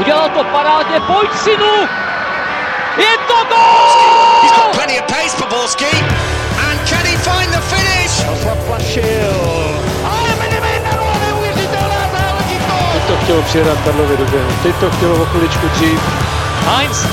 Udělal to parádně, pojď synu! Je to gol! He's got plenty of pace for Borski. And can he find the finish? Zaplašil. Ale Minimino, neuvěřitelná záležitost! Teď to chtělo přijedat Karlovi do běhu. Teď to chtělo o chviličku dřív. Heinz.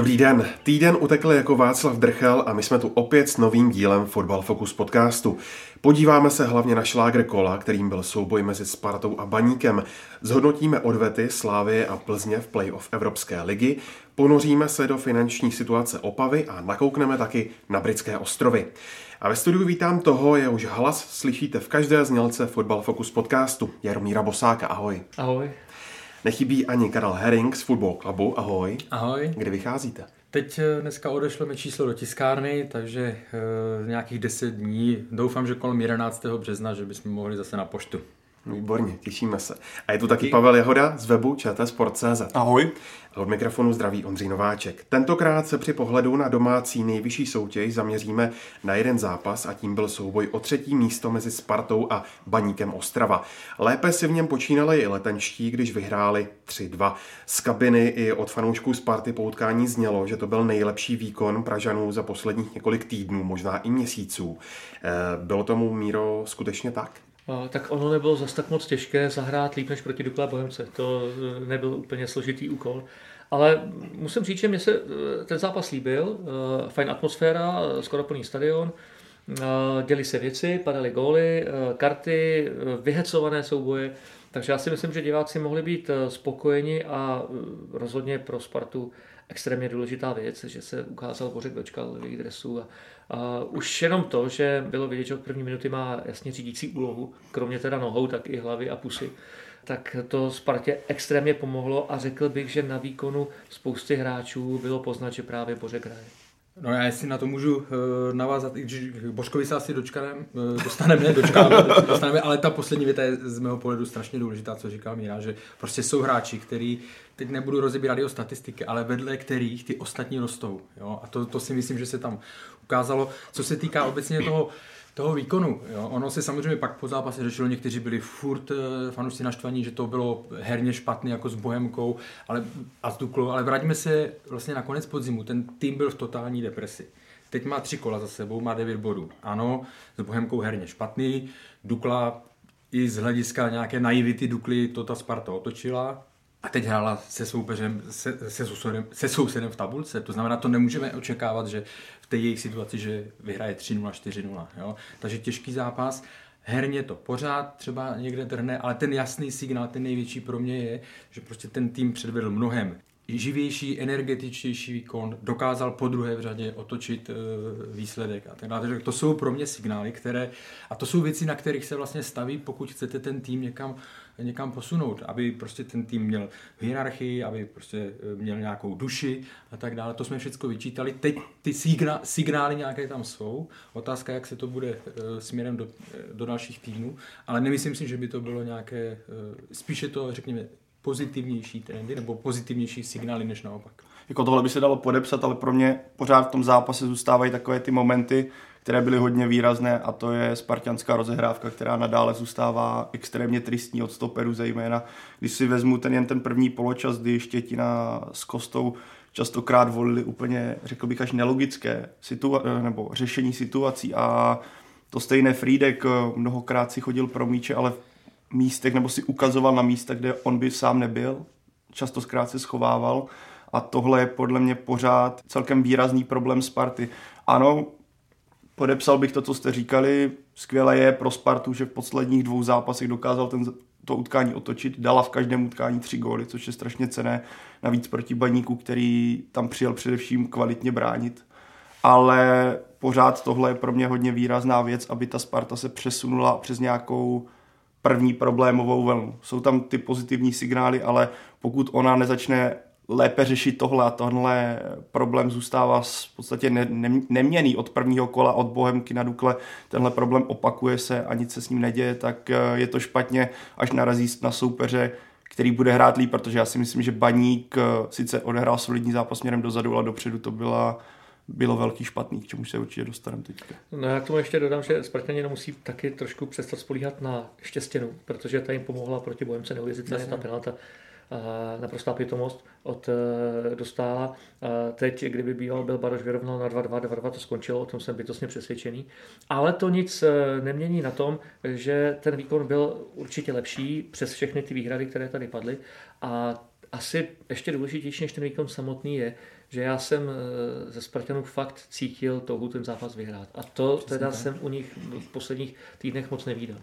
Dobrý den. Týden utekl jako Václav Drchel a my jsme tu opět s novým dílem Fotbal Focus podcastu. Podíváme se hlavně na šlágr kola, kterým byl souboj mezi Spartou a Baníkem. Zhodnotíme odvety Slávie a Plzně v playoff Evropské ligy, ponoříme se do finanční situace Opavy a nakoukneme taky na britské ostrovy. A ve studiu vítám toho, jehož hlas slyšíte v každé znělce Fotbal Focus podcastu. Jaromíra Bosáka, ahoj. Ahoj. Nechybí ani Karel Herring z Football Clubu, ahoj. Ahoj. Kdy vycházíte? Teď eh, dneska odešleme číslo do tiskárny, takže e, nějakých 10 dní. Doufám, že kolem 11. března, že bychom mohli zase na poštu. Výborně, těšíme se. A je tu taky Pavel Jehoda z webu čtsport.cz. Ahoj. Od mikrofonu zdraví Ondřej Nováček. Tentokrát se při pohledu na domácí nejvyšší soutěž zaměříme na jeden zápas a tím byl souboj o třetí místo mezi Spartou a Baníkem Ostrava. Lépe si v něm počínali i letenští, když vyhráli 3-2. Z kabiny i od fanoušků Sparty po utkání znělo, že to byl nejlepší výkon Pražanů za posledních několik týdnů, možná i měsíců. Eh, Bylo tomu, Míro, skutečně tak? Tak ono nebylo zas tak moc těžké zahrát líp než proti Dukle a Bohemce. To eh, nebyl úplně složitý úkol. Ale musím říct, že mě se eh, ten zápas líbil. Eh, Fajn atmosféra, skoro plný stadion. Děli se věci, padaly góly, karty, vyhecované souboje. Takže já si myslím, že diváci mohli být spokojeni a rozhodně pro Spartu extrémně důležitá věc, že se ukázal Bořek dočkal v jejich dresu a, a už jenom to, že bylo vidět, že od první minuty má jasně řídící úlohu, kromě teda nohou, tak i hlavy a pusy, tak to Spartě extrémně pomohlo a řekl bych, že na výkonu spousty hráčů bylo poznat, že právě Bořek hraje. No já jestli na to můžu uh, navázat, i když Božkovi se asi dočkanem, uh, dostaneme, dočkáme, dostaneme, ale ta poslední věta je z mého pohledu strašně důležitá, co říkal Míra, že prostě jsou hráči, který, teď nebudu rozebírat jeho statistiky, ale vedle kterých ty ostatní rostou. Jo? A to, to si myslím, že se tam ukázalo. Co se týká obecně toho, toho výkonu. Jo. Ono se samozřejmě pak po zápase řešilo, někteří byli furt e, fanoušci naštvaní, že to bylo herně špatný jako s Bohemkou ale, a s Duklou, ale vraťme se vlastně na konec podzimu. Ten tým byl v totální depresi. Teď má tři kola za sebou, má devět bodů. Ano, s Bohemkou herně špatný, Dukla i z hlediska nějaké naivity Dukly to ta Sparta otočila, a teď hrála se soupeřem, se, se, se sousedem v tabulce. To znamená, to nemůžeme očekávat, že té jejich situaci, že vyhraje 3-0, 4-0. Jo? Takže těžký zápas. Herně to pořád třeba někde trhne, ale ten jasný signál, ten největší pro mě je, že prostě ten tým předvedl mnohem živější, energetičtější výkon, dokázal po druhé v řadě otočit e, výsledek a tak dále. Takže to jsou pro mě signály, které, a to jsou věci, na kterých se vlastně staví, pokud chcete ten tým někam někam posunout, aby prostě ten tým měl hierarchii, aby prostě měl nějakou duši a tak dále. To jsme všechno vyčítali. Teď ty signa, signály nějaké tam jsou. Otázka, jak se to bude e, směrem do, do dalších týdnů, ale nemyslím si, že by to bylo nějaké, spíše to, řekněme, pozitivnější trendy nebo pozitivnější signály než naopak. Jako tohle by se dalo podepsat, ale pro mě pořád v tom zápase zůstávají takové ty momenty, které byly hodně výrazné a to je spartianská rozehrávka, která nadále zůstává extrémně tristní od stoperu zejména. Když si vezmu ten jen ten první poločas, kdy Štětina s Kostou častokrát volili úplně, řekl bych, až nelogické situa- nebo řešení situací a to stejné Frídek mnohokrát si chodil pro míče, ale v místech, nebo si ukazoval na místa, kde on by sám nebyl, často zkrát se schovával a tohle je podle mě pořád celkem výrazný problém Sparty. Ano, podepsal bych to, co jste říkali. Skvěle je pro Spartu, že v posledních dvou zápasech dokázal ten, to utkání otočit. Dala v každém utkání tři góly, což je strašně cené. Navíc proti baníku, který tam přijel především kvalitně bránit. Ale pořád tohle je pro mě hodně výrazná věc, aby ta Sparta se přesunula přes nějakou první problémovou vlnu. Jsou tam ty pozitivní signály, ale pokud ona nezačne lépe řešit tohle a tohle problém zůstává v podstatě ne, ne, neměný od prvního kola, od Bohemky na Dukle, tenhle problém opakuje se a nic se s ním neděje, tak je to špatně, až narazí na soupeře, který bude hrát líp, protože já si myslím, že Baník sice odehrál solidní zápas směrem dozadu, ale dopředu to byla bylo velký špatný, k čemu se určitě dostaneme teďka. No já k tomu ještě dodám, že Spartani musí taky trošku přestat spolíhat na štěstěnu, protože ta jim pomohla proti Bohemce neuvěřitelně ta penalta naprostá pitomost od e, Dostála. Teď, kdyby býval byl Baroš vyrovnal na 2-2, 2-2 to skončilo, o tom jsem bytostně přesvědčený. Ale to nic nemění na tom, že ten výkon byl určitě lepší přes všechny ty výhrady, které tady padly. A asi ještě důležitější než ten výkon samotný je, že já jsem ze Spartanů fakt cítil touhu ten zápas vyhrát. A to Přesně teda tak. jsem u nich v posledních týdnech moc nevídal.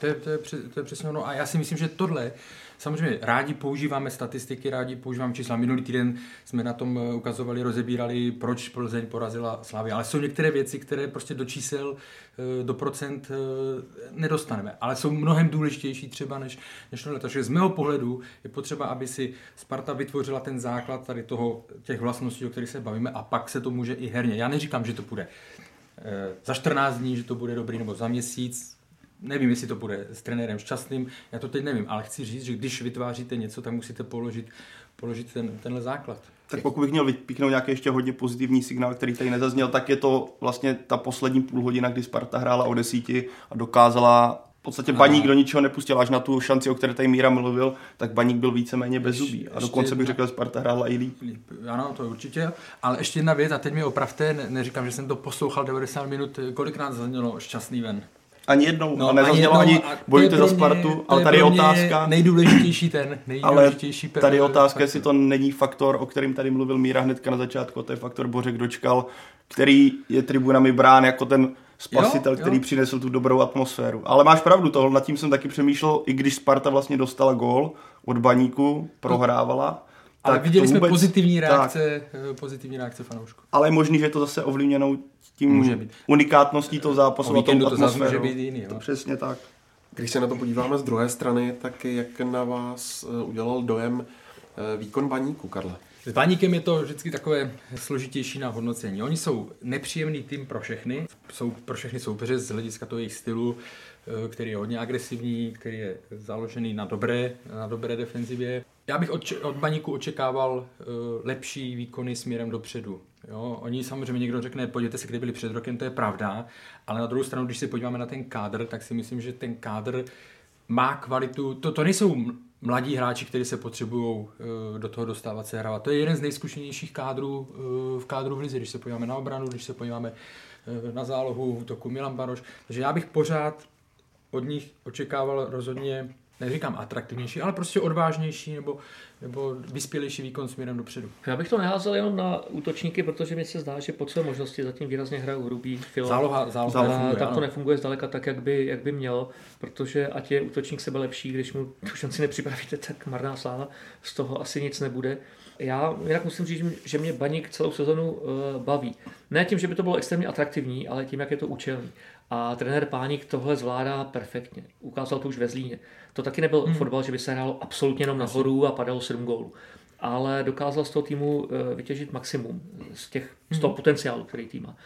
To je, to, je, to je přesně ono. A já si myslím, že tohle Samozřejmě rádi používáme statistiky, rádi používáme čísla. Minulý týden jsme na tom eh, ukazovali, rozebírali, proč Plzeň porazila Slávy. Ale jsou některé věci, které prostě do čísel, eh, do procent eh, nedostaneme. Ale jsou mnohem důležitější třeba než, než tohle. Takže z mého pohledu je potřeba, aby si Sparta vytvořila ten základ tady toho, těch vlastností, o kterých se bavíme a pak se to může i herně. Já neříkám, že to bude za 14 dní, že to bude dobrý, nebo za měsíc, nevím, jestli to bude s trenérem šťastným, já to teď nevím, ale chci říct, že když vytváříte něco, tak musíte položit, položit ten, tenhle základ. Tak pokud bych měl vypíknout nějaký ještě hodně pozitivní signál, který tady nezazněl, tak je to vlastně ta poslední půl hodina, kdy Sparta hrála o desíti a dokázala v podstatě Baník do ničeho nepustil, až na tu šanci, o které tady Míra mluvil, tak Baník byl víceméně bez zubí. A dokonce bych řekl, že Sparta hrála i líp. Ano, to je určitě. Ale ještě jedna věc, a teď mi opravte, ne, neříkám, že jsem to poslouchal 90 minut, kolikrát zaznělo šťastný ven. Ani jednou. No, a nezaznělo ani, jednou, ani bojujte za Spartu, ale tady je otázka. Nejdůležitější ten, nejdůležitější Ale tady je otázka, jestli to není faktor, o kterým tady mluvil Míra hnedka na začátku, to je faktor Bořek Dočkal, který je tribunami brán jako ten spasitel, jo, jo. který přinesl tu dobrou atmosféru. Ale máš pravdu, tohle nad tím jsem taky přemýšlel, i když Sparta vlastně dostala gól od baníku, prohrávala, ale viděli jsme vůbec, pozitivní reakce, tak. Eh, pozitivní reakce fanoušků. Ale je možný, že je to zase ovlivněnou tím může být. unikátností toho zápasu. O víkendu to zase může být jiný. Jo? To přesně tak. Když se na to podíváme z druhé strany, tak jak na vás eh, udělal dojem eh, výkon baníku, Karle? S baníkem je to vždycky takové složitější na hodnocení. Oni jsou nepříjemný tým pro všechny, jsou pro všechny soupeře z hlediska toho jejich stylu, který je hodně agresivní, který je založený na dobré, na dobré defenzivě. Já bych od, od baníku očekával lepší výkony směrem dopředu. Jo? Oni samozřejmě někdo řekne, podívejte se, kde byli před rokem, to je pravda, ale na druhou stranu, když se podíváme na ten kádr, tak si myslím, že ten kádr má kvalitu, to, to nejsou mladí hráči, kteří se potřebují uh, do toho dostávat se hrávat. To je jeden z nejzkušenějších kádrů uh, v kádru v Lize, když se podíváme na obranu, když se podíváme uh, na zálohu v útoku Milan Baroš. Takže já bych pořád od nich očekával rozhodně neříkám atraktivnější, ale prostě odvážnější nebo, nebo vyspělejší výkon směrem dopředu. Já bych to neházel jenom na útočníky, protože mi se zdá, že po své možnosti zatím výrazně hrajou hrubý Filo. Záloha, záloha, záloha nefunguje, tam to nefunguje zdaleka tak, jak by, jak by mělo, protože ať je útočník sebe lepší, když mu tu šanci nepřipravíte, tak marná sláva, z toho asi nic nebude. Já jinak musím říct, že mě Baník celou sezonu uh, baví. Ne tím, že by to bylo extrémně atraktivní, ale tím, jak je to účelný. A trenér Páník tohle zvládá perfektně. Ukázal to už ve Zlíně. To taky nebyl hmm. fotbal, že by se hrálo absolutně jenom nahoru a padalo 7 gólů. Ale dokázal z toho týmu eh, vytěžit maximum z, těch, z toho hmm. potenciálu, který tým má.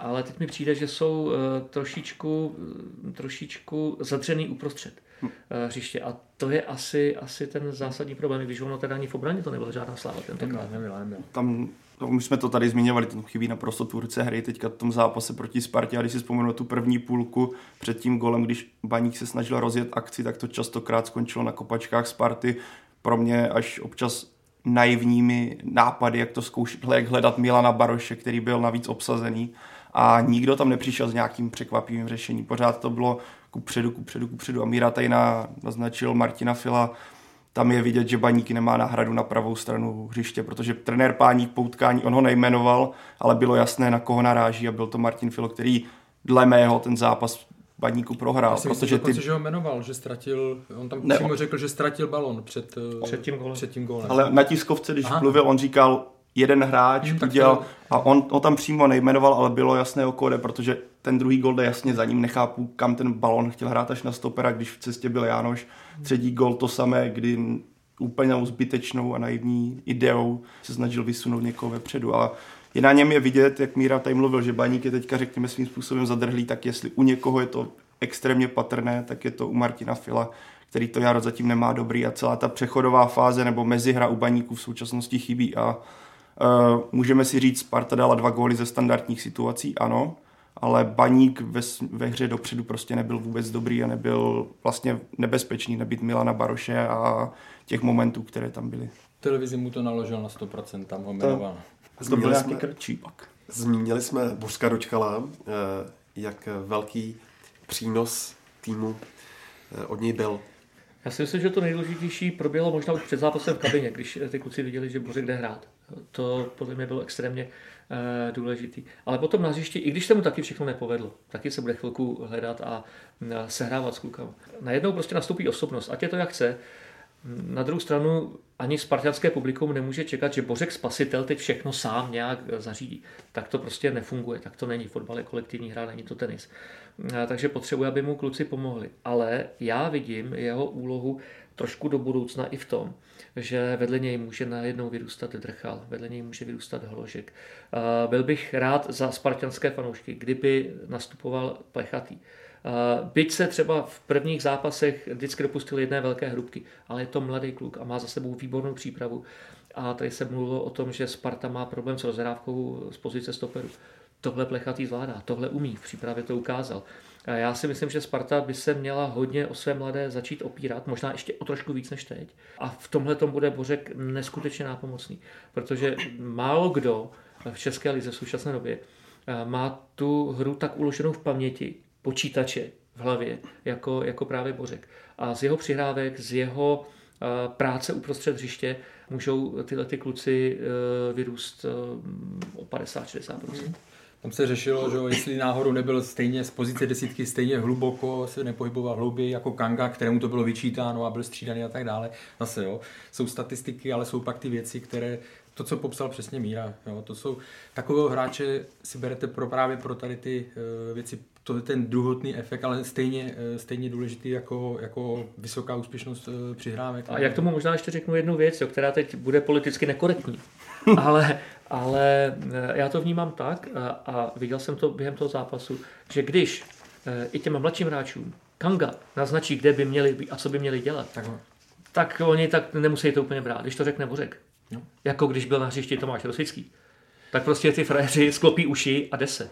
Ale teď mi přijde, že jsou eh, trošičku, eh, trošičku zadřený uprostřed hm. hřiště. A to je asi, asi ten zásadní problém, když ono teda ani v obraně to nebyla žádná sláva tentokrát. Nebyla, nebyla. Tam No, my jsme to tady zmiňovali, tam chybí naprosto tvůrce hry teďka v tom zápase proti Spartě a když si vzpomenu tu první půlku před tím golem, když Baník se snažil rozjet akci, tak to častokrát skončilo na kopačkách Sparty. Pro mě až občas naivními nápady, jak to zkoušet, jak hledat Milana Baroše, který byl navíc obsazený a nikdo tam nepřišel s nějakým překvapivým řešením. Pořád to bylo ku předu, ku předu, ku předu. A Míra tady naznačil Martina Fila, tam je vidět, že Baník nemá náhradu na pravou stranu hřiště, protože trenér Páník po utkání, on ho nejmenoval, ale bylo jasné, na koho naráží a byl to Martin Filo, který dle mého ten zápas Baníku prohrál. Já si protože myslím, ty... že ho jmenoval, že ztratil, on tam ne, přímo řekl, že ztratil balon před, eh, před, tím, před tím golem. Ale na tiskovce, když Aha. mluvil, on říkal, jeden hráč hmm, udělal a on ho tam přímo nejmenoval, ale bylo jasné o kode, protože ten druhý gol jde jasně za ním, nechápu, kam ten balon chtěl hrát až na stopera, když v cestě byl Jánoš. Třetí gol to samé, kdy úplně zbytečnou a naivní ideou se snažil vysunout někoho vepředu. A je na něm je vidět, jak Míra tady mluvil, že Baník je teďka, řekněme, svým způsobem zadrhlý, tak jestli u někoho je to extrémně patrné, tak je to u Martina Fila, který to jaro zatím nemá dobrý a celá ta přechodová fáze nebo mezihra u Baníku v současnosti chybí a můžeme si říct, Sparta dala dva góly ze standardních situací, ano, ale Baník ve, ve hře dopředu prostě nebyl vůbec dobrý a nebyl vlastně nebezpečný nebyt Milana Baroše a těch momentů, které tam byly. Televizi mu to naložil na 100%, tam ho jmenoval. To byl nějaký krčí pak. Zmínili jsme Bořka Dočkala, eh, jak velký přínos týmu eh, od něj byl. Já si myslím, že to nejdůležitější proběhlo možná už před zápasem v kabině, když ty kluci viděli, že Bořek jde hrát. To podle mě bylo extrémně uh, důležitý. Ale potom na hřišti, i když se mu taky všechno nepovedlo, taky se bude chvilku hledat a uh, sehrávat s klukama. Najednou prostě nastoupí osobnost, ať je to jak chce. Na druhou stranu ani spartianské publikum nemůže čekat, že Bořek spasitel teď všechno sám nějak zařídí. Tak to prostě nefunguje, tak to není. Fotbal je kolektivní hra, není to tenis. Takže potřebuje, aby mu kluci pomohli. Ale já vidím jeho úlohu trošku do budoucna i v tom, že vedle něj může najednou vyrůstat drchal, vedle něj může vyrůstat hložek. Byl bych rád za spartianské fanoušky, kdyby nastupoval plechatý. Byť se třeba v prvních zápasech vždycky dopustil jedné velké hrubky, ale je to mladý kluk a má za sebou výbornou přípravu. A tady se mluvilo o tom, že Sparta má problém s rozhrávkou z pozice stoperu. Tohle plechatý zvládá, tohle umí, v přípravě to ukázal. Já si myslím, že Sparta by se měla hodně o své mladé začít opírat, možná ještě o trošku víc než teď. A v tomhle tom bude Bořek neskutečně nápomocný, protože málo kdo v České lize v současné době má tu hru tak uloženou v paměti, počítače v hlavě, jako, jako právě Bořek. A z jeho přihrávek, z jeho práce uprostřed hřiště můžou tyhle ty kluci e, vyrůst o 50-60%. Mm. Tam se řešilo, že jestli náhodou nebyl stejně z pozice desítky stejně hluboko, se nepohyboval hlouběji jako Kanga, kterému to bylo vyčítáno a byl střídaný a tak dále. Zase jo, jsou statistiky, ale jsou pak ty věci, které to, co popsal přesně Míra, jo, to jsou takového hráče si berete pro právě pro tady ty uh, věci to je ten druhotný efekt, ale stejně, eh, stejně důležitý jako, jako vysoká úspěšnost eh, přihrávek. A jak tomu možná ještě řeknu jednu věc, jo, která teď bude politicky nekorektní, ale, ale eh, já to vnímám tak a, a viděl jsem to během toho zápasu, že když i těm mladším hráčům Kanga naznačí, kde by měli být a co by měli dělat, tak, tak oni tak nemusí to úplně brát, když to řekne Bořek. No. Jako když byl na hřišti Tomáš Rosický tak prostě ty frajeři sklopí uši a jde se.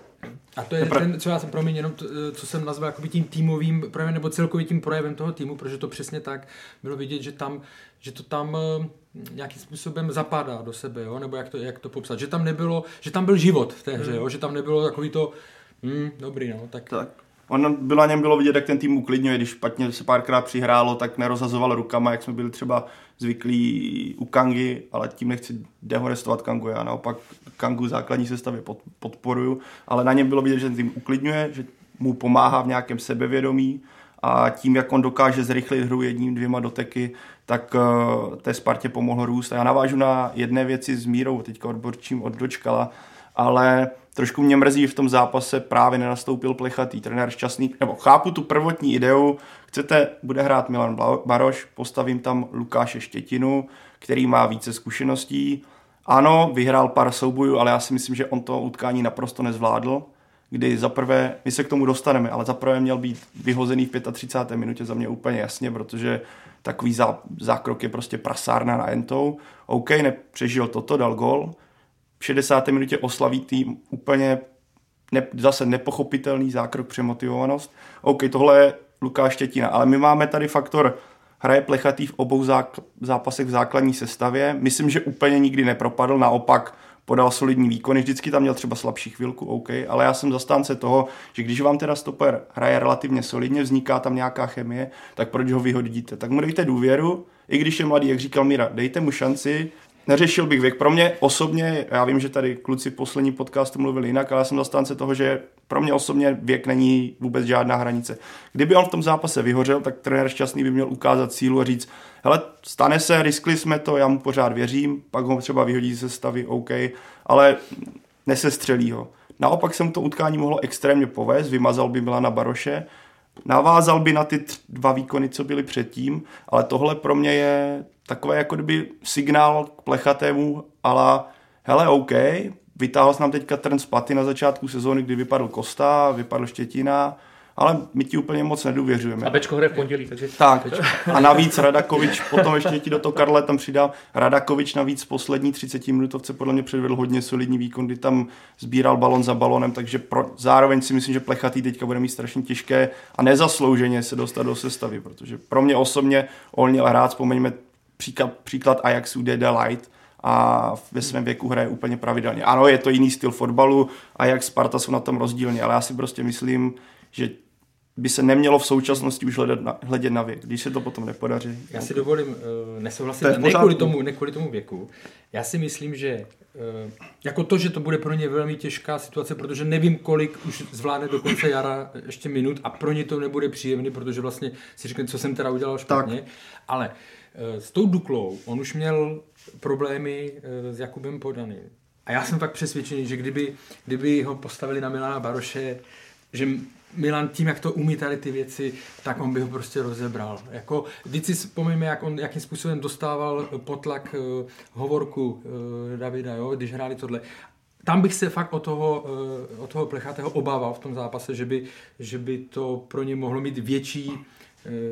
A to je ten, co já jsem promiň, jenom to, co jsem nazval jako tím týmovým projevem, nebo celkovým tím projevem toho týmu, protože to přesně tak bylo vidět, že tam, že to tam eh, nějakým způsobem zapadá do sebe, jo? nebo jak to, jak to popsat, že tam nebylo, že tam byl život v té hře, hmm. jo? že tam nebylo takový to, hm, dobrý, no, tak... tak. On bylo na něm bylo vidět, jak ten tým uklidňuje, když špatně se párkrát přihrálo, tak nerozhazoval rukama, jak jsme byli třeba zvyklí u Kangy, ale tím nechci dehonestovat Kangu, já naopak Kangu základní sestavě pod, podporuju, ale na něm bylo vidět, že ten tým uklidňuje, že mu pomáhá v nějakém sebevědomí. A tím, jak on dokáže zrychlit hru jedním, dvěma doteky, tak uh, té Spartě pomohl růst. A já navážu na jedné věci s Mírou, teďka odborčím od Dočkala, ale trošku mě mrzí, že v tom zápase právě nenastoupil plechatý trenér šťastný, nebo chápu tu prvotní ideu, chcete, bude hrát Milan Baroš, postavím tam Lukáše Štětinu, který má více zkušeností. Ano, vyhrál pár soubojů, ale já si myslím, že on to utkání naprosto nezvládl, kdy zaprvé, my se k tomu dostaneme, ale zaprvé měl být vyhozený v 35. minutě za mě úplně jasně, protože takový zá, zákrok je prostě prasárna na entou. OK, nepřežil toto, dal gol, 60. minutě oslaví tým úplně ne, zase nepochopitelný zákrok přemotivovanost. OK, tohle je Lukáš Štětina, ale my máme tady faktor hraje plechatý v obou zápasech v základní sestavě. Myslím, že úplně nikdy nepropadl, naopak podal solidní výkony, vždycky tam měl třeba slabší chvilku, OK, ale já jsem zastánce toho, že když vám teda stoper hraje relativně solidně, vzniká tam nějaká chemie, tak proč ho vyhodíte? Tak mu dejte důvěru, i když je mladý, jak říkal Mira, dejte mu šanci, neřešil bych věk. Pro mě osobně, já vím, že tady kluci poslední podcastu mluvili jinak, ale já jsem zastánce toho, že pro mě osobně věk není vůbec žádná hranice. Kdyby on v tom zápase vyhořel, tak trenér šťastný by měl ukázat sílu a říct, hele, stane se, riskli jsme to, já mu pořád věřím, pak ho třeba vyhodí ze stavy, OK, ale nesestřelí ho. Naopak se mu to utkání mohlo extrémně povést, vymazal by Milana Baroše, navázal by na ty dva výkony, co byly předtím, ale tohle pro mě je takové jako kdyby signál k plechatému, ale hele, OK, vytáhl jsem nám teďka trn z paty na začátku sezóny, kdy vypadl Kosta, vypadl Štětina ale my ti úplně moc nedůvěřujeme. A Bečko hraje v pondělí, takže... Tak, a navíc Radakovič, potom ještě ti do toho Karle tam přidám, Radakovič navíc poslední 30 minutovce podle mě předvedl hodně solidní výkon, kdy tam sbíral balon za balonem, takže pro, zároveň si myslím, že Plechatý teďka bude mít strašně těžké a nezaslouženě se dostat do sestavy, protože pro mě osobně on měl hrát, vzpomeňme příklad, příklad Ajaxu D.D. Light, a ve svém věku hraje úplně pravidelně. Ano, je to jiný styl fotbalu a jak Sparta jsou na tom rozdílně, ale já si prostě myslím, že by se nemělo v současnosti už hledět na, hledět na věk, když se to potom nepodaří. Já si dovolím uh, nesouhlasit, To ne kvůli, tomu, ne kvůli tomu věku. Já si myslím, že uh, jako to, že to bude pro ně velmi těžká situace, protože nevím, kolik už zvládne do konce jara ještě minut a pro ně to nebude příjemný, protože vlastně si řekne, co jsem teda udělal špatně. Tak. Ale uh, s tou Duklou, on už měl problémy uh, s Jakubem Podaným. A já jsem fakt přesvědčený, že kdyby, kdyby ho postavili na Milana Baroše, že Milan tím, jak to umí tady ty věci, tak on by ho prostě rozebral. Jako, vždyť si vzpomeňme, jak on, jakým způsobem dostával potlak uh, hovorku uh, Davida, jo, když hráli tohle. Tam bych se fakt o toho, uh, o toho plechatého obával v tom zápase, že by, že by to pro ně mohlo mít větší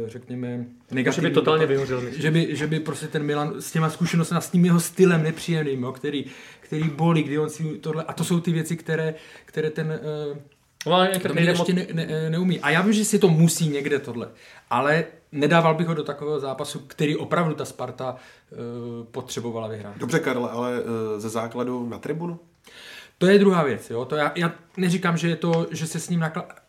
řekněme, negativní... Že by totálně vyhořel. Že by, že by prostě ten Milan s těma zkušenostmi a s tím jeho stylem nepříjemným, jo, který, který bolí, kdy on si tohle... A to jsou ty věci, které, které ten uh, No, ale to nejde ještě ne, ne, neumí. A já vím, že si to musí někde tohle. Ale nedával bych ho do takového zápasu, který opravdu ta Sparta uh, potřebovala vyhrát. Dobře, Karle, ale eh, ze základu na tribunu? To je druhá věc. Jo? To já, já neříkám, že, je to, že se s ním naklad...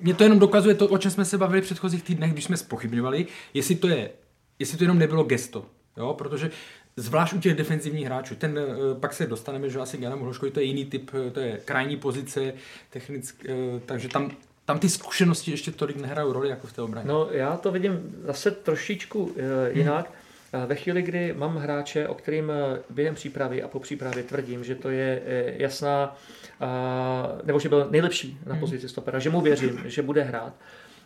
Mně to jenom dokazuje to, o čem jsme se bavili v předchozích týdnech, když jsme spochybňovali, jestli to je, jestli to jenom nebylo gesto. Jo? Protože zvlášť u těch defenzivních hráčů, ten, eh, pak se dostaneme, že asi k Janu Hloškovi, to je jiný typ, eh, to je krajní pozice, technick, eh, takže tam, tam ty zkušenosti ještě tolik nehrajou roli jako v té obraně. No, já to vidím zase trošičku uh, jinak. Hmm. Ve chvíli, kdy mám hráče, o kterým během přípravy a po přípravě tvrdím, že to je jasná, nebo že byl nejlepší na pozici stopera, že mu věřím, že bude hrát,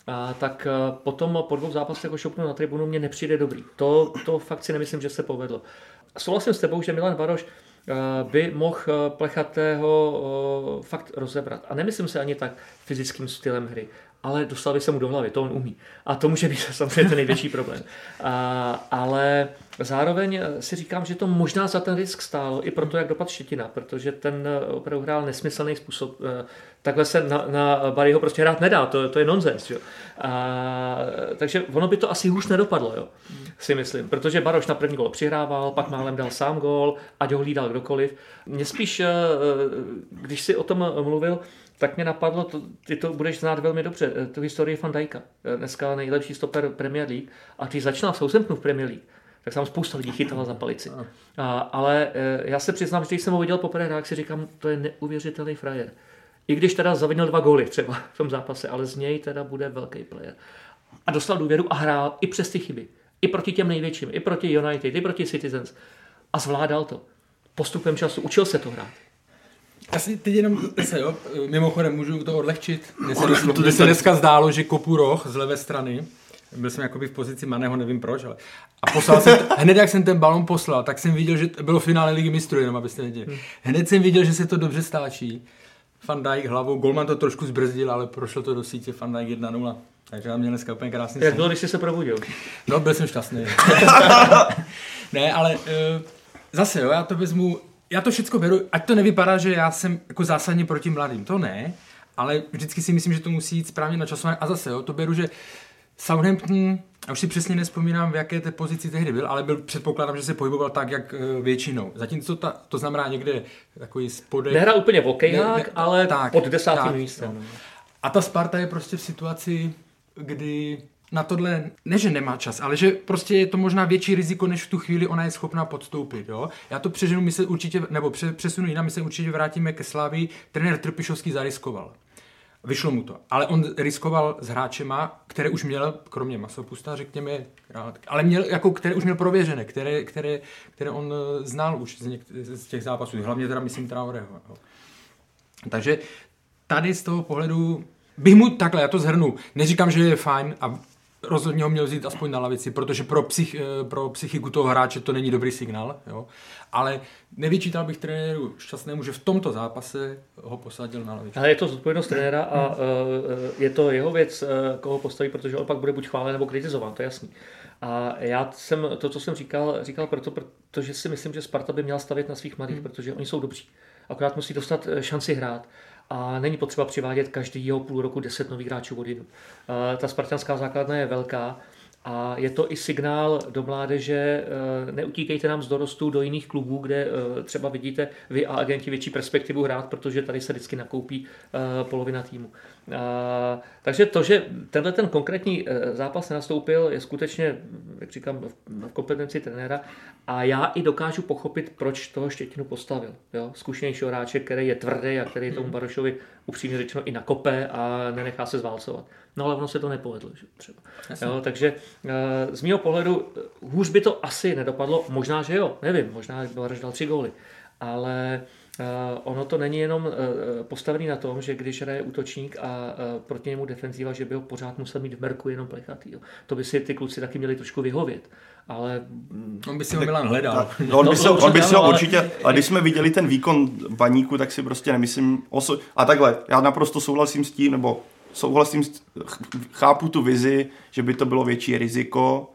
a tak eh, potom po dvou zápasech ho šoupnu na tribunu mě nepřijde dobrý. To, to fakt si nemyslím, že se povedlo. Souhlasím s tebou, že Milan Baroš eh, by mohl eh, Plechatého fakt rozebrat. A nemyslím se ani tak fyzickým stylem hry, ale dostal by se mu do hlavy, to on umí. A to může být samozřejmě ten největší problém. A, ale zároveň si říkám, že to možná za ten risk stálo, i proto, jak dopadl Štětina, protože ten eh, opravdu hrál nesmyslný způsob. Eh, Takhle se na, na Barryho prostě hrát nedá, to, to je nonsens. Jo. A, takže ono by to asi hůř nedopadlo, jo, si myslím, protože Baroš na první gol přihrával, pak málem dal sám gol, ať ho hlídal kdokoliv. Mně spíš, eh, když si o tom mluvil, tak mě napadlo, to, ty to budeš znát velmi dobře, eh, tu historii Van Dijka. Eh, Dneska nejlepší stoper Premier League. A když začínal v Southamptonu v Premier League, tak se tam spousta lidí chytala za palici. A, ale eh, já se přiznám, že když jsem ho viděl poprvé, tak si říkám, to je neuvěřitelný frajer. I když teda zavinil dva góly třeba v tom zápase, ale z něj teda bude velký player. A dostal důvěru a hrál i přes ty chyby. I proti těm největším, i proti United, i proti Citizens. A zvládal to. Postupem času učil se to hrát. Já si teď jenom se, jo, mimochodem můžu to odlehčit. Mně se, dneska, mně se dneska zdálo, že kopu roh z levé strany. Byl jsem jakoby v pozici Maného, nevím proč, ale... A poslal jsem, hned jak jsem ten balon poslal, tak jsem viděl, že to bylo finále ligy mistrů, jenom abyste věděli. Hned jsem viděl, že se to dobře stáčí. Van Dijk hlavou, Golman to trošku zbrzdil, ale prošlo to do sítě Van Dijk 1-0. Takže já měl dneska úplně krásný Jak bylo, když jsi se probudil? No, byl jsem šťastný. ne, ale uh, zase, jo, já to vezmu, já to všechno beru, ať to nevypadá, že já jsem jako zásadně proti mladým, to ne, ale vždycky si myslím, že to musí jít správně načasované. A zase, jo, to beru, že Southampton, já už si přesně nespomínám, v jaké té pozici tehdy byl, ale byl, předpokládám, že se pohyboval tak, jak eh, většinou. Zatímco ta, to znamená někde takový spodek. Nehrál úplně v Ne- ne- ale tak, pod desátým místem. no. A ta Sparta je prostě v situaci, kdy na tohle, ne že nemá čas, ale že prostě je to možná větší riziko, než v tu chvíli ona je schopná podstoupit. Jo? Já to přeženu, my se určitě, nebo pře, přesunu jinam, my se určitě vrátíme ke Slávii. Trenér Trpišovský zariskoval. Vyšlo mu to. Ale on riskoval s hráčema, které už měl, kromě Masopusta, řekněme, ale měl, jako, které už měl prověřené, které, které, které on eh, znal už z, něk, z těch zápasů. Hlavně teda myslím Traoreho. Takže tady z toho pohledu bych mu takhle, já to zhrnu, neříkám, že je fajn a rozhodně ho měl vzít aspoň na lavici, protože pro, psych, eh, pro psychiku toho hráče to není dobrý signál. Jo? Ale nevyčítal bych trenéru šťastnému, že v tomto zápase ho posadil na lavici. Ale je to zodpovědnost trenéra a uh, je to jeho věc, koho postaví, protože on pak bude buď chválen nebo kritizován, to je jasný. A já jsem to, co jsem říkal, říkal proto, protože si myslím, že Sparta by měla stavět na svých mladých, hmm. protože oni jsou dobří. Akorát musí dostat šanci hrát a není potřeba přivádět každýho půl roku 10 nových hráčů od jinu. Ta spartanská základna je velká a je to i signál do mládeže, eh, neutíkejte nám z dorostu do jiných klubů, kde eh, třeba vidíte vy a agenti větší perspektivu hrát, protože tady se vždycky nakoupí eh, polovina týmu. Takže to, že tenhle ten konkrétní zápas nastoupil, je skutečně, jak říkám, v kompetenci trenéra a já i dokážu pochopit, proč toho Štětinu postavil. Jo? Zkušenější hráče, který je tvrdý a který tomu Barošovi upřímně řečeno i nakope a nenechá se zválcovat. No ale ono se to nepovedlo. Že? Třeba. Jo, takže eh, z mého pohledu eh, hůř by to asi nedopadlo. Možná, že jo, nevím, možná Balaš dal tři góly. Ale ono to není jenom uh, postavený na tom, že když hraje útočník a proti němu defenzíva, že by ho pořád musel mít v merku jenom plechatý. To by si ty kluci taky měli trošku vyhovět. Ale... On by si ho Milan hledal. No, on by si, on by si ho určitě, ale když jsme viděli ten výkon baníku, tak si prostě nemyslím... Oso... A takhle, já naprosto souhlasím s tím, nebo souhlasím, chápu tu vizi, že by to bylo větší riziko,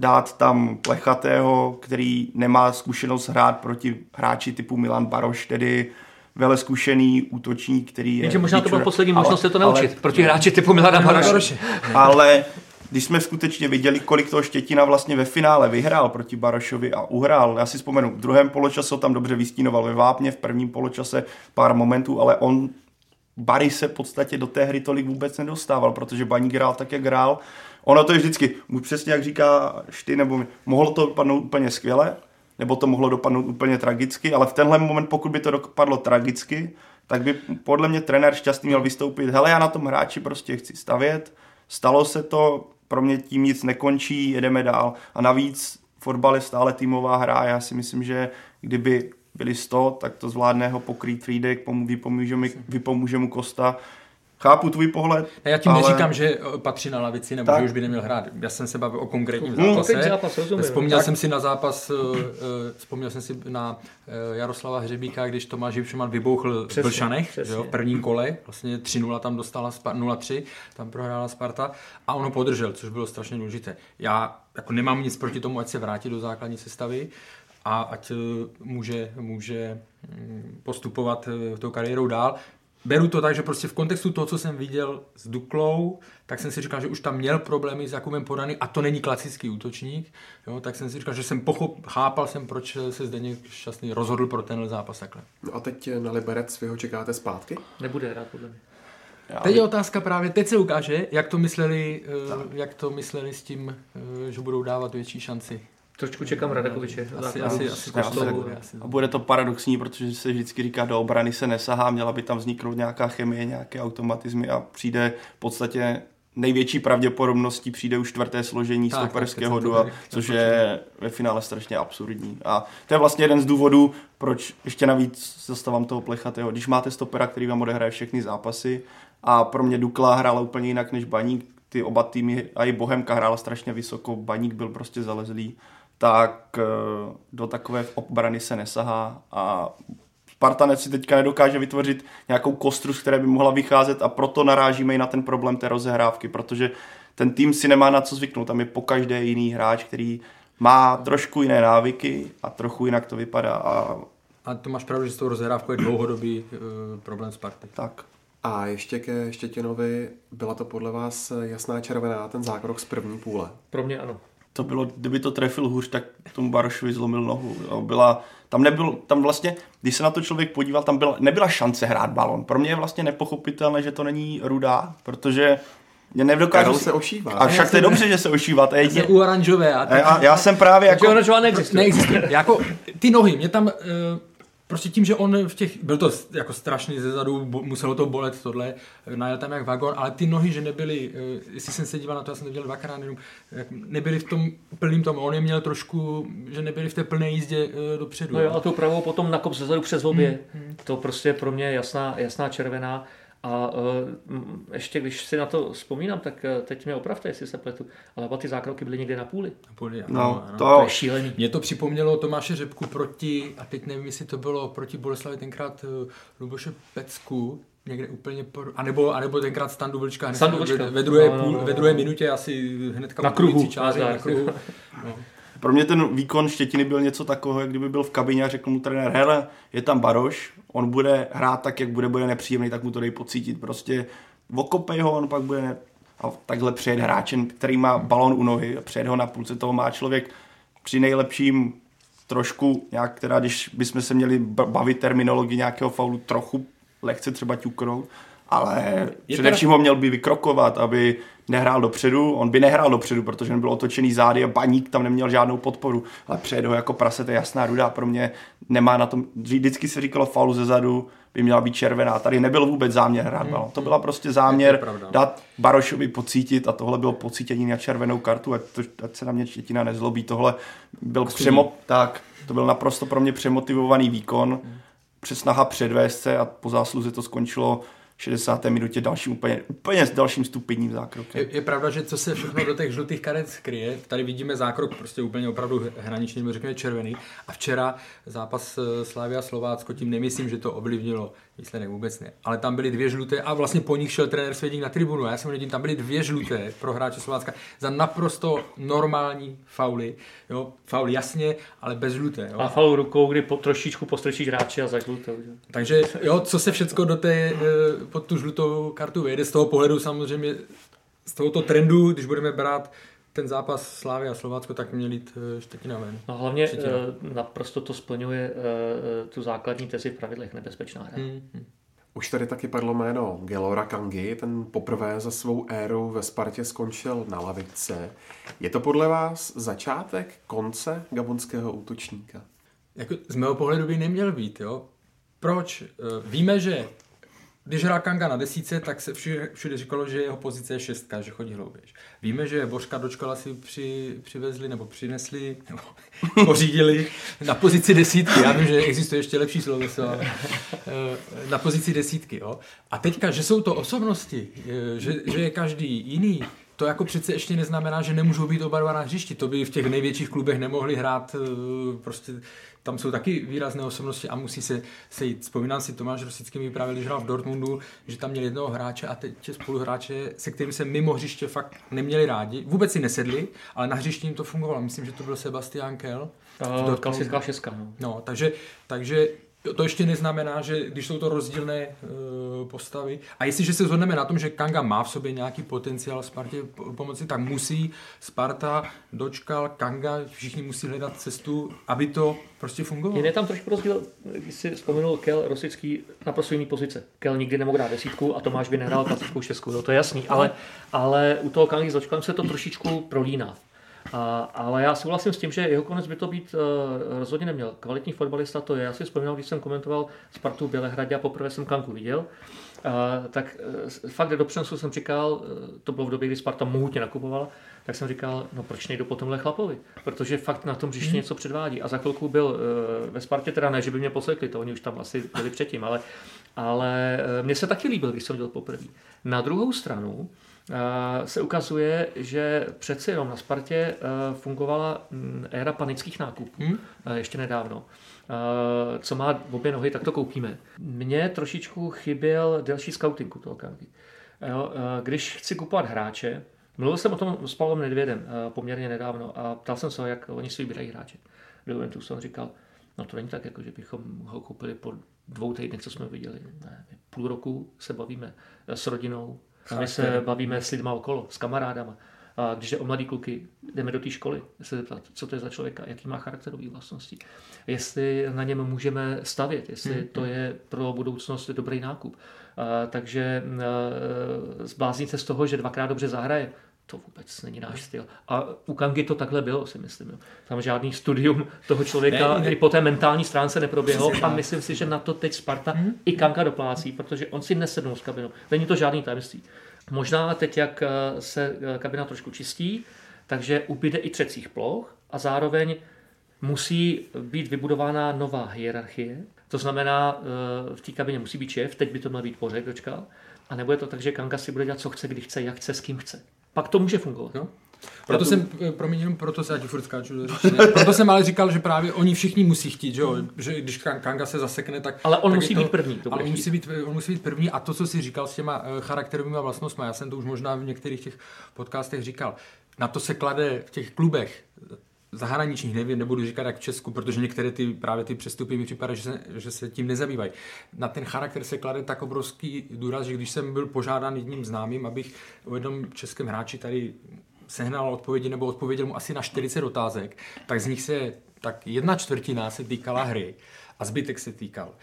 dát tam plechatého, který nemá zkušenost hrát proti hráči typu Milan Baroš, tedy vele zkušený útočník, který je... Jenže možná to byla poslední možnost se to naučit ale, proti hráči typu Milana Baroše. Ale když jsme skutečně viděli, kolik toho Štětina vlastně ve finále vyhrál proti Barošovi a uhrál, já si vzpomenu, v druhém poločase tam dobře vystínoval ve Vápně, v prvním poločase pár momentů, ale on Barry se v podstatě do té hry tolik vůbec nedostával, protože Baník hrál tak, jak hrál. Ono to je vždycky, přesně jak říká Šty, nebo mohlo to dopadnout úplně skvěle, nebo to mohlo dopadnout úplně tragicky, ale v tenhle moment, pokud by to dopadlo tragicky, tak by podle mě trenér šťastný měl vystoupit, hele, já na tom hráči prostě chci stavět, stalo se to, pro mě tím nic nekončí, jedeme dál. A navíc fotbal je stále týmová hra já si myslím, že kdyby byli 100, tak to zvládne ho pokrýt mi, vypomůže mu Kosta. Chápu tvůj pohled. Ne, já tím ale... neříkám, že eh, patří na lavici nebo tak. že už by neměl hrát. Já jsem se bavil o konkrétním hmm, zápase. Hmm, zápas, rozumím, vzpomněl tak. jsem si na zápas, uh, vzpomněl jsem si na Jaroslava Hřebíka, když Tomáš Jivšeman vybouchl přesně, v Blšanech, přesně. Jo, v prvním kole, vlastně 3-0 tam dostala, 0-3, tam prohrála Sparta a on ho podržel, což bylo strašně důležité. Já jako nemám nic proti tomu, ať se vrátí do základní sestavy, a ať může, může mm, postupovat tou kariérou dál beru to tak, že prostě v kontextu toho, co jsem viděl s Duklou, tak jsem si říkal, že už tam měl problémy s Jakubem Podany a to není klasický útočník, jo, tak jsem si říkal, že jsem pochop, chápal jsem, proč se Zdeněk Šťastný rozhodl pro tenhle zápas takhle. No a teď na Liberec vy ho čekáte zpátky? Nebude rád podle mě. Já teď je otázka právě, teď se ukáže, jak to mysleli, uh, jak to mysleli s tím, uh, že budou dávat větší šanci Trošku čekám Radakoviče. Asi, asi, asi, asi, a bude to paradoxní, protože se vždycky říká, do obrany se nesahá, měla by tam vzniknout nějaká chemie, nějaké automatizmy a přijde v podstatě největší pravděpodobností přijde už čtvrté složení tak, stoperského dua, což je ve finále strašně absurdní. A to je vlastně jeden z důvodů, proč ještě navíc zastavám toho plechatého. Když máte stopera, který vám odehraje všechny zápasy a pro mě Dukla hrála úplně jinak než Baník, ty oba týmy, a i Bohemka hrála strašně vysoko, Baník byl prostě zalezlý tak eh, do takové obrany se nesahá a Spartanec si teďka nedokáže vytvořit nějakou kostru, z které by mohla vycházet a proto narážíme i na ten problém té rozehrávky, protože ten tým si nemá na co zvyknout, tam je po každé jiný hráč, který má trošku jiné návyky a trochu jinak to vypadá. A, a to máš pravdu, že s tou rozehrávkou je dlouhodobý uh, problém Sparty. Tak. A ještě ke Štětinovi, byla to podle vás jasná červená ten zákrok z první půle? Pro mě ano to bylo, kdyby to trefil hůř, tak tomu Barošovi zlomil nohu. Jo. Byla, tam nebyl, tam vlastně, když se na to člověk podíval, tam byla, nebyla šance hrát balon. Pro mě je vlastně nepochopitelné, že to není rudá, protože mě nedokážu se ošívat. A však to je dobře, že se ošívá. To je jedině... u oranžové. A, já, já, jsem právě jako... oranžová neexistuje. neexistuje. jako, ty nohy, mě tam... Uh, prostě tím, že on v těch, byl to jako strašný ze zadu, muselo to bolet tohle, najel tam jak vagon, ale ty nohy, že nebyly, eh, jestli jsem se díval na to, já jsem to viděl dvakrát, jenom, nebyly v tom plným tom, on je měl trošku, že nebyly v té plné jízdě eh, dopředu. No jo, a tu pravou potom na kop ze zadu přes obě, hmm, hmm. to prostě pro mě jasná, jasná červená A uh, ještě když si na to vzpomínám, tak uh, teď mě opravte, jestli se pletu, ale ty zákroky byly někde na půli. Na půli, No, ano, ano. to- To je šílený. Mě to připomnělo Tomáše Řepku proti, a teď nevím, jestli to bylo proti Boleslavi tenkrát uh, Luboše Pecku, někde úplně, por, anebo, anebo tenkrát Standu Vlčka, hned Standu Vlčka. ve, ve, druhé, No, no, půl, no, no. ve druhé minutě asi hnedka Na kruhu, čáře, nazdar. na kruhu. No. Pro mě ten výkon Štětiny byl něco takového, jak kdyby byl v kabině a řekl mu trenér, hele, je tam Baroš, on bude hrát tak, jak bude, bude nepříjemný, tak mu to dej pocítit. Prostě okopej ho, on pak bude ne... a takhle přijet hráčem, který má balon u nohy a přijet ho na půlce toho má člověk při nejlepším trošku nějak, teda když bychom se měli ba- bavit terminologii nějakého faulu, trochu lehce třeba ťuknout, ale Je především ho měl by vykrokovat, aby nehrál dopředu, on by nehrál dopředu, protože on byl otočený zády a baník tam neměl žádnou podporu, ale přijet ho jako prase, to je jasná ruda, pro mě nemá na tom, vždycky se říkalo faulu ze zadu, by měla být červená, tady nebyl vůbec záměr hrát balon, to byla prostě záměr dát Barošovi pocítit a tohle bylo pocítění na červenou kartu, ať, to, ať se na mě Štětina nezlobí, tohle byl přemo, tak, to byl naprosto pro mě přemotivovaný výkon, přesnaha předvést se a po zásluze to skončilo 60. minutě dalším úplně, úplně s dalším stupidním zákrokem. Je, je, pravda, že co se všechno do těch žlutých karet skryje, tady vidíme zákrok prostě úplně opravdu hraničně, nebo řekněme červený. A včera zápas eh, Slavia Slovácko, tím nemyslím, že to ovlivnilo výsledek vůbec ne. Ale tam byly dvě žluté a vlastně po nich šel trenér Svědík na tribunu. Já jsem nedím, tam byly dvě žluté pro hráče Slovácka za naprosto normální fauly. Jo, faul jasně, ale bez žluté. Jo. A faul rukou, kdy po, trošičku postrčíš hráče a zažlutou. že? Takže jo, co se všecko do té, eh, pod tu žlutou kartu vejde, z toho pohledu samozřejmě, z tohoto trendu, když budeme brát ten zápas Slávy a Slovácko, tak měl jít eh, Štětina ven. No hlavně Určitě. eh, naprosto to splňuje eh, tu základní tezi v pravidlech nebezpečná hra. Hmm, hmm. Už tady taky padlo jméno Gelora Kangi, ten poprvé za svou éru ve Spartě skončil na lavice. Je to podle vás začátek konce gabonského útočníka? Jako z mého pohledu by neměl být, jo. Proč? Víme, že když hrál Kanga na desíce, tak se všude, všude říkalo, že jeho pozice je šestka, že chodí hlouběž. Víme, že Božka dočkala si při, přivezli nebo přinesli, nebo pořídili na pozici desítky. Já vím, že existuje ještě lepší sloveso, ale eh, na pozici desítky. Jo? A teďka, že jsou to osobnosti, eh, že, že je každý jiný, to jako přece ještě neznamená, že nemůžou být oba dva na hřišti. To by v těch největších klubech nemohli hrát, eh, prostě tam jsou taky výrazné osobnosti a musí se sejít. Vzpomínám si, Tomáš Rosický mi právě, když hrál v Dortmundu, že tam měl jednoho hráče a teď spoluhráče, se kterým se mimo hřiště fakt neměli rádi. Vůbec si nesedli, ale na hřišti jim to fungovalo. Myslím, že to byl Sebastian Kell. Uh, klasická šestka. No. No, takže, takže to ještě neznamená, že když jsou to rozdílné uh, postavy, a jestliže se shodneme na tom, že Kanga má v sobě nějaký potenciál Spartě po- pomoci, tak musí Sparta, dočkal, Kanga, všichni musí hledat cestu, aby to prostě fungovalo. Je tam trošku rozdíl, když si vzpomenul Kel Rosický naprosto jiný pozice. Kel nikdy nemohl dát desítku a Tomáš by nehrál klasickou šestku, no, to je jasný, ale, ale u toho Kangy s Dočkalem se to trošičku prolíná. A, ale já souhlasím s tím, že jeho konec by to být uh, rozhodně neměl. Kvalitní fotbalista to je. Já si vzpomínal, když jsem komentoval Spartu v Bělehradě a poprvé jsem Kanku viděl, uh, tak uh, fakt do přenosu jsem říkal, uh, to bylo v době, kdy Sparta mohutně nakupovala, tak jsem říkal, no proč nejdu po tomhle chlapovi? Protože fakt na tom hřišti něco předvádí. A za chvilku byl uh, ve Spartě, teda ne, že by mě posekli, to oni už tam asi byli předtím, ale, ale uh, mně se taky líbil, když jsem viděl poprvé. Na druhou stranu, se ukazuje, že přeci jenom na Spartě uh, fungovala mm, éra panických nákupů Hmm? uh, ještě nedávno. Co má v obě nohy, tak to koupíme. Mně trošičku chyběl delší scouting u toho Kangy. Když chci kupovat hráče, mluvil jsem o tom s Pavlem Nedvědem poměrně nedávno a ptal jsem se ho, jak oni si vybírají hráče. Do Juventusu on říkal, no to není tak, jako že bychom ho koupili po dvou týdnech, co jsme viděli. Ne, půl roku se bavíme s rodinou, my se bavíme s lidma okolo, s kamarádama. A když jde o mladý kluky, jdeme do té školy, se zeptat, co to je za člověka, jaký má charakterové vlastnosti, jestli na něm můžeme stavět, jestli to je pro budoucnost dobrý nákup. A, takže a, zbláznit se z toho, že dvakrát dobře zahraje, to vůbec není náš styl. A u Kangy to takhle bylo, si myslím. Jo. Tam žádný studium toho člověka Ne, ne. i po té mentální stránce neproběhlo a myslím si, že na to teď Sparta i Kanka doplácí, protože on si nesednul s kabinou. Není to žádný tajemství. Možná teď, jak eh, se eh, kabina trošku čistí, takže ubyde i třecích ploch a zároveň musí být vybudována nová hierarchie To znamená, v té kabině musí být šéf, teď by to měl být pořek, dočkal, a nebude to tak, že Kanga si bude dělat, co chce, kdy chce, jak chce, s kým chce. Pak to může fungovat. No. Proto jsem, promiň, jenom proto se, ať furt skáču, proto jsem ale říkal, že právě oni všichni musí chtít, že, jo? že když Kanga se zasekne, tak... Ale on tak musí to, být první. To ale on musí být, on musí být první a to, co jsi říkal s těma eh, charakterovými vlastnostmi, já jsem to už možná v některých těch podcastech říkal, na to se klade v těch klubech zahraničních, nevím, nebudu říkat jak v Česku, protože některé ty právě ty přestupy mi připadá, že se, že se tím nezabývají. Na ten charakter se klade tak obrovský důraz, že když jsem byl požádán jedním známým, abych o jednom českém hráči tady sehnal odpovědi nebo odpověděl mu asi na 40 otázek, tak z nich se tak jedna čtvrtina se týkala hry a zbytek se týkal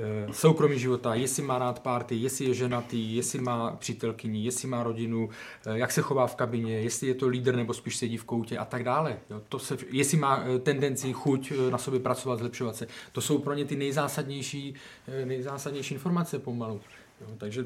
Eh, soukromí života, jestli má rád párty, jestli je ženatý, jestli má přítelkyni, jestli má rodinu, eh, jak se chová v kabině, jestli je to líder nebo spíš sedí v koutě a tak dále. Jo, to se, jestli má eh, tendenci, chuť na sobě pracovat, zlepšovat se. To jsou pro ně ty nejzásadnější, nejzásadnější informace pomalu. Jo, takže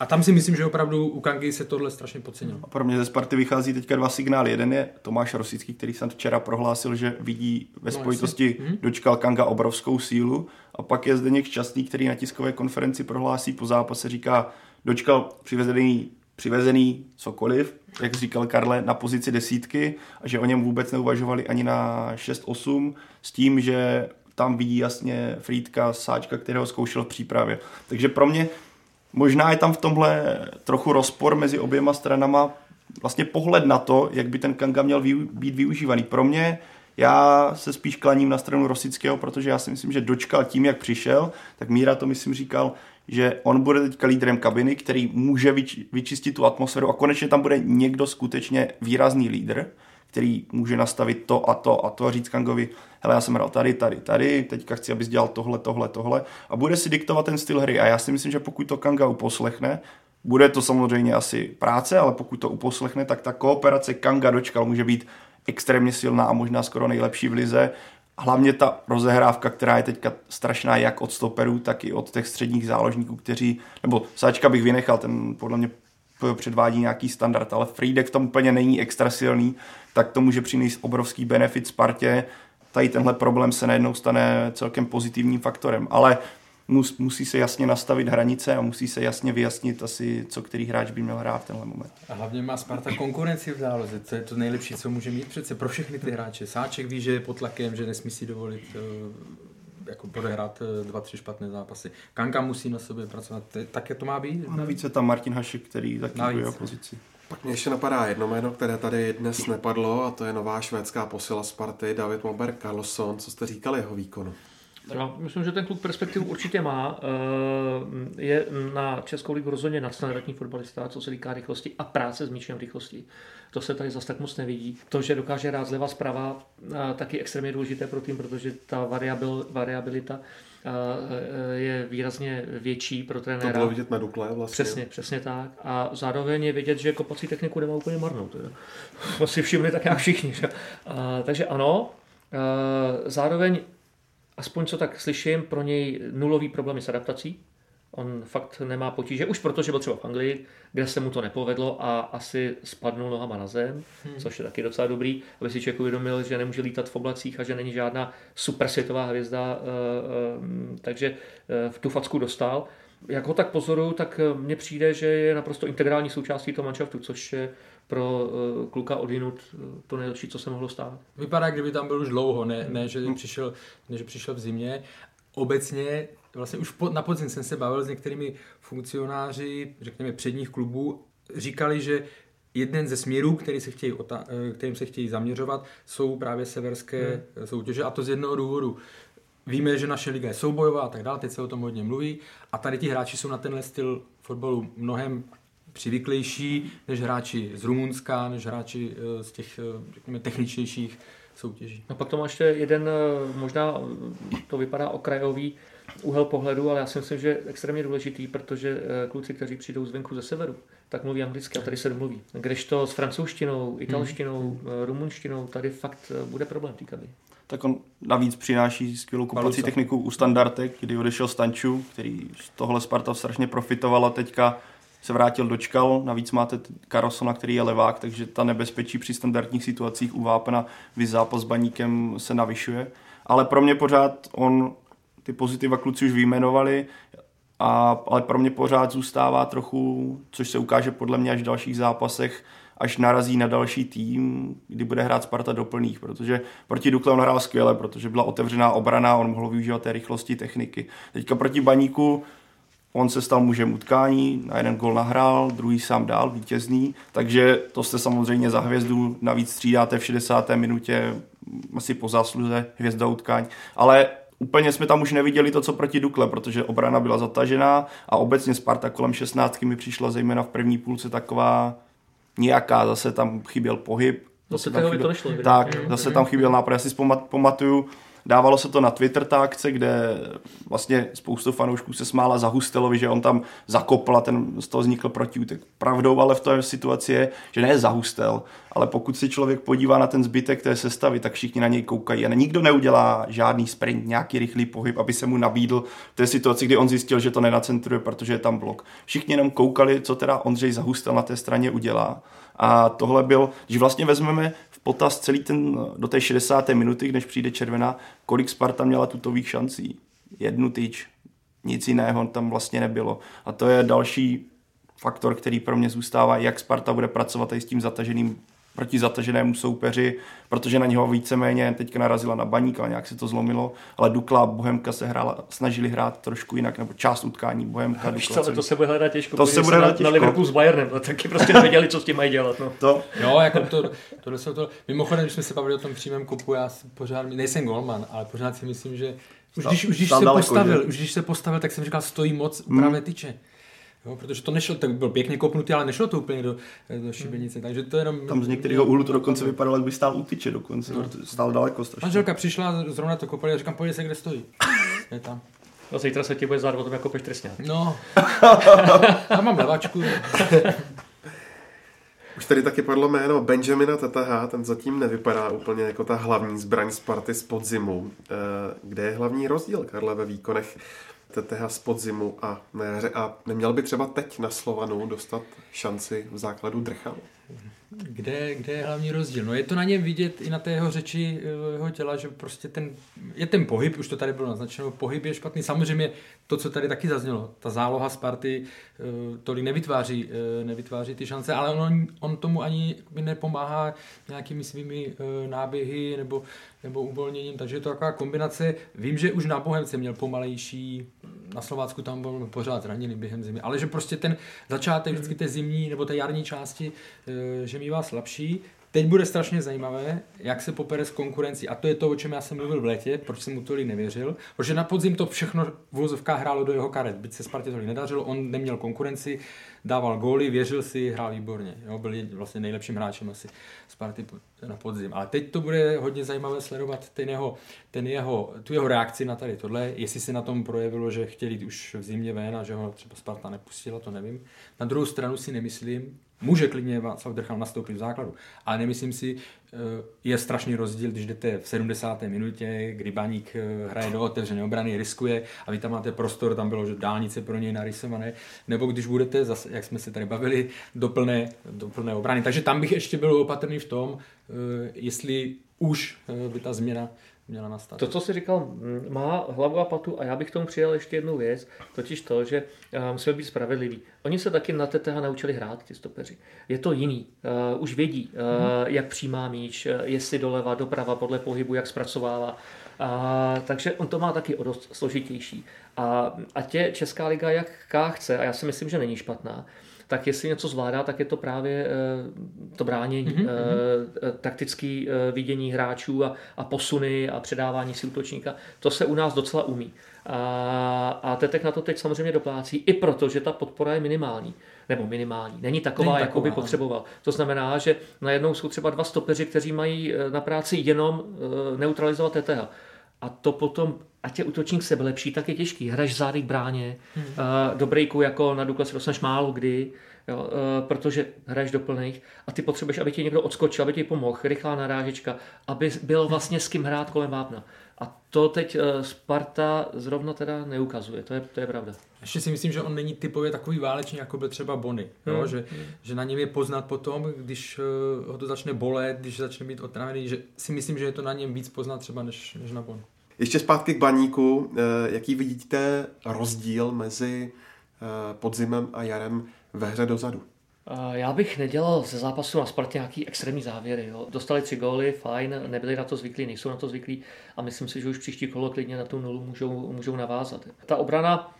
a tam si myslím, že opravdu u Kangy se tohle strašně podcenilo. A pro mě ze Sparty vychází teďka dva signály. Jeden je Tomáš Rosický, který jsem včera prohlásil, že vidí ve no, spojitosti no, dočkal Kanga obrovskou sílu. A pak je zde něk Šťastný, který na tiskové konferenci prohlásí po zápase, říká, dočkal přivezený, přivezený cokoliv, jak říkal Karle, na pozici desítky a že o něm vůbec neuvažovali ani na 6-8 s tím, že tam vidí jasně Frýdka, Sáčka, kterého zkoušel v přípravě. Takže pro mě Možná je tam v tomhle trochu rozpor mezi oběma stranama, vlastně pohled na to, jak by ten Kanga měl být využívaný. Pro mě já se spíš klaním na stranu Rosického, protože já si myslím, že dočkal tím, jak přišel, tak Míra to myslím říkal, že on bude teďka lídrem kabiny, který může vyčistit tu atmosféru a konečně tam bude někdo skutečně výrazný lídr, který může nastavit to a to a to a říct Kangovi, hele, já jsem hrál tady, tady, tady, teďka chci, abys dělal tohle, tohle, tohle. A bude si diktovat ten styl hry. A já si myslím, že pokud to Kanga uposlechne, bude to samozřejmě asi práce, ale pokud to uposlechne, tak ta kooperace Kanga dočkal může být extrémně silná a možná skoro nejlepší v lize. Hlavně ta rozehrávka, která je teďka strašná jak od stoperů, tak i od těch středních záložníků, kteří, nebo Sáčka bych vynechal, ten podle mě předvádí nějaký standard, ale Friedek v tom úplně není extra silný, tak to může přinést obrovský benefit Spartě. Tady tenhle problém se najednou stane celkem pozitivním faktorem, ale mus, musí se jasně nastavit hranice a musí se jasně vyjasnit asi, co který hráč by měl hrát v tenhle moment. A hlavně má Sparta konkurenci v záloze, to je to nejlepší, co může mít přece pro všechny ty hráče. Sáček ví, že je pod tlakem, že nesmí si dovolit eh, jako odehrát eh, dva, tři špatné zápasy. Kanka musí na sobě pracovat, tak to má být. A navíc je tam Martin Hašek, který taky bude pozici. Pak mě ještě napadá jedno jméno, které tady dnes nepadlo, a to je nová švédská posila Sparty, David Mober Carlson. Co jste říkali jeho výkonu? Já myslím, že ten kluk perspektivu určitě má. Eh, je na Českou ligu rozhodně nadstandardní fotbalista, co se týká rychlosti a práce s míčem rychlosti. To se tady zase tak moc nevidí. To, že dokáže hrát zleva zprava, eh, taky extrémně důležité pro tým, protože ta variabil, variabilita je výrazně větší pro trenéra. To bylo vidět na Dukle vlastně. Přesně, přesně tak. A zároveň je vidět, že kopací techniku nemá úplně marnou. Teda. To si všimli tak jak všichni. Že? A, takže ano, zároveň aspoň co tak slyším, pro něj nulový problémy s adaptací. On fakt nemá potíže, už protože byl třeba v Anglii, kde se mu to nepovedlo a asi spadnul nohama na zem, hmm. což je taky docela dobrý, aby si člověk uvědomil, že nemůže lítat v oblacích a že není žádná super světová hvězda, eh, eh, takže eh, v tu facku dostal. Jak ho tak pozoruju, tak mně přijde, že je naprosto integrální součástí toho manšaftu, což je pro kluka odinut to nejlepší, co se mohlo stát. Vypadá, kdyby tam byl už dlouho, ne, ne že, přišel, ne že přišel v zimě. Obecně vlastně už na podzim jsem se bavil s některými funkcionáři, řekněme předních klubů, říkali, že jeden ze směrů, který se chtějí, eh, kterým se chtějí zaměřovat, jsou právě severské hmm. soutěže a to z jednoho důvodu. Víme, že naše liga je soubojová a tak dále, teď se o tom hodně mluví a tady ti hráči jsou na tenhle styl fotbalu mnohem přivyklejší než hráči z Rumunska, než hráči eh, z těch eh, řekněme, techničtějších soutěží. A pak to ještě jeden, možná to vypadá okrajový, úhel pohledu, ale já si myslím, že je extrémně důležitý, protože eh, kluci, kteří přijdou zvenku ze severu, tak mluví anglicky a tady se domluví. to s francouzštinou, italštinou, hmm. Eh, rumunštinou, tady fakt eh, bude problém týkat. Tak on navíc přináší skvělou kupací techniku u standardek, kdy odešel Stanču, který z tohle Sparta strašně profitovala teďka se vrátil do Čkal, navíc máte Karosona, který je levák, takže ta nebezpečí při standardních situacích u Vápna, vy zápas s baníkem se navyšuje. Ale pro mě pořád on ty pozitiva kluci už vyjmenovali, a, ale pro mě pořád zůstává trochu, což se ukáže podle mě až v dalších zápasech, až narazí na další tým, kdy bude hrát Sparta doplných, protože proti Dukle on hrál skvěle, protože byla otevřená obrana, on mohl využívat té rychlosti techniky. Teďka proti Baníku on se stal mužem utkání, na jeden gol nahrál, druhý sám dál, vítězný, takže to jste samozřejmě za hvězdu, navíc střídáte v 60. minutě, asi po zásluze hvězda utkání, ale úplně jsme tam už neviděli to, co proti Dukle, protože obrana byla zatažená a obecně Sparta kolem 16 mi přišla zejména v první půlce taková nějaká, zase tam chyběl pohyb. Zase tam chyběl, to nešlo. Tak, zase tam chyběl nápad. Já si pamatuju, Dávalo se to na Twitter ta akce, kde vlastně spoustu fanoušků se smála za Hustelovi, že on tam zakopl a ten z toho vznikl protiútek. Pravdou ale v té situaci je, že ne za Hustel, ale pokud si člověk podívá na ten zbytek té sestavy, tak všichni na něj koukají a nikdo neudělá žádný sprint, nějaký rychlý pohyb, aby se mu nabídl v té situaci, kdy on zjistil, že to nenacentruje, protože je tam blok. Všichni jenom koukali, co teda Ondřej Zahustel na té straně udělá. A tohle byl, když vlastně vezmeme potaz celý ten, do té 60. minuty, než přijde červená, kolik Sparta měla tutových šancí. Jednu tyč, nic jiného tam vlastně nebylo. A to je další faktor, který pro mě zůstává, jak Sparta bude pracovat i s tím zataženým proti zataženému soupeři, protože na něho víceméně teďka narazila na baník, ale nějak se to zlomilo, ale Dukla a Bohemka se hrála, snažili hrát trošku jinak, nebo část utkání Bohemka, Víš co, to se bude hledat těžko. To se bude hledat těžko. Na Liverpool s Bayernem, no, taky prostě nevěděli, co s tím mají dělat. No. To. Jo, jako to, to, to, to, mimochodem, když jsme se bavili o tom přímém kopu, já pořád, nejsem golman, ale pořád si myslím, že už když, už když se postavil, už když se postavil, tak jsem říkal, stojí moc hmm. právě tyče. Jo, protože to nešlo, tak byl pěkně kopnutý, ale nešlo to úplně do, do šibenice, takže to jenom... Tam z některého úhlu to dokonce vypadalo, jak by stál u tyče dokonce, no. stál daleko strašně. Manželka přišla, zrovna to kopali a říkám, pojď se, kde stojí. Je tam. No zítra se ti bude zát o tom, jako trestně. No, já mám levačku. Už tady taky padlo jméno Benjamina TTH, ten zatím nevypadá úplně jako ta hlavní zbraň Sparty z podzimu. Eh, kde je hlavní rozdíl, Karle, ve výkonech TTH z podzimu a jaře a neměl by třeba teď na Slovanu dostat šanci v základu Drchalu? Kde, kde je hlavní rozdíl? No je to na něm vidět i na té jeho řeči, eh, jeho těla, že prostě ten, je ten pohyb, už to tady bylo naznačeno, pohyb je špatný. Samozřejmě to, co tady taky zaznělo, ta záloha Sparty eh, tolik nevytváří, eh, nevytváří ty šance, ale on, on tomu ani nepomáhá nějakými svými náběhy nebo, nebo uvolněním, takže je to taková kombinace. Vím, že už na Bohemce měl pomalejší, na Slovácku tam byl pořád zraněný během zimy, ale že prostě ten začátek vždycky té zimní nebo té jarní části, že mývá slabší. Teď bude strašně zajímavé, jak se popere s konkurencí. A to je to, o čem já jsem mluvil v létě, proč jsem mu tolik nevěřil. Protože na podzim to všechno v vozovkách hrálo do jeho karet. Byť se Spartě tolik nedařilo, on neměl konkurenci, dával góly, věřil si, hrál výborně. Jo, byl vlastně nejlepším hráčem asi Sparty na podzim. Ale teď to bude hodně zajímavé sledovat ten jeho, ten jeho, tu jeho reakci na tady tohle, jestli se na tom projevilo, že chtěli už v zimě ven a že ho třeba Sparta nepustila, to nevím. Na druhou stranu si nemyslím, Může klidně Václav Drchal nastoupit v základu, ale nemyslím si, eh, je strašný rozdíl, když jdete v 70. minutě, kdy Baník eh, hraje do otevřené obrany, riskuje a vy tam máte prostor, tam bylo že dálnice pro něj narysované, nebo když budete, zase, jak jsme se tady bavili, do plné, do plné obrany. Takže tam bych ještě byl opatrný v tom, eh, jestli už by ta změna měla nastat. To, co jsi říkal, má hlavu a patu a já bych tomu přidal ještě jednu věc, totiž to, že uh, musíme být spravedliví. Oni se taky na TTH naučili hrát, ti stopeři. Je to jiný. Uh, už vědí, uh, hmm. jak přijímá míč, jestli doleva, doprava, podle pohybu, jak zpracovává. A, takže on to má taky o dost složitější. A, a tě Česká liga jak chce, a já si myslím, že není špatná, tak jestli něco zvládá, tak je to právě eh, to bránění, mm-hmm. taktické vidění hráčů a, a posuny a předávání si útočníka. To se u nás docela umí. A, a Tetek na to teď samozřejmě doplácí, i proto, že ta podpora je minimální. Nebo minimální. Není taková, Není jakou by potřeboval. To znamená, že najednou jsou třeba dva stopeři, kteří mají na práci jenom neutralizovat TTH. A to potom ať je útočník lepší, tak je těžký. Hraš zády k bráně, hmm. uh, do breaku jako na Douglas dostaneš málo kdy, jo, uh, protože hraješ do plných a ty potřebuješ, aby ti někdo odskočil, aby ti pomohl, rychlá narážečka, aby byl vlastně s kým hrát kolem vápna. A to teď uh, Sparta zrovna teda neukazuje, to je, to je pravda. Ještě si myslím, že on není typově takový válečný, jako byl třeba Bony. Hmm. Jo? Že, hmm. že na něm je poznat potom, když uh, ho to začne bolet, když začne být otravený, že si myslím, že je to na něm víc poznat třeba než, než na Bony. Ještě zpátky k baníku. Eh, jaký vidíte rozdíl mezi eh, podzimem a jarem ve hře dozadu? Já bych nedělal ze zápasu na Spartě nějaký extrémní závěry. Jo. Dostali tři góly, fajn, nebyli na to zvyklí, nejsou na to zvyklí a myslím si, že už příští kolo klidně na tu nulu můžou, můžou navázat. Ta obrana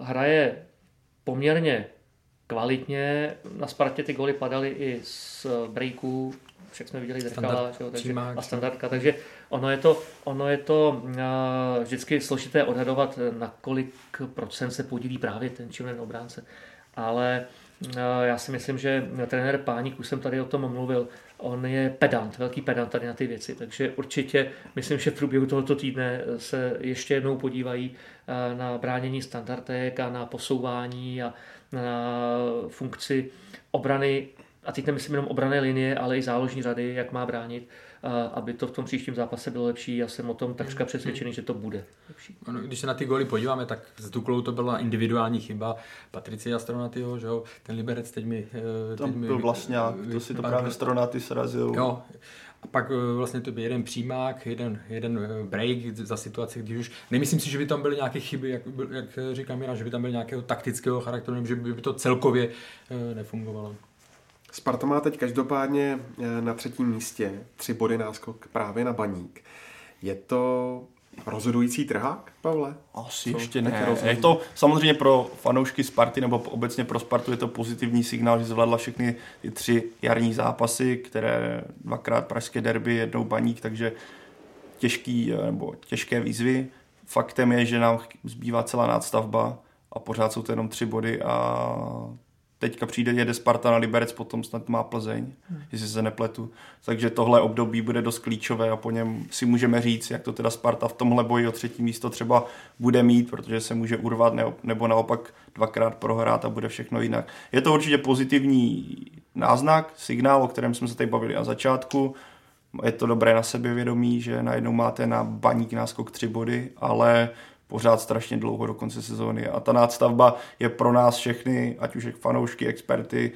hraje poměrně kvalitně. Na Spartě ty góly padaly i z breaků, však jsme viděli Drchala takže, a standardka, takže ono je to, ono je to uh, vždycky složité odhadovat, na kolik procent se podílí právě ten či obránce. Ale uh, já si myslím, že trenér Páník, už jsem tady o tom mluvil, on je pedant, velký pedant tady na ty věci, takže určitě myslím, že v průběhu tohoto týdne se ještě jednou podívají na bránění standardek a na posouvání a na funkci obrany a teď nemyslím jenom obrané linie, ale i záložní řady, jak má bránit, aby to v tom příštím zápase bylo lepší. Já jsem o tom takřka přesvědčený, že to bude lepší. Ono, když se na ty góly podíváme, tak s Duklou to byla individuální chyba Patricia Stronatyho, že jo, ten Liberec teď mi... Eh, teď Tam byl mi, vlastně, to si to právě Stronaty srazil. Jo, a pak eh, vlastně to byl jeden přímák, jeden, jeden eh, break za situaci, když už... Nemyslím si, že by tam byly nějaké chyby, jak, jak říká Mira, že by tam byly nějakého taktického charakteru, že by to celkově nefungovalo. Sparta má teď každopádně eh, na třetím místě tři body náskok právě na baník. Je to rozhodující trhák, Pavle? Asi Co ještě ne. Je to samozřejmě pro fanoušky Sparty nebo obecně pro Spartu je to pozitivní signál, že zvládla všechny ty tři jarní zápasy, které dvakrát pražské derby, jednou baník, takže těžký, eh, nebo těžké výzvy. Faktem je, že nám zbývá celá nástavba a pořád jsou to jenom tři body a teďka přijde, jede Sparta na Liberec, potom snad má Plzeň, hmm. jestli se nepletu. Takže tohle období bude dost klíčové a po něm si můžeme říct, jak to teda Sparta v tomhle boji o třetí místo třeba bude mít, protože se může urvat nebo naopak dvakrát prohrát a bude všechno jinak. Je to určitě pozitivní náznak, signál, o kterém jsme se tady bavili na začátku. Je to dobré na sebevědomí, že najednou máte na baník náskok tři body, ale pořád strašně dlouho do konce sezóny. A ta nástavba je pro nás všechny, ať už fanoušky, experty,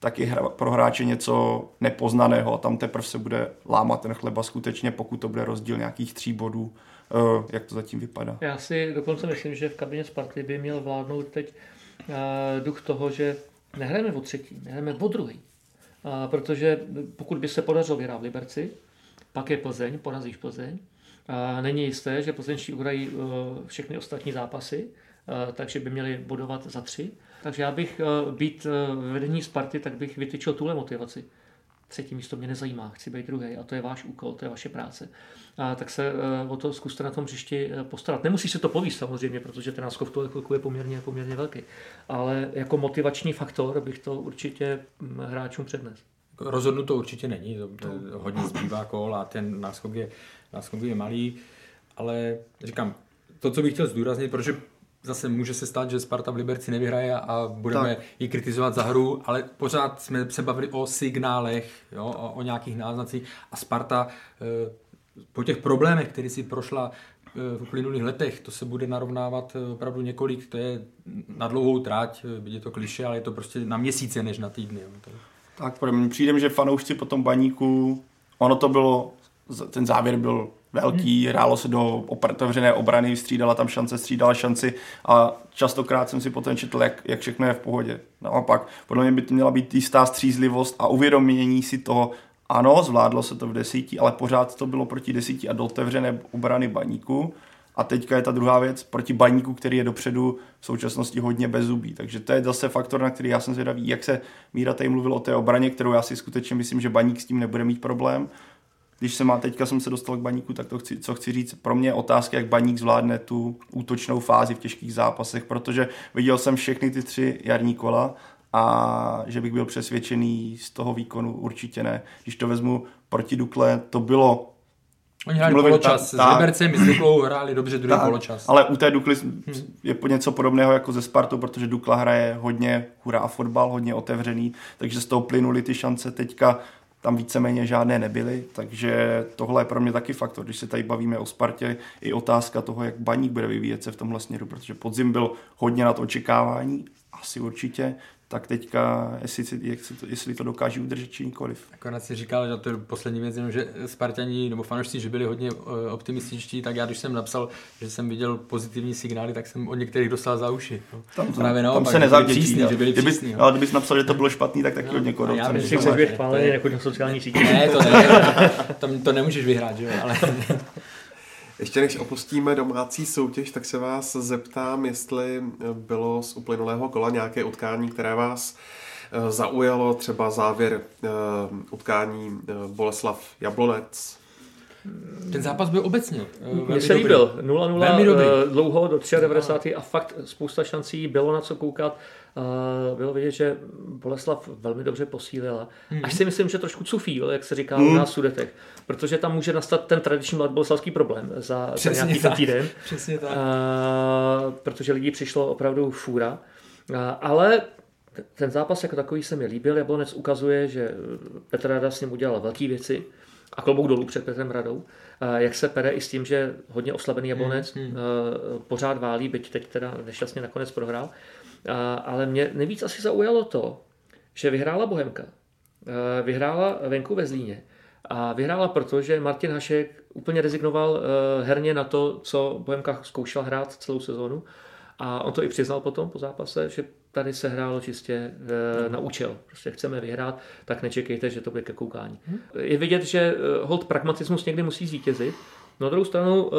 tak i pro hráče něco nepoznaného a tam teprve se bude lámat ten chleba skutečně, pokud to bude rozdíl nějakých tří bodů, eh, jak to zatím vypadá. Já si dokonce myslím, že v kabině Sparty by měl vládnout teď eh, duch toho, že nehrajeme o třetí, nehrajeme o druhý. Protože pokud by se podařilo vyhrát v Liberci, pak je Plzeň, porazíš Plzeň, Není jisté, že plzeňští uhrají eh, všechny ostatní zápasy, eh, takže by měli bodovat za tři. Takže já bych eh, být ve vedení Sparty, tak bych vytyčil tuhle motivaci. Třetí místo mě nezajímá, chci být druhý a to je váš úkol, to je vaše práce. A tak se o to zkuste na tom příště postarat. Nemusí se to povíst samozřejmě, protože ten náskok v tuhle chvilku je poměrně, poměrně velký. Ale jako motivační faktor bych to určitě hm, hráčům přednes. Rozhodnuto určitě není, to, to hodně zbývá kol a ten náskok je náskok je malý, ale říkám, to, co bych chtěl zdůraznit, protože zase může se stát, že Sparta v Liberci nevyhraje a budeme tak. ji kritizovat za hru, ale pořád jsme se bavili o signálech, jo, o, o nějakých náznacích a Sparta e, po těch problémech, které si prošla eh, v uplynulých letech, to se bude narovnávat eh, opravdu několik, to je na dlouhou tráť, je to kliše, ale je to prostě na měsíce než na týdny. Jo. Tak přijde, že fanoušci po tom baníku, ono to bylo ten závěr byl velký, hmm. hrálo se do otevřené obrany, střídala tam šance, střídala šanci a častokrát jsem si potom četl, jak, jak všechno je v pohodě. Naopak, podle mě by to měla být jistá střízlivost a uvědomění si toho, ano, zvládlo se to v desíti, ale pořád to bylo proti desíti a do otevřené obrany baníku. A teďka je ta druhá věc proti baníku, který je dopředu v současnosti hodně zubí. Takže to je zase faktor, na který já jsem zvědavý, jak se Míra tady mluvil o té obraně, kterou já si skutečně myslím, že baník s tím nebude mít problém když se má, teďka jsem se dostal k baníku, tak to chci, co chci říct, pro mě je otázka, jak baník zvládne tu útočnou fázi v těžkých zápasech, protože viděl jsem všechny ty tři jarní kola a že bych byl přesvědčený z toho výkonu určitě ne. Když to vezmu proti Dukle, to bylo Oni hráli poločas. Ta, s Libercem i s Duklou hráli dobře druhý ta, poločas. Ale u té Dukly hmm. je po něco podobného jako ze Spartu, protože Dukla hraje hodně hurá fotbal, hodně otevřený, takže z toho plynuli ty šance. Teďka tam víceméně žádné nebyly, takže tohle je pro mě taky faktor. Když se tady bavíme o Spartě, i otázka toho, jak baník bude vyvíjet se v tomhle směru, protože podzim byl hodně nad očekávání, asi určitě. Tak teďka, jestli, jestli, to, jestli to dokáží udržet či nikoliv. Nakonec si říkal, že to je poslední věc, jenom, že Spartani nebo fanoušci, že byli hodně eh, optimističtí, tak já když jsem napsal, že jsem viděl pozitivní signály, tak jsem od některých dostal za uši. No. Tam, to, Právě naopak, tam se nezavděčí. Že byli kdyby, přísný, ale kdybys napsal, že to bylo špatný, tak taky no, od někoho. Já myslím, že být chválený jako na sociální sítě. Ne, to ne, to, to nemůžeš vyhrát, že jo, ale... Ještě než opustíme domácí soutěž, tak se vás zeptám, jestli bylo z uplynulého kola nějaké utkání, které vás eh, zaujalo, třeba závěr uh, utkání uh, Boleslav Jablonec. Ten zápas byl obecně Mně se líbil. 0-0 dlouho do 93 a fakt spousta šancí, bylo na co koukat. Uh, bylo vidět, že Boleslav velmi dobře posílila. Mm-hmm. Až si myslím, že trošku cufí, jak se říká mm. u nás Sudetech, protože tam může nastat ten tradiční mladboleslavský problém za, za nějaký ten týden. Přesně tak. Uh, protože lidí přišlo opravdu fůra. Uh, ale ten zápas jako takový se mi líbil. Jablonec ukazuje, že Petr Rada s ním udělal velké věci a klobouk dolů před Petrem Radou. Jak se pere i s tím, že hodně oslabený Jablonec hmm, hmm. pořád válí, byť teď teda nešťastně nakonec prohrál. A, ale mě nejvíc asi zaujalo to, že vyhrála Bohemka. Vyhrála venku ve Zlíně. A vyhrála proto, že Martin Hašek úplně rezignoval herně na to, co Bohemka zkoušel hrát celou sezónu. A on to i přiznal potom po zápase, že tady se hrálo čistě e, na účel. Prostě chceme vyhrát, tak nečekejte, že to bude ke koukání. Hmm. Je vidět, že hold pragmatismus někdy musí zvítězit. Na druhou stranu e,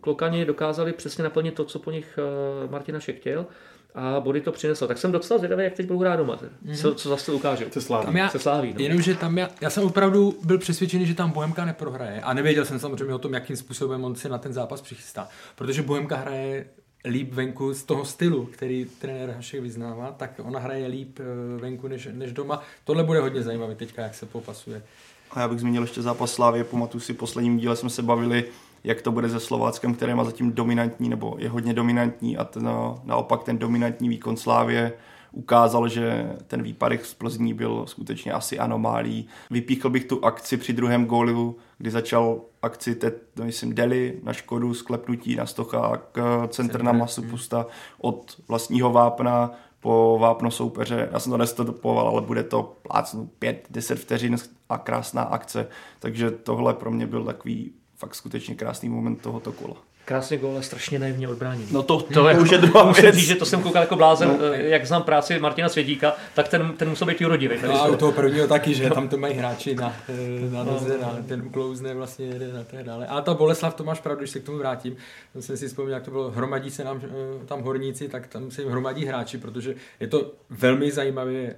klokani dokázali přesně naplnit to, co po nich e, Martina Šek chtěl a body to přinesl. Tak jsem docela zvědavý, jak teď budou hrát doma. Mm-hmm. Co, co zase ukáže. Se sláví. Tam já, se sláví no. Jenomže tam já, já, jsem opravdu byl přesvědčený, že tam Bohemka neprohraje. A nevěděl jsem samozřejmě o tom, jakým způsobem on si na ten zápas přichystá. Protože Bohemka hraje líp venku z toho stylu, který trenér Hašek vyznává, tak ona hraje líp eh, venku než, než doma. Tohle bude hodně zajímavé teďka, jak se popasuje. A já bych zmínil ještě zápas Slávy. Pamatuju si, posledním díle jsme se bavili, jak to bude se Slováckem, které má zatím dominantní, nebo je hodně dominantní a ten, no, naopak ten dominantní výkon Slávě ukázal, že ten výpadek z Plzní byl skutečně asi anomálí. Vypíchl bych tu akci při druhém gólu, kdy začal akci, te, no, myslím, Deli na Škodu, sklepnutí na Stochák, centr na masu pusta od vlastního vápna po vápno soupeře. Já jsem to nestopoval, ale bude to plácnu 5-10 vteřin a krásná akce. Takže tohle pro mě byl takový fakt skutečně krásný moment tohoto kola. Krásný gól, ale strašně naivně odbrání. No to, to, to je už je druhá věc. Říct, že to jsem koukal jako blázen, no. Eh, jak znám práci Martina Svědíka, tak ten, ten musel být jurodivý. No a u toho prvního taky, že tam to mají hráči na, eh, na no. noze, na, ten uklouzne vlastně jede na tak dále. A ta Boleslav, to máš pravdu, když se k tomu vrátím. Tam jsem si vzpomněl, jak to bylo, hromadí se nám eh, tam horníci, tak tam se jim hromadí hráči, protože je to velmi zajímavé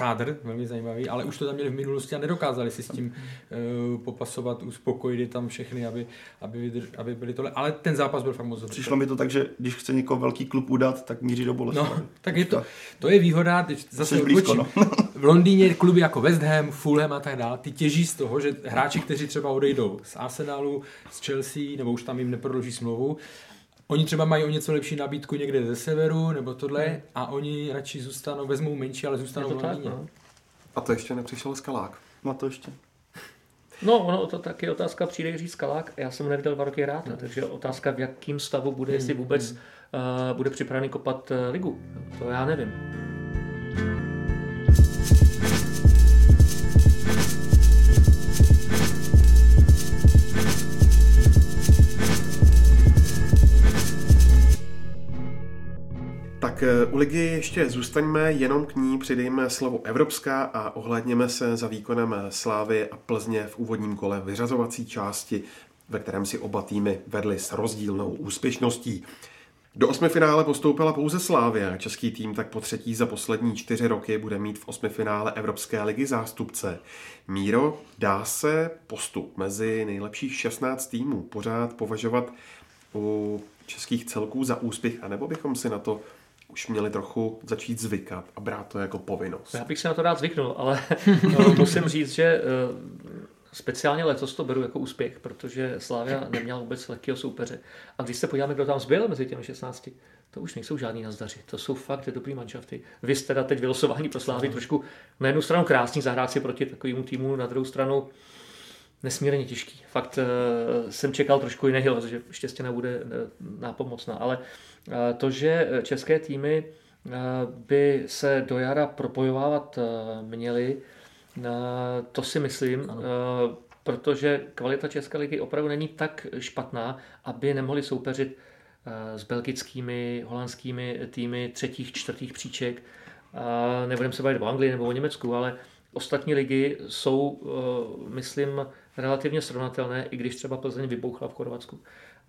kádr, velmi zajímavý, ale už to tam měli v minulosti a nedokázali si s tím uh, popasovat, uspokojit tam všechny, aby, aby, vydrž, aby byli tohle. Ale ten zápas byl fakt moc dobrý. Přišlo mi to tak, že když chce někoho velký klub udat, tak míří do Boleslavy. No, tak je to, to je výhoda, když zase blízko, no. v Londýně kluby jako West Ham, Fulham a tak dále, ty těží z toho, že hráči, kteří třeba odejdou z Arsenalu, z Chelsea, nebo už tam jim neprodlouží smlouvu, Oni třeba mají o něco lepší nabídku někde ze severu nebo tohle hmm. a oni radši zůstanou, vezmou menší, ale zůstanou v Londýně. No. A to ještě nepřišel Skalák. No to ještě. No, ono to taky otázka přijde říct Skalák. Já jsem neviděl dva roky rád, hmm. takže otázka, v jakým stavu bude, jestli hmm, vůbec hmm. uh, bude připravený kopat uh, ligu. To já nevím. Eh, u ligy ještě zůstaňme, jenom k ní přidejme slovo evropská a ohledněme se za výkonem Slávy a Plzně v úvodním kole vyřazovací části, ve kterém si oba týmy vedly s rozdílnou úspěšností. Do osmi finále postoupila pouze Slávia. Český tým tak po třetí za poslední čtyři roky bude mít v osmi finále Evropské ligy zástupce. Míro, dá se postup mezi nejlepších 16 týmů pořád považovat u českých celků za úspěch, anebo bychom si na to už měli trochu začít zvykat a brát to jako povinnost. Já bych se na to rád zvyknul, ale musím říct, že eh, speciálně letos to beru jako úspěch, protože Slávia neměla vůbec lehkého soupeře. A když se podíváme, kdo tam zbyl mezi těmi 16, to už nejsou žádný nazdaři. To jsou fakt dobrý manšafty. Vy jste teda teď vylosování pro Slávy trošku na jednu stranu krásný zahrát si proti takovému týmu, na druhou stranu nesmírně těžký. Fakt uh, jsem čekal trošku jiného, že štěstěna bude uh, nápomocná, ale uh, to, že české týmy by se do jara propojovávat měli, to si myslím, ano. protože kvalita České ligy opravdu není tak špatná, aby nemohli soupeřit s belgickými, holandskými týmy třetích, čtvrtých příček. Nebudeme se bavit o Anglii nebo o Německu, ale ostatní ligy jsou, myslím, relativně srovnatelné, i když třeba Plzeň vybouchla v Chorvatsku.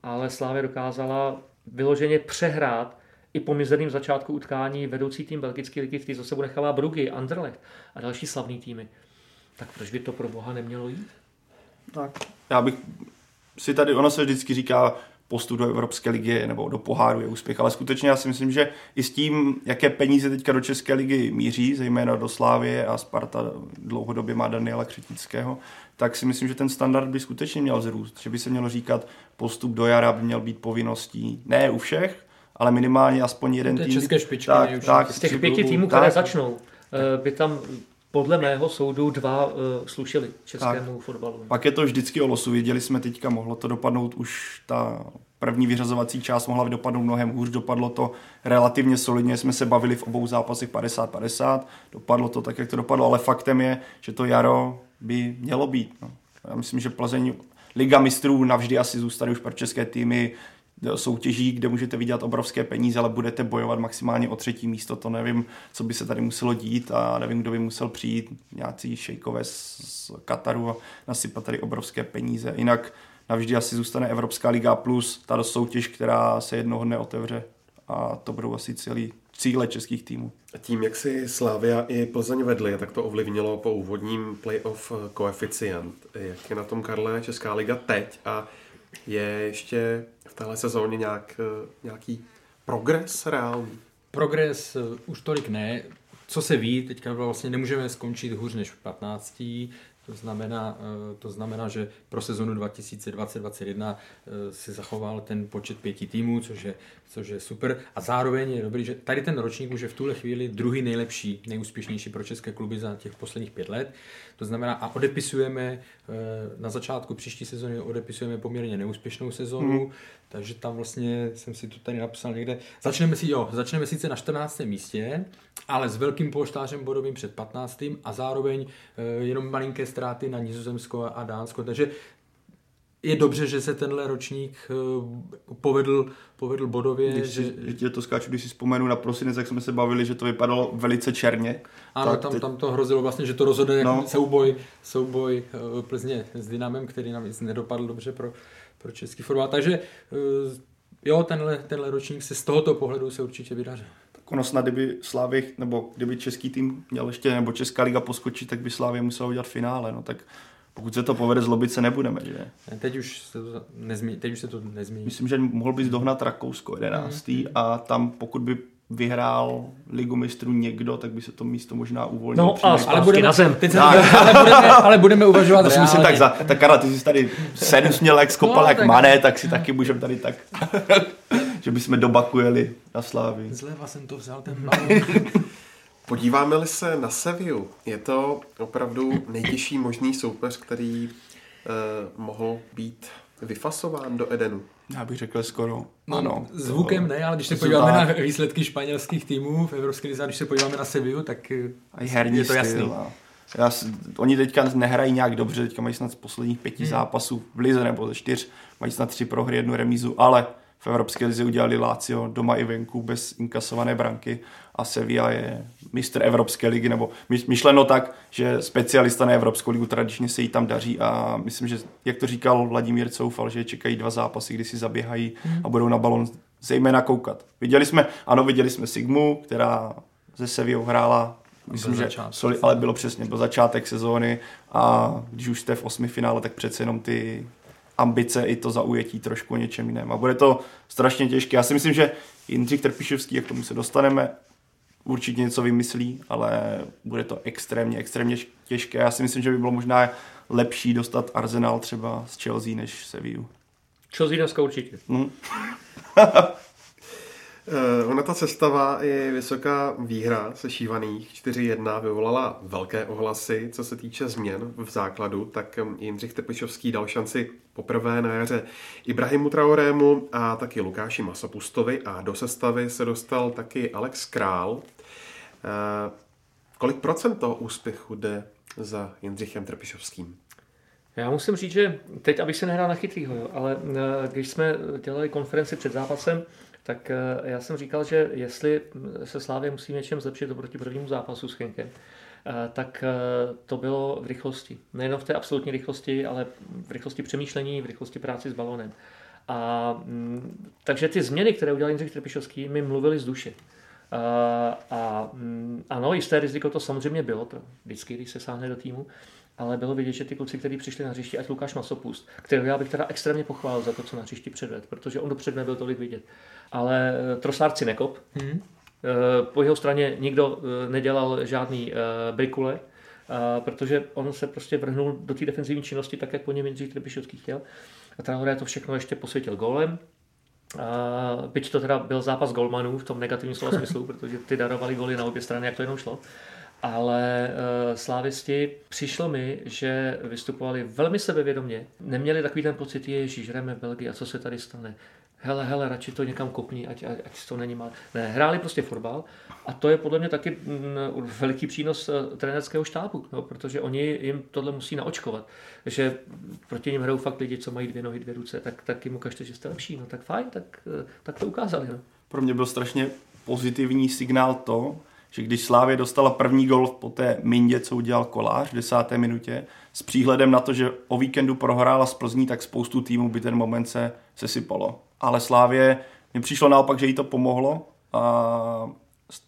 Ale Slávě dokázala vyloženě přehrát i po mizerným začátku utkání vedoucí tým belgické ligy, který za sebou nechává Brugy, Anderlecht a další slavný týmy. Tak proč by to pro boha nemělo jít? Tak, já bych si tady, ono se vždycky říká, postup do Evropské ligy nebo do poháru je úspěch, ale skutečně já si myslím, že i s tím, jaké peníze teďka do České ligy míří, zejména do Slávie a Sparta dlouhodobě má Daniela Křetického, tak si myslím, že ten standard by skutečně měl zrůst, že by se mělo říkat, postup do jara by měl být povinností, ne u všech, ale minimálně aspoň jeden tým. České špičky tak, tak, Z těch pěti týmů, tak, které začnou, eh, by tam podle mého soudu dva uh, slušili českému tak. fotbalu. Pak je to vždycky o losu. Viděli jsme teďka, mohlo to dopadnout už ta první vyřazovací část mohla dopadnout mnohem hůř, dopadlo to relativně solidně, jsme se bavili v obou zápasech 50-50, dopadlo to tak, jak to dopadlo, ale faktem je, že to jaro by mělo být. No. Já myslím, že Plzeň Liga mistrů navždy asi zůstane už pro české týmy soutěží, kde můžete vydělat obrovské peníze, ale budete bojovat maximálně o třetí místo. To nevím, co by se tady muselo dít a nevím, kdo by musel přijít, nějací šejkové z Kataru a nasypat tady obrovské peníze. Jinak navždy asi zůstane Evropská liga plus ta soutěž, která se jednoho dne otevře a to budou asi celý cíle českých týmů. A tím, jak si Slávia i Plzeň vedli, tak to ovlivnilo po úvodním playoff koeficient. Jak je na tom, Karle, Česká liga teď a je ještě v téhle sezóně nějak, nějaký progres reálný? Progres eh, už tolik ne. Co se ví, teďka vlastně nemůžeme skončit hůř než v 15. To znamená, eh, to znamená, že pro sezonu 2020-2021 eh, si zachoval ten počet pěti týmů, což je, což je super. A zároveň je dobrý, že tady ten ročník už je v tuhle chvíli druhý nejlepší, nejúspěšnější pro české kluby za těch posledních pět let. To znamená, a odepisujeme eh, na začátku příští sezóny odepisujeme poměrně neúspěšnou sezónu, hmm. takže tam vlastně jsem si to tady napsal někde. Začneme si, jo, začneme sice na 14. místě, ale s velkým polštářem bodovým před 15. a zároveň jenom malinké ztráty na Nizozemsko a Dánsko, takže je dobře, že se tenhle ročník eh, povedl, povedl bodově. Když, že, že tě to skáču, když si vzpomenu na prosinec, jak jsme se bavili, že to vypadalo velice černě. Ano, tam, teď... tam to hrozilo vlastně, že to rozhodne no. souboj, souboj eh, Plzně s Dynamem, který navíc nedopadl dobře pro, pro český fotbal. Takže eh, jo, tenhle, tenhle ročník se z tohoto pohledu se určitě vydaří ono snad, kdyby Slávě, nebo kdyby český tým měl ještě, nebo Česká liga poskočit, tak by Slávě musela udělat finále, no tak pokud se to povede, zlobit se nebudeme, že? Teď už se to, nezmí, teď už se to nezmění. Myslím, že mohl bys dohnat Rakousko 11. Mm. a tam pokud by vyhrál ligu mistrů někdo, tak by se to místo možná uvolnilo. No, ale, ale, budeme, na zem. Teď se, ale, budeme, ale budeme uvažovat reálně. Myslím tak, za, tak Karla, ty jsi tady sedm směl jak skopal no, jak tak... mané, tak si taky můžeme tady tak že bychom do Baku jeli na Slávy. Zleva jsem to vzal, ten Podíváme-li se na Seviu, je to opravdu nejtěžší možný soupeř, který eh, mohl být vyfasován do Edenu. Já bych řekl skoro. No, ano. Zvukem ne, ale když se podíváme tak. na výsledky španělských týmů v Evropské lize, když se podíváme na Seviu, tak eh, A herní je to jasný. Styl, a... Já, oni teďka nehrají nějak dobře, teďka mají snad z posledních pěti hmm. zápasů v lize nebo ze čtyř, mají snad tři prohry, jednu remízu, ale v Evropské lize udělali Lazio doma i venku bez inkasované branky a Sevilla je mistr Evropské ligy, nebo myšleno tak, že specialista na Evropskou ligu tradičně se jí tam daří a myslím, že jak to říkal Vladimír Coufal, že čekají dva zápasy, kdy si zaběhají a budou na balon zejména koukat. Viděli jsme, ano, viděli jsme Sigmu, která ze Sevilla hrála Myslím, že soli, ale bylo přesně, byl začátek sezóny a když už jste v osmi finále, tak přece jenom ty ambice i to zaujetí trošku něčem jiném. A bude to strašně těžké. Já si myslím, že Jindřich Trpišovský, jak tomu se dostaneme, určitě něco vymyslí, ale bude to extrémně, extrémně těžké. Já si myslím, že by bylo možná lepší dostat Arsenal třeba z Chelsea než Sevilla. Chelsea dneska určitě. Hmm. Uh, ona ta sestava je vysoká výhra sešívaných 4-1 vyvolala velké ohlasy, co se týče změn v základu, tak Jindřich Tepišovský dal šanci poprvé na jaře Ibrahimu Traorému a taky Lukáši Masopustovi a do sestavy se dostal taky Alex Král. Uh, kolik procent toho úspěchu jde za Jindřichem Trpišovským? Já musím říct, že teď, abych se nehrál na chytrýho, jo, ale když jsme dělali konferenci před zápasem, tak eh, já jsem říkal, že jestli se Slávě musí něčem zlepšit oproti prvnímu zápasu s Chenkem, eh, tak eh, to bylo v rychlosti. Nejen v té absolutní rychlosti, ale v rychlosti přemýšlení, v rychlosti práci s balonem. A, mm, takže ty změny, které udělal Jindřich Trpišovský, mi mluvili z duše. A, a mm, ano, jisté riziko to samozřejmě bylo, to vždycky, když se sáhne do týmu, ale bylo vidět, že ty kluci, kteří přišli na hřišti, ať Lukáš Masopust, kterého já bych teda extrémně pochválil za to, co na hřišti předved, protože on dopředu nebyl tolik vidět. Ale eh, Trosárci nekop. Hmm. Po jeho straně nikdo eh, nedělal žádný brikule, protože on se prostě vrhnul do té defenzivní činnosti tak, jak po něm Jindřich Trpišovský chtěl. A Traoré to všechno ještě posvětil golem. byť to teda byl zápas golmanů v tom negativním slova smyslu, protože ty darovali goly na obě strany, jak to jenom šlo ale uh, slávisti přišlo mi, že vystupovali velmi sebevědomě. Neměli takový ten pocit, že žijeme v Belgii a co se tady stane. Hele, hele, radši to někam kopni, ať, ať, ať to není mal. Ne, hráli prostě fotbal a to je podle mě taky mm, veliký přínos uh, trenerského štábu, no, protože oni jim tohle musí naočkovat, že proti ním hrajou fakt lidi, co mají dvě nohy, dvě ruce, tak, tak jim ukažte, že jste lepší, no tak fajn, tak, uh, tak to ukázali. No. Pro mě byl strašně pozitivní signál to, že když Slávě dostala první gol po té mindě, co udělal Kolář v desáté minutě, s příhledem na to, že o víkendu prohrála z Plzní, tak spoustu týmů by ten moment se sesypalo. Ale Slávě mi přišlo naopak, že jí to pomohlo. A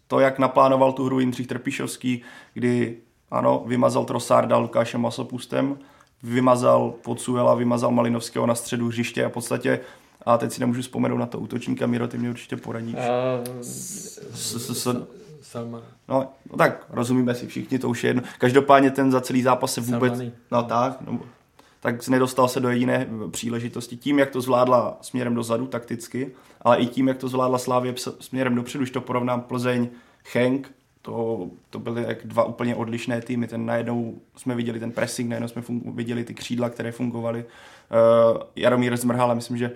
to, jak naplánoval tu hru Jindřich Trpišovský, kdy ano, vymazal Trosárda Lukášem Masopustem, vymazal Pocuela, vymazal Malinovského na středu hřiště a v podstatě a teď si nemůžu vzpomenout na to útočníka, Miro, ty mě určitě poradíš. Salman. No, no tak, rozumíme si všichni, to už je jedno. Každopádně ten za celý zápas se vůbec... Salmany. No tak, no, tak nedostal se do jediné příležitosti. Tím, jak to zvládla směrem dozadu takticky, ale i tím, jak to zvládla Slávě směrem dopředu, už to porovnám Plzeň, Henk, to, to byly jak dva úplně odlišné týmy. Ten najednou jsme viděli ten pressing, najednou jsme fungu, viděli ty křídla, které fungovaly. Uh, Jaromír Zmrhal, myslím, že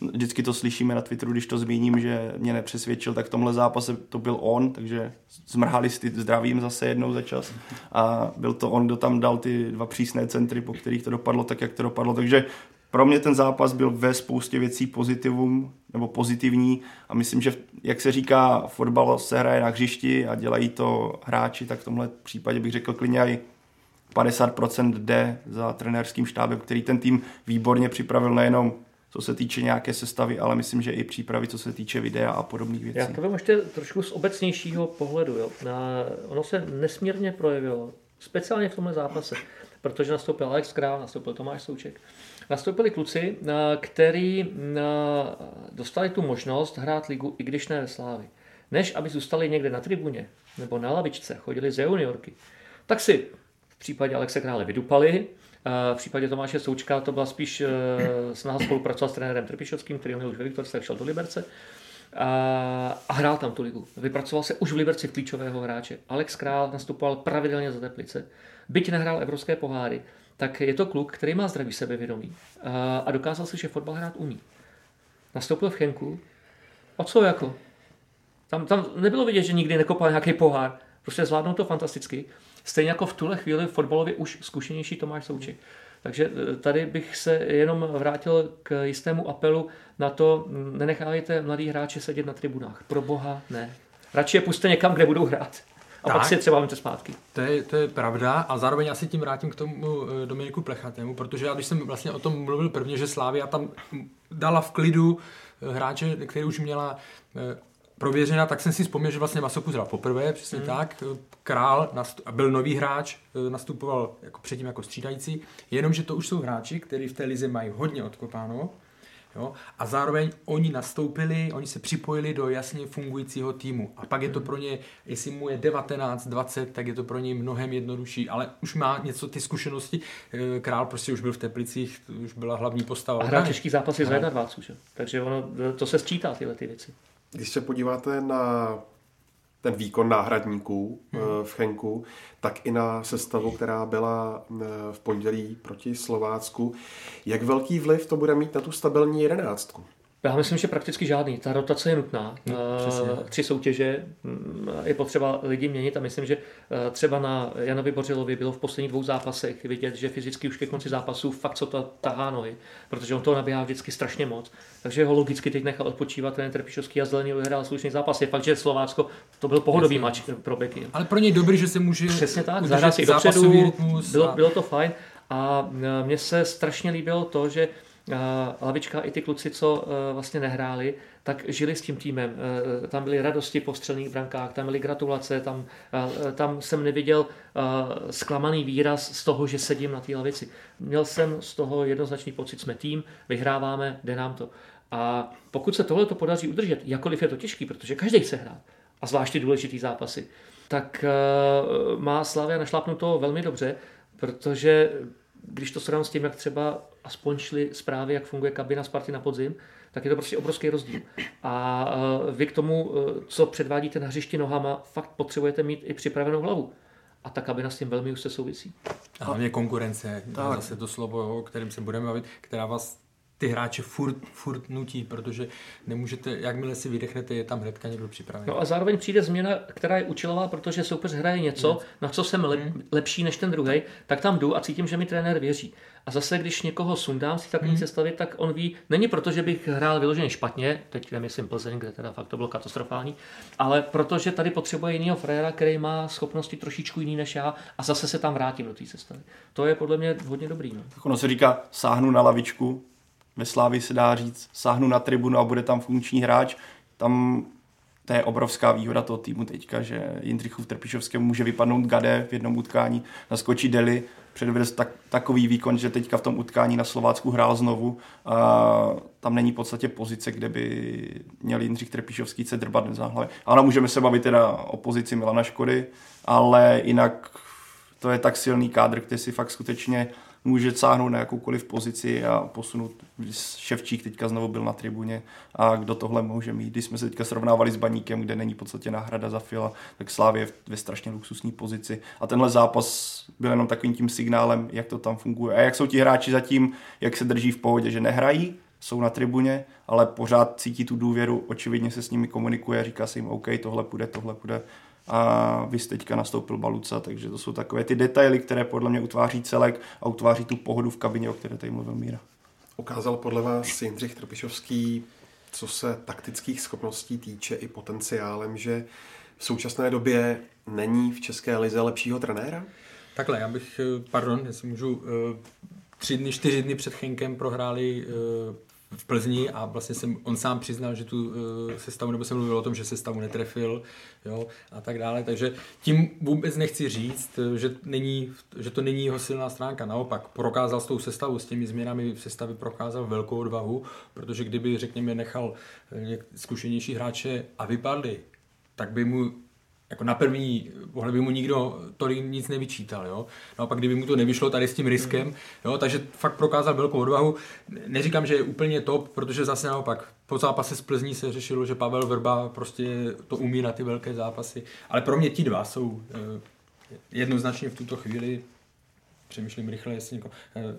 vždycky to slyšíme na Twitteru, když to zmíním, že mě nepřesvědčil, tak v tomhle zápase to byl on, takže zmrhali si zdravím zase jednou za čas. A byl to on, kdo tam dal ty dva přísné centry, po kterých to dopadlo tak, jak to dopadlo, takže pro mě ten zápas byl ve spoustě věcí pozitivum, nebo pozitivní. A myslím, že jak se říká, fotbal se hraje na hřišti a dělají to hráči, tak v tomhle případě bych řekl klidně i 50% jde za trenérským štábem, který ten tým výborně připravil nejenom co se týče nějaké sestavy, ale myslím, že i přípravy, co se týče videa a podobných věcí. Já to vím ještě trošku z obecnějšího pohledu. Jo. Na, ono se nesmírně projevilo, speciálně v tomhle zápase, protože nastoupil Alex Král, nastoupil Tomáš Souček. Nastoupili kluci, který dostali tu možnost hrát ligu, i když ne ve Slávi. Než aby zůstali někde na tribuně nebo na lavičce, chodili ze juniorky, tak si v případě Alexe Krále vydupali, v případě Tomáše Součka to byla spíš eh, snaha spolupracovat s trenérem Trpišovským, který měl už ve Viktorce, šel do Liberce a, a hrál tam tu ligu. Vypracoval se už v Liberci v klíčového hráče. Alex Král nastupoval pravidelně za Teplice. Byť nehrál evropské poháry, tak je to kluk, který má zdravý sebevědomí a, a dokázal si, že fotbal hrát umí. Nastoupil v Chenku. O co jako? Tam, tam nebylo vidět, že nikdy nekopal nějaký pohár. Prostě zvládnou to fantasticky. Stejně jako v tuhle chvíli fotbalově už zkušenější Tomáš Souček. Takže e, tady bych se jenom vrátil k jistému apelu na to, nenechávajte mladý hráče sedět na tribunách. Pro boha ne. Radši je puste někam, kde budou hrát. A tak, pak si je třeba vemte zpátky. To je, to je pravda a zároveň asi tím vrátím k tomu e, Dominiku Plechatému, protože já když jsem vlastně o tom mluvil prvně, že Slávia tam dala v klidu e, hráče, který už měla prověřena, tak jsem si vzpomněl, že vlastně Masoku zral poprvé, přesně hmm. tak. Král nastup, byl nový hráč, e, nastupoval jako předtím jako střídající, jenomže to už jsou hráči, kteří v té lize mají hodně odkopáno, Jo? A zároveň oni nastoupili, oni se připojili do jasně fungujícího týmu. A pak je to hmm. pro ně, jestli mu je 19, 20, tak je to pro ně mnohem jednodušší. Ale už má něco ty zkušenosti. E, Král prostě už byl v Teplicích, už byla hlavní postava. A hrál těžký zápasy za 21, že? Takže ono, to se sčítá tyhle ty věci. Když se podíváte na ten výkon náhradníků hmm. v Chenku, tak i na sestavu, která byla eh, v pondělí proti Slovácku. Jak velký vliv to bude mít na tu stabilní jedenáctku? Já myslím, že prakticky žádný. Ta rotace je nutná. No, Tři soutěže mm, je potřeba lidi měnit a myslím, že eh, třeba na Janovi Bořilovi bylo v posledních dvou zápasech vidět, že fyzicky už ke konci zápasu fakt co to tahá nohy, protože on to nabíhá vždycky strašně moc. Takže ho logicky teď nechal odpočívat ten Trpišovský a Zelený vyhrál slušný zápas. Je fakt, že Slovácko to byl pohodový mač pro Beky. Ale pro něj dobrý, že se může Přesně tak, zahrát si dopředu, bylo, bylo to fajn. A eh, mně se strašně líbilo to, že Lavička i ty kluci, co e, vlastně nehráli, tak žili s tím týmem. E, tam byly radosti po střelných brankách, tam byly gratulace, tam, e, tam jsem neviděl zklamaný výraz z toho, že sedím na té lavici. Měl jsem z toho jednoznačný pocit, jsme tým, vyhráváme, jde nám to. A pokud se tohle to podaří udržet, jakkoliv je to těžký, protože každý chce hrát, a zvláště důležitý zápasy, tak má Slavia našlápnuto velmi dobře, protože když to srovnám s tím, jak třeba aspoň šly zprávy, jak funguje kabina Sparty na podzim, tak je to prostě obrovský rozdíl. A e, vy k tomu, e, co předvádíte na hřišti nohama, fakt potřebujete mít i připravenou hlavu. A ta kabina s tím velmi už se souvisí. A hlavně konkurence, tak. zase to slovo, o kterém se budeme bavit, která vás ty hráče furt, furt nutí, protože nemůžete, jakmile si vydechnete, je tam hnedka někdo připravený. No a zároveň přijde změna, která je účelová, protože soupeř hraje něco, yes. na co jsem lep, hmm. lepší než ten druhý, tak tam jdu a cítím, že mi trenér věří. A zase, když někoho sundám si takový hmm. sestavit, tak on ví, není proto, že bych hrál vyloženě špatně, teď nemyslím Plzeň, kde teda fakt to bylo katastrofální, ale protože tady potřebuje jiného fréra, který má schopnosti trošičku jiný než já a zase se tam vrátím do té sestavy. To je podle mě hodně dobrý. No. Tak ono se říká, sáhnu na lavičku, ve Slávi se dá říct, sáhnu na tribunu a bude tam funkční hráč. Tam to je obrovská výhoda toho týmu teďka, že Jindřichův Trpišovskému může vypadnout Gade v jednom utkání, naskočí Deli, předvede tak, takový výkon, že teďka v tom utkání na Slovácku hrál znovu. A tam není v podstatě pozice, kde by měl Jindřich Trpišovský se drbat za hlavě. Ano, můžeme se bavit teda o pozici Milana Škody, ale jinak to je tak silný kádr, který si fakt skutečně může cáhnout na jakoukoliv pozici a posunout. Ševčík teďka znovu byl na tribuně a kdo tohle může mít. Když jsme se teďka srovnávali s Baníkem, kde není v podstatě náhrada za Fila, tak Slávě je ve strašně luxusní pozici. A tenhle zápas byl jenom takovým tím signálem, jak to tam funguje. A jak jsou ti hráči zatím, jak se drží v pohodě, že nehrají, jsou na tribuně, ale pořád cítí tu důvěru, očividně se s nimi komunikuje, říká se jim, OK, tohle půjde, tohle půjde a vy teďka nastoupil Baluca, takže to jsou takové ty detaily, které podle mě utváří celek a utváří tu pohodu v kabině, o které tady mluvil Míra. Ukázal podle vás Jindřich Trpišovský, co se taktických schopností týče i potenciálem, že v současné době není v České lize lepšího trenéra? Takhle, já bych, eh, pardon, jestli můžu, eh, tři dny, čtyři dny před Chenkem prohráli eh, v Plzni a vlastně jsem, on sám přiznal, že tu uh, sestavu, nebo jsem mluvil o tom, že sestavu netrefil jo, a tak dále, takže tím vůbec nechci říct, že, není, že to není jeho silná stránka, naopak prokázal s tou sestavou, s těmi změnami v sestavě prokázal velkou odvahu, protože kdyby, řekněme, nechal eh, zkušenější hráče a vypadli, tak by mu jako na první pohled by mu nikdo tolik nic nevyčítal, jo. No a pak kdyby mu to nevyšlo tady s tím riskem, jo, takže fakt prokázal velkou odvahu. Neříkám, že je úplně top, protože zase naopak po zápase s Plzní se řešilo, že Pavel Vrba prostě to umí na ty velké zápasy, ale pro mě ti dva jsou eh, jednoznačně v tuto chvíli přemýšlím rychle, jestli jako,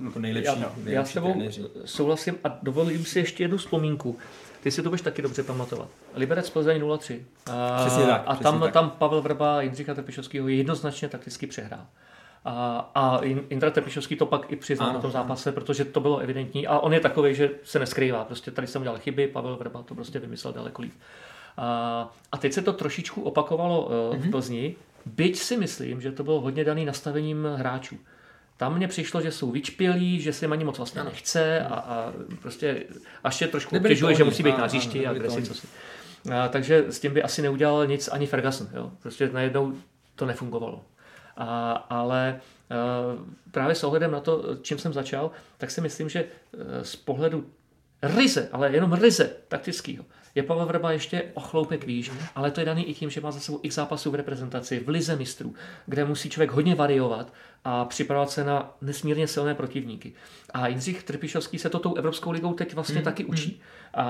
jako nejlepší, já, nejlepší já s tebou souhlasím a dovolím si ještě jednu vzpomínku. Ty si to budeš taky dobře pamatovat. Liberec Plzeň 0-3. A, přesně tak, a tam, tak. tam Pavel Vrba a Jindřicha Trpišovského jednoznačně takticky přehrál. A, a Indra Trpišovský to pak i přiznal ano, na tom zápase, ano. protože to bylo evidentní. A on je takový, že se neskrývá. Prostě tady jsem udělal chyby, Pavel Vrba to prostě vymyslel daleko líp. A, a teď se to trošičku opakovalo uh, v mhm. Plzni, byť si myslím, že to bylo hodně daný nastavením hráčů. Tam mně přišlo, že jsou vyčpělí, že se jim ani moc vlastně nechce a, a prostě až je trošku obtěžuje, že musí být na hřišti a kde si co si. A, takže s tím by asi neudělal nic ani Ferguson. Jo? Prostě najednou to nefungovalo. A, ale a, právě s ohledem na to, čím jsem začal, tak si myslím, že z pohledu ryze, ale jenom ryze taktického, je Pavel Vrba ještě o chloupek výš, ale to je daný i tím, že má za sebou x zápasů v reprezentaci, v lize mistrů, kde musí člověk hodně variovat a připravovat se na nesmírně silné protivníky. A Jindřich Trpišovský se to tou Evropskou ligou teď vlastně hmm. taky učí. A,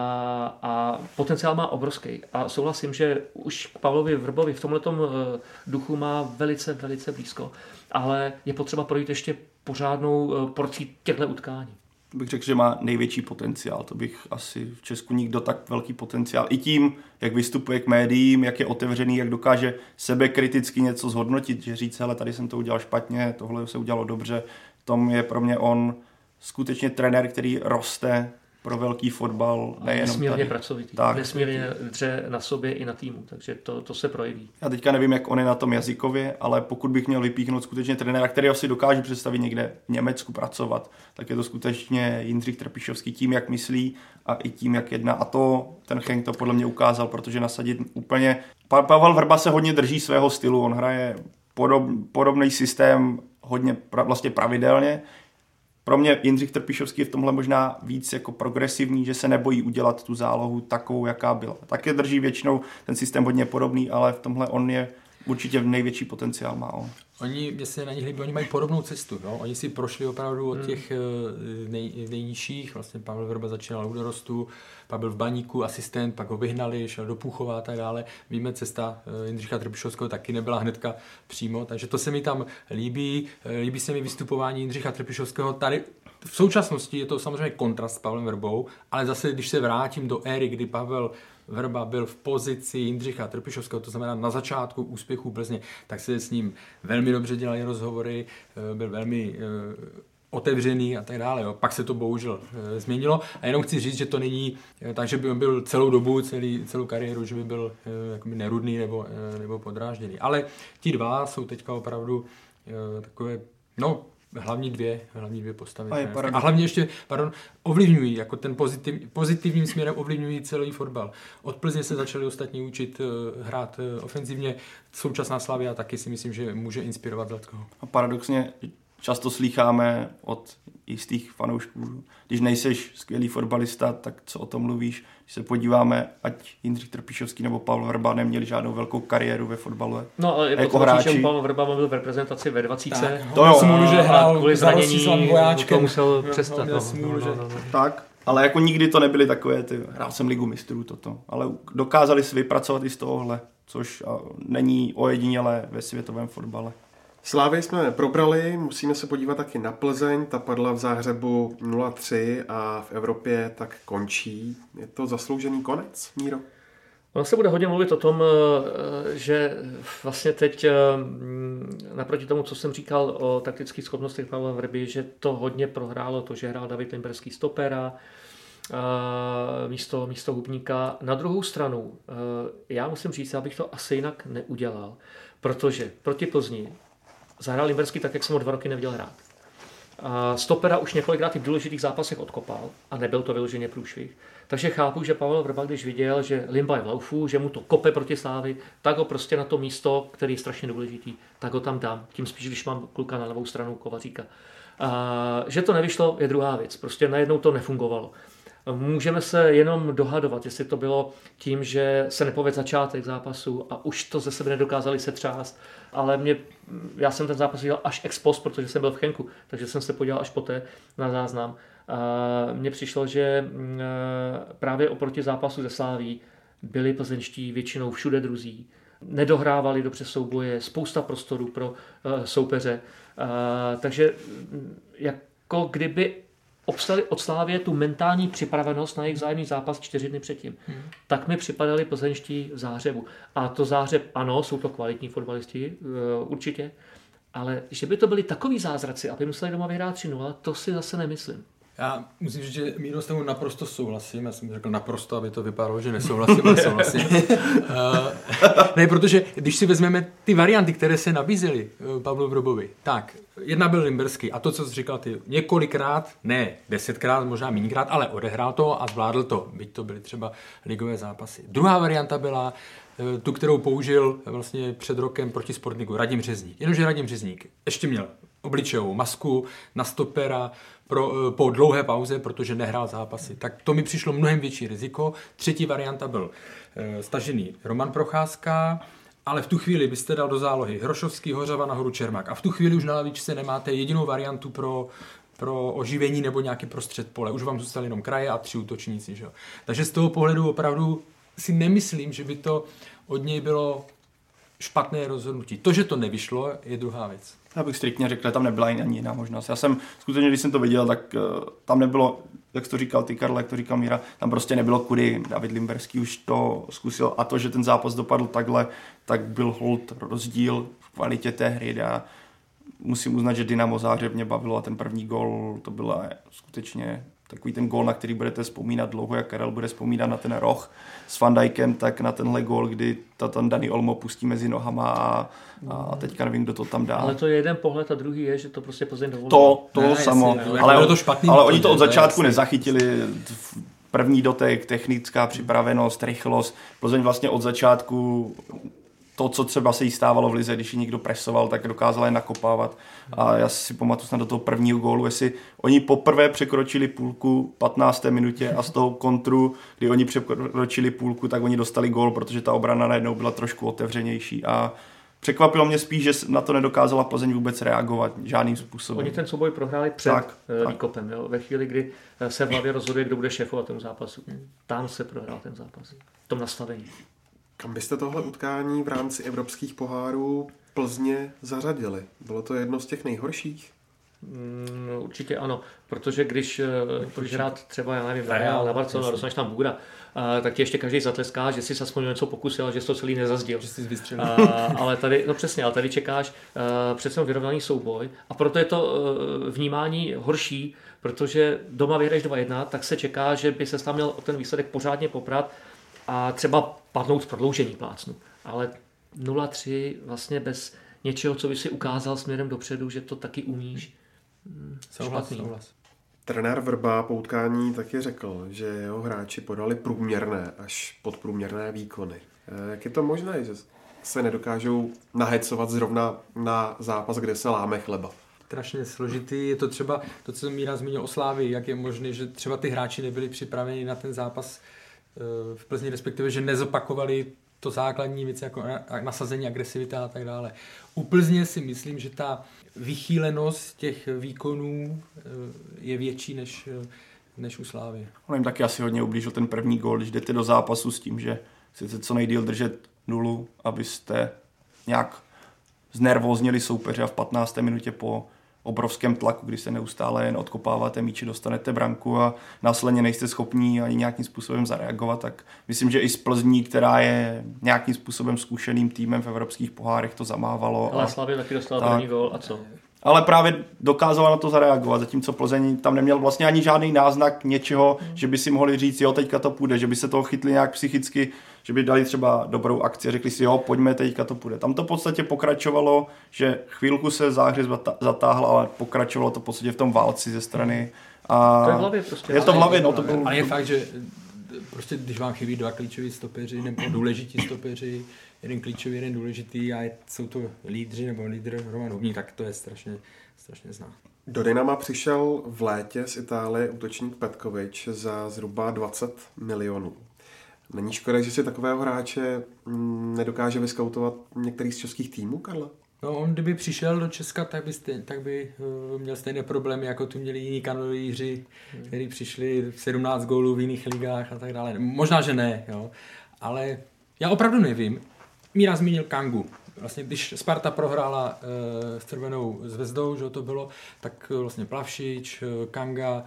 a potenciál má obrovský. A souhlasím, že už k Pavlovi Vrbovi v tomhle eh, duchu má velice, velice blízko. Ale je potřeba projít ještě pořádnou eh, porcí těchto utkání bych řekl, že má největší potenciál. To bych asi v Česku nikdo tak velký potenciál. I tím, jak vystupuje k médiím, jak je otevřený, jak dokáže sebe kriticky něco zhodnotit, že říct, hele, tady jsem to udělal špatně, tohle se udělalo dobře. Tom je pro mě on skutečně trenér, který roste pro velký fotbal. Nejenom nesmírně tady. pracovitý, tak. nesmírně dře na sobě i na týmu, takže to, to se projeví. Já teďka nevím, jak on je na tom jazykově, ale pokud bych měl vypíchnout skutečně trenéra, který si dokáže představit někde v Německu pracovat, tak je to skutečně Jindřich Trpišovský tím, jak myslí a i tím, jak jedná. A to ten Henk to podle mě ukázal, protože nasadit úplně... Pa- Pavel Vrba se hodně drží svého stylu, on hraje podob, podobný systém hodně pra, vlastně pravidelně, pro mě Jindřich Trpišovský je v tomhle možná víc jako progresivní, že se nebojí udělat tu zálohu takovou, jaká byla. Také drží většinou ten systém hodně podobný, ale v tomhle on je určitě největší potenciál má on. Oni, mě se na nich líbí, oni mají podobnou cestu. Jo? Oni si prošli opravdu od hmm. těch eh, nej, nejnižších, vlastně Pavel Vrba začínal u dorostu, pak byl v baníku asistent, pak ho vyhnali, šel do Půchova a tak dále. Víme, cesta eh, Jindřicha Trpišovského taky nebyla hnedka přímo, takže to se mi tam líbí. Eh, líbí se mi vystupování Jindřicha Trpišovského. Tady v současnosti je to samozřejmě kontrast s Pavlem Vrbou, ale zase, když se vrátím do éry, kdy Pavel Vrba byl v pozici Jindřicha Trpišovského, to znamená na začátku úspěchu Plzně, tak se s ním velmi dobře dělali rozhovory, eh, byl velmi eh, otevřený a tak dále. Jo. Pak se to bohužel e, změnilo a jenom chci říct, že to není e, tak, že by byl celou dobu, celý, celou kariéru, že by byl e, jakoby nerudný nebo, e, nebo podrážděný. Ale ti dva jsou teďka opravdu e, takové, no hlavní dvě, hlavní dvě postavy. A, a hlavně ještě, pardon, ovlivňují, jako ten pozitiv, pozitivním směrem ovlivňují celý fotbal. Od Plzně se začali ostatní učit uh, hrát uh, ofenzivně, současná Slavia taky si myslím, že může inspirovat Zlatkoho. A paradoxně často slýcháme od jistých fanoušků, když nejseš skvělý fotbalista, tak co o tom mluvíš? Když se podíváme, ať Jindřich Trpišovský nebo Pavel Vrba neměli žádnou velkou kariéru ve fotbale. No ale je jako hráči. Že Pavel Vrba byl v reprezentaci ve 20. Tak, to jo. Smůlu, že hrál kvůli zranění, to musel přestat. No, smůlu, no, no, no, no. Tak, ale jako nikdy to nebyly takové ty, hrál jsem ligu mistrů toto, ale dokázali si vypracovat i z tohohle, což není ojedinělé ve světovém fotbale. Slávy jsme probrali, musíme se podívat taky na Plzeň, ta padla v záhřebu 0-3 a v Evropě tak končí. Je to zasloužený konec, Míro? Ono se bude hodně mluvit o tom, eh, že vlastně teď eh, naproti tomu, co jsem říkal o taktických schopnostech Pavla Vrby, že to hodně prohrálo to, že hrál David Limberský stopera, eh, místo, místo Hubníka. Na druhou stranu, já musím říct, abych to asi jinak neudělal, protože proti Plzni zahrál Limberský tak, jak jsem ho dva roky neviděl hrát. A stopera už několikrát v důležitých zápasech odkopal a nebyl to vyloženě průšvih. Takže chápu, že Pavel Vrba, když viděl, že Limba je v laufu, že mu to kope proti Slávy, tak ho prostě na to místo, který je strašně důležitý, tak ho tam dám. Tím spíš, když mám kluka na levou stranu Kovaříka. A, že to nevyšlo, je druhá věc. Prostě najednou to nefungovalo. Můžeme se jenom dohadovat, jestli to bylo tím, že se nepovedl začátek zápasu a už to ze sebe nedokázali setřást, ale mě, já jsem ten zápas viděl až ex post, protože jsem byl v Chenku, takže jsem se podíval až poté na záznam. Mně přišlo, že mm, právě oproti zápasu ze Sláví byli plzeňští většinou všude druzí, nedohrávali dobře souboje, spousta prostoru pro uh, soupeře. Takže mm, jako kdyby obstali od Slávě tu mentální připravenost na jejich zájemný zápas čtyři dny předtím. Hmm. Tak mi připadali plzeňští v zářebu. A to zářeb, ano, jsou to kvalitní fotbalisti, uh, určitě, ale že by to byli takový zázraci, aby museli doma vyhrát 3 to si zase nemyslím. Já musím říct, že Míro s tebou naprosto souhlasím. Já jsem řekl naprosto, aby to vypadalo, že nesouhlasím, ale souhlasím. uh, ne, protože když si vezmeme ty varianty, které se nabízely uh, Pavlu Vrobovi, tak jedna byl Limberský a to, co jsi říkal ty, několikrát, ne desetkrát, možná méněkrát, ale odehrál to a zvládl to, byť to byly třeba ligové zápasy. Druhá varianta byla eh, tu, kterou použil vlastně před rokem proti Sportniku, Radim Řezník. Jenomže Radim Řezník ještě měl obličejovou masku na stopera pro, eh, po dlouhé pauze, protože nehrál zápasy. Tak to mi přišlo mnohem větší riziko. Třetí varianta byl e, stažený Roman Procházka, ale v tu chvíli byste dal do zálohy Hrošovský, Hořava nahoru Čermák. A v tu chvíli už na lavičce nemáte jedinou variantu pro, pro oživení nebo nějaký prostřed pole. Už vám zůstaly jenom kraje a tři útočníci. Že? Takže z toho pohledu opravdu si nemyslím, že by to od něj bylo špatné rozhodnutí. To, že to nevyšlo, je druhá věc. Já bych striktně řekl, že tam nebyla ani jiná možnost. Já jsem skutečně, když jsem to viděl, tak uh, tam nebylo, jak to říkal ty Karle, jak to říkal Míra, tam prostě nebylo kudy. David Limberský už to zkusil a to, že ten zápas dopadl takhle, tak byl hold rozdíl v kvalitě té hry. Já musím uznat, že Dynamo Zářeb mě bavilo a ten první gol to byla skutečně takový ten gol, na který budete vzpomínat dlouho, jak Karel bude vzpomínat na ten roh s Van Dijkem, tak na tenhle gol, kdy ta tam Dani Olmo pustí mezi nohama a, a teďka nevím, kdo to tam dá. Ale to je jeden pohled a druhý je, že to prostě Plzeň dovolilo. To, to Ne, samo, jasně, ale, bylo to špatný ale oni to od začátku jasný. nezachytili. První dotek, technická připravenost, rychlost. Plzeň vlastně od začátku to, co třeba se jí stávalo v lize, když ji někdo presoval, tak dokázala je nakopávat. A já si pamatuju snad do toho prvního gólu, jestli oni poprvé překročili půlku 15. minutě a z toho kontru, kdy oni překročili půlku, tak oni dostali gól, protože ta obrana najednou byla trošku otevřenější a překvapilo mě spíš, že na to nedokázala Plzeň vůbec reagovat žádným způsobem. Oni ten souboj prohráli před Tak, tak, tak. výkopem, jo? ve chvíli, kdy eh, se v hlavě rozhoduje, kdo bude šéfovat tomu zápasu. Tam se prohrál ten zápas, v tom nastavení. Kam byste tohle utkání v rámci evropských pohárů Plzně zařadili? Bylo to jedno z těch nejhorších? Mm, určitě ano, protože když eh, budeš hrát třeba, já nevím, na Real, na Barcelona, dostaneš tam Bůra, a tak ti ještě každý zatleská, že jsi se aspoň něco pokusil, že jsi to celý nezazdil. Že jsi vystřelil. A, ale tady, no přesně, ale tady čekáš uh, přece vyrovnaný souboj a proto je to uh, vnímání horší, protože doma vyhraješ 2-1, tak se čeká, že by se tam měl o ten výsledek pořádně poprat a třeba padnout v prodloužení plácnu. Ale 0-3 vlastně bez něčeho, co by si ukázal směrem dopředu, že to taky umíš. mm, Souhlas, špatný. souhlas. Trenér Vrba po utkání taky řekl, že jeho hráči podali průměrné až podprůměrné výkony. Eh, Jak je to možné, že se nedokážou nahecovat zrovna na zápas, kde se láme chleba? strašně složitý. Je to třeba to, co Míra zmínil o Slávii, jak je možné, že třeba ty hráči nebyli připraveni na ten zápas v Plzni, respektive, že nezopakovali to základní věci jako na- nasazení, agresivita a tak dále. U Plzně si myslím, že ta vychýlenost těch výkonů eh, je větší než, eh, než u Slávy. On jim taky asi hodně ublížil ten první gól, když jdete do zápasu s tím, že chcete co nejdíl držet nulu, abyste nějak znervóznili soupeře a v 15. minutě po obrovském tlaku, kdy se neustále jen odkopáváte míči, dostanete branku a následně nejste schopní ani nějakým způsobem zareagovat, tak myslím, že i z Plzní, která je nějakým způsobem zkušeným týmem v evropských pohárech, to zamávalo. Ale a- Slavě taky dostal tak. první gól a co? ale právě dokázala na to zareagovat, zatímco Plzeň tam neměl vlastně ani žádný náznak něčeho, že by si mohli říct, jo, teďka to půjde, že by se toho chytli nějak psychicky, že by dali třeba dobrou akci a řekli si, jo, pojďme, teďka to půjde. Tam to v podstatě pokračovalo, že chvílku se záhřez zatáhla, ale pokračovalo to v podstatě v tom válci ze strany. A To je v hlavě prostě. Je to v hlavě, no to bylo... Ale je fakt, že prostě když vám chybí dva klíčoví stopeři nebo důležití stopeři, jeden klíčový, jeden důležitý a je- jsou to lídři nebo lídr Roman Hubník, tak to je strašně, strašně zná. Do Dynama přišel v létě z Itálie útočník Petkovič za zhruba 20 milionů. Není škoda, že si takového hráče mm, nedokáže vyskautovat některý z českých týmů, Karla? No on kdyby přišel do Česka, tak by, stej, tak by uh, měl stejné problémy, jako tu měli jiní kanolíři, kteří přišli v 17 gólů v jiných ligách a tak dále. Možná, že ne, jo. ale já opravdu nevím. Míra zmínil Kangu. Vlastně, když Sparta prohrála uh, s Červenou zvezdou, že to bylo, tak uh, vlastně Plavšič, uh, Kanga,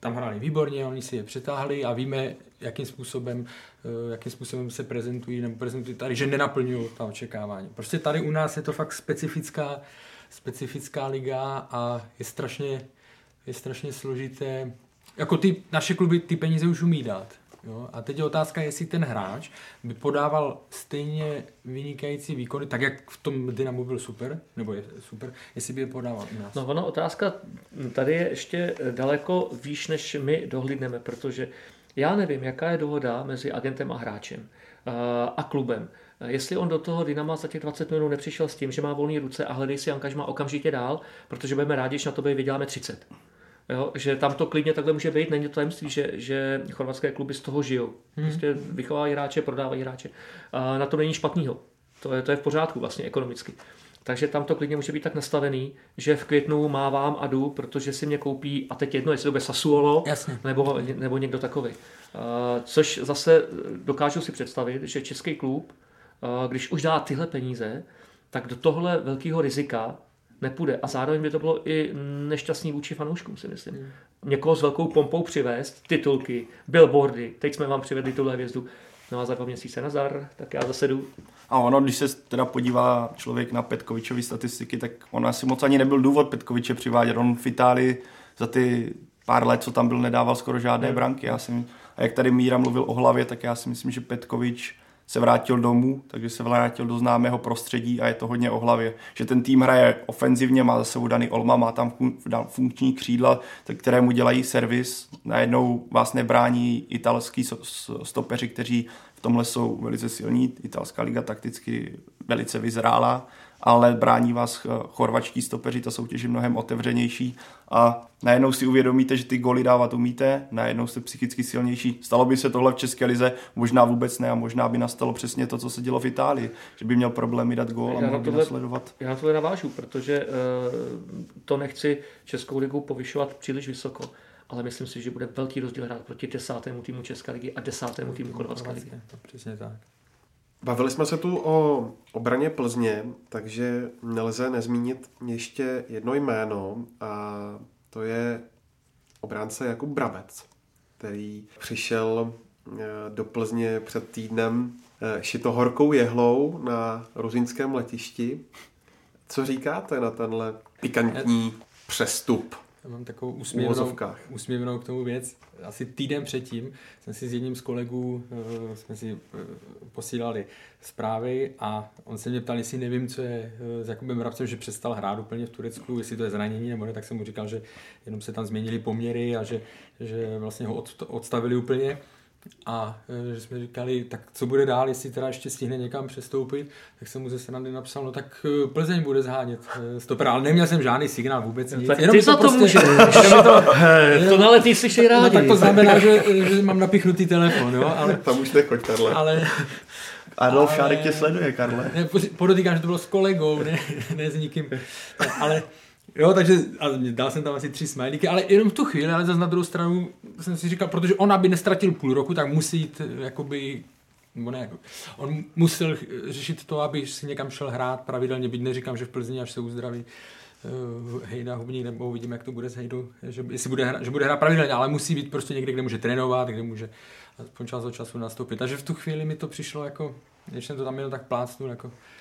tam hráli výborně, oni si je přetáhli a víme, jakým způsobem, eh, jakým způsobem se prezentují, nebo prezentují tady, že nenaplňují ta očekávání. Prostě tady u nás je to fakt specifická, specifická liga a je strašně, je strašně složité. Jako ty naše kluby ty peníze už umí dát. Jo? A teď je otázka, jestli ten hráč by podával stejně vynikající výkony, tak jak v tom Dynamu byl super, nebo je super, jestli by je podával u nás. No ono otázka tady je ještě daleko výš, než my dohlídneme, protože já nevím, jaká je dohoda mezi agentem a hráčem. a klubem. Jestli on do toho Dynama za těch 20 minut nepřišel s tím, že má volné ruce a hledej si angažma okamžitě dál, protože budeme rádi, když na to vyděláme 30. Jo, že tam to klidně takhle může být, není to tajemství, že, že chorvatské kluby z toho žijou. Hmm. Prostě vychovávají hráče, prodávají hráče. A na to není špatného. To je, to je v pořádku vlastně ekonomicky. Takže tam to klidně může být tak nastavený, že v květnu mávám a jdu, protože si mě koupí, a teď jedno, jestli to bude Sassuolo, Jasně. Nebo, nebo někdo takový. Což zase dokážu si představit, že český klub, uh, když už dá tyhle peníze, tak do tohle velkého rizika nepůjde. A zároveň by to bylo i nešťastný vůči fanouškům, si myslím. Hmm. Někoho s velkou pompou přivést, titulky, billboardy, teď jsme vám přivedli tuhle hvězdu, no a za dva měsíce nazar, tak já zase jdu. A ono, když se teda podívá člověk na Petkovičovy statistiky, tak on asi moc ani nebyl důvod Petkoviče přivádět. On v Itálii za ty pár let, co tam byl, nedával skoro žádné hmm. branky. Já si, a jak tady Míra mluvil o hlavě, tak já si myslím, že Petkovič se vrátil domů, takže se vrátil do známého prostředí a je to hodně o hlavě. Že ten tým hraje ofenzivně, má za sebou daný Olma, má tam funkční křídla, kterému dělají servis. Najednou vás nebrání italský stopeři, kteří v tomhle jsou velice silní. Italská liga takticky velice vyzrála ale brání vás chorvačtí stopeři, ta soutěž je mnohem otevřenější a najednou si uvědomíte, že ty goly dávat umíte, najednou jste psychicky silnější. Stalo by se tohle v České lize? Možná vůbec ne a možná by nastalo přesně to, co se dělo v Itálii, že by měl problémy dát gól a mohl by nasledovat. Já tohle navážu, protože uh, to nechci Českou ligu povyšovat příliš vysoko ale myslím si, že bude velký rozdíl hrát proti desátému týmu České ligy a desátému týmu Chorvatské ligy. Přesně tak. Bavili jsme se tu o obraně Plzně, takže nelze nezmínit ještě jedno jméno a to je obránce Jakub Brabec, který přišel eh, do Plzně před týdnem eh, šito horkou jehlou na ruzinském letišti. Co říkáte na tenhle pikantní přestup? Já mám takovou úsměvnou, úsměvnou k tomu věc. Asi týden předtím jsem si s jedním z kolegů uh, jsme si uh, posílali zprávy a on se mě ptal, jestli nevím, co je uh, s Jakubem Rabcem, že přestal hrát úplně v Turecku, jestli to je zranění nebo ne, tak jsem mu říkal, že jenom se tam změnili poměry a že, že vlastně ho od, odstavili úplně. A e, že jsme říkali, tak co bude dál, jestli teda ještě stihne někam přestoupit, tak jsem mu ze srandy napsal, no tak e, Plzeň bude zhánět e, stopera, ale neměl jsem žádný signál vůbec nic. Tak jenom ty to, to prostě, můžeš. to, to na letý slyší rádi. No, tak to znamená, že, že mám napichnutý telefon, jo, ale... Tam už nechoď, Karle. Ale, Adolf Šárek tě sleduje, Karle. Ne, podotýkám, že to bylo s kolegou, ne, ne s nikým. Ale Jo, takže a dal jsem tam asi tři smajlíky, ale jenom v tu chvíli, ale zase na druhou stranu jsem si říkal, protože on, aby nestratil půl roku, tak musí jít jakoby nebo ne, on musel řešit to, aby si někam šel hrát pravidelně, byť neříkám, že v Plzni, až se uzdraví uh, Hejda Hubník, nebo uvidíme, jak to bude s Hejdou, že, jestli bude, hra, že bude hrát pravidelně, ale musí být prostě někde, kde může trénovat, kde může aspoň čas od času nastoupit. Takže v tu chvíli mi to přišlo jako, když jsem to tam jenom tak plácnul, jako Eh,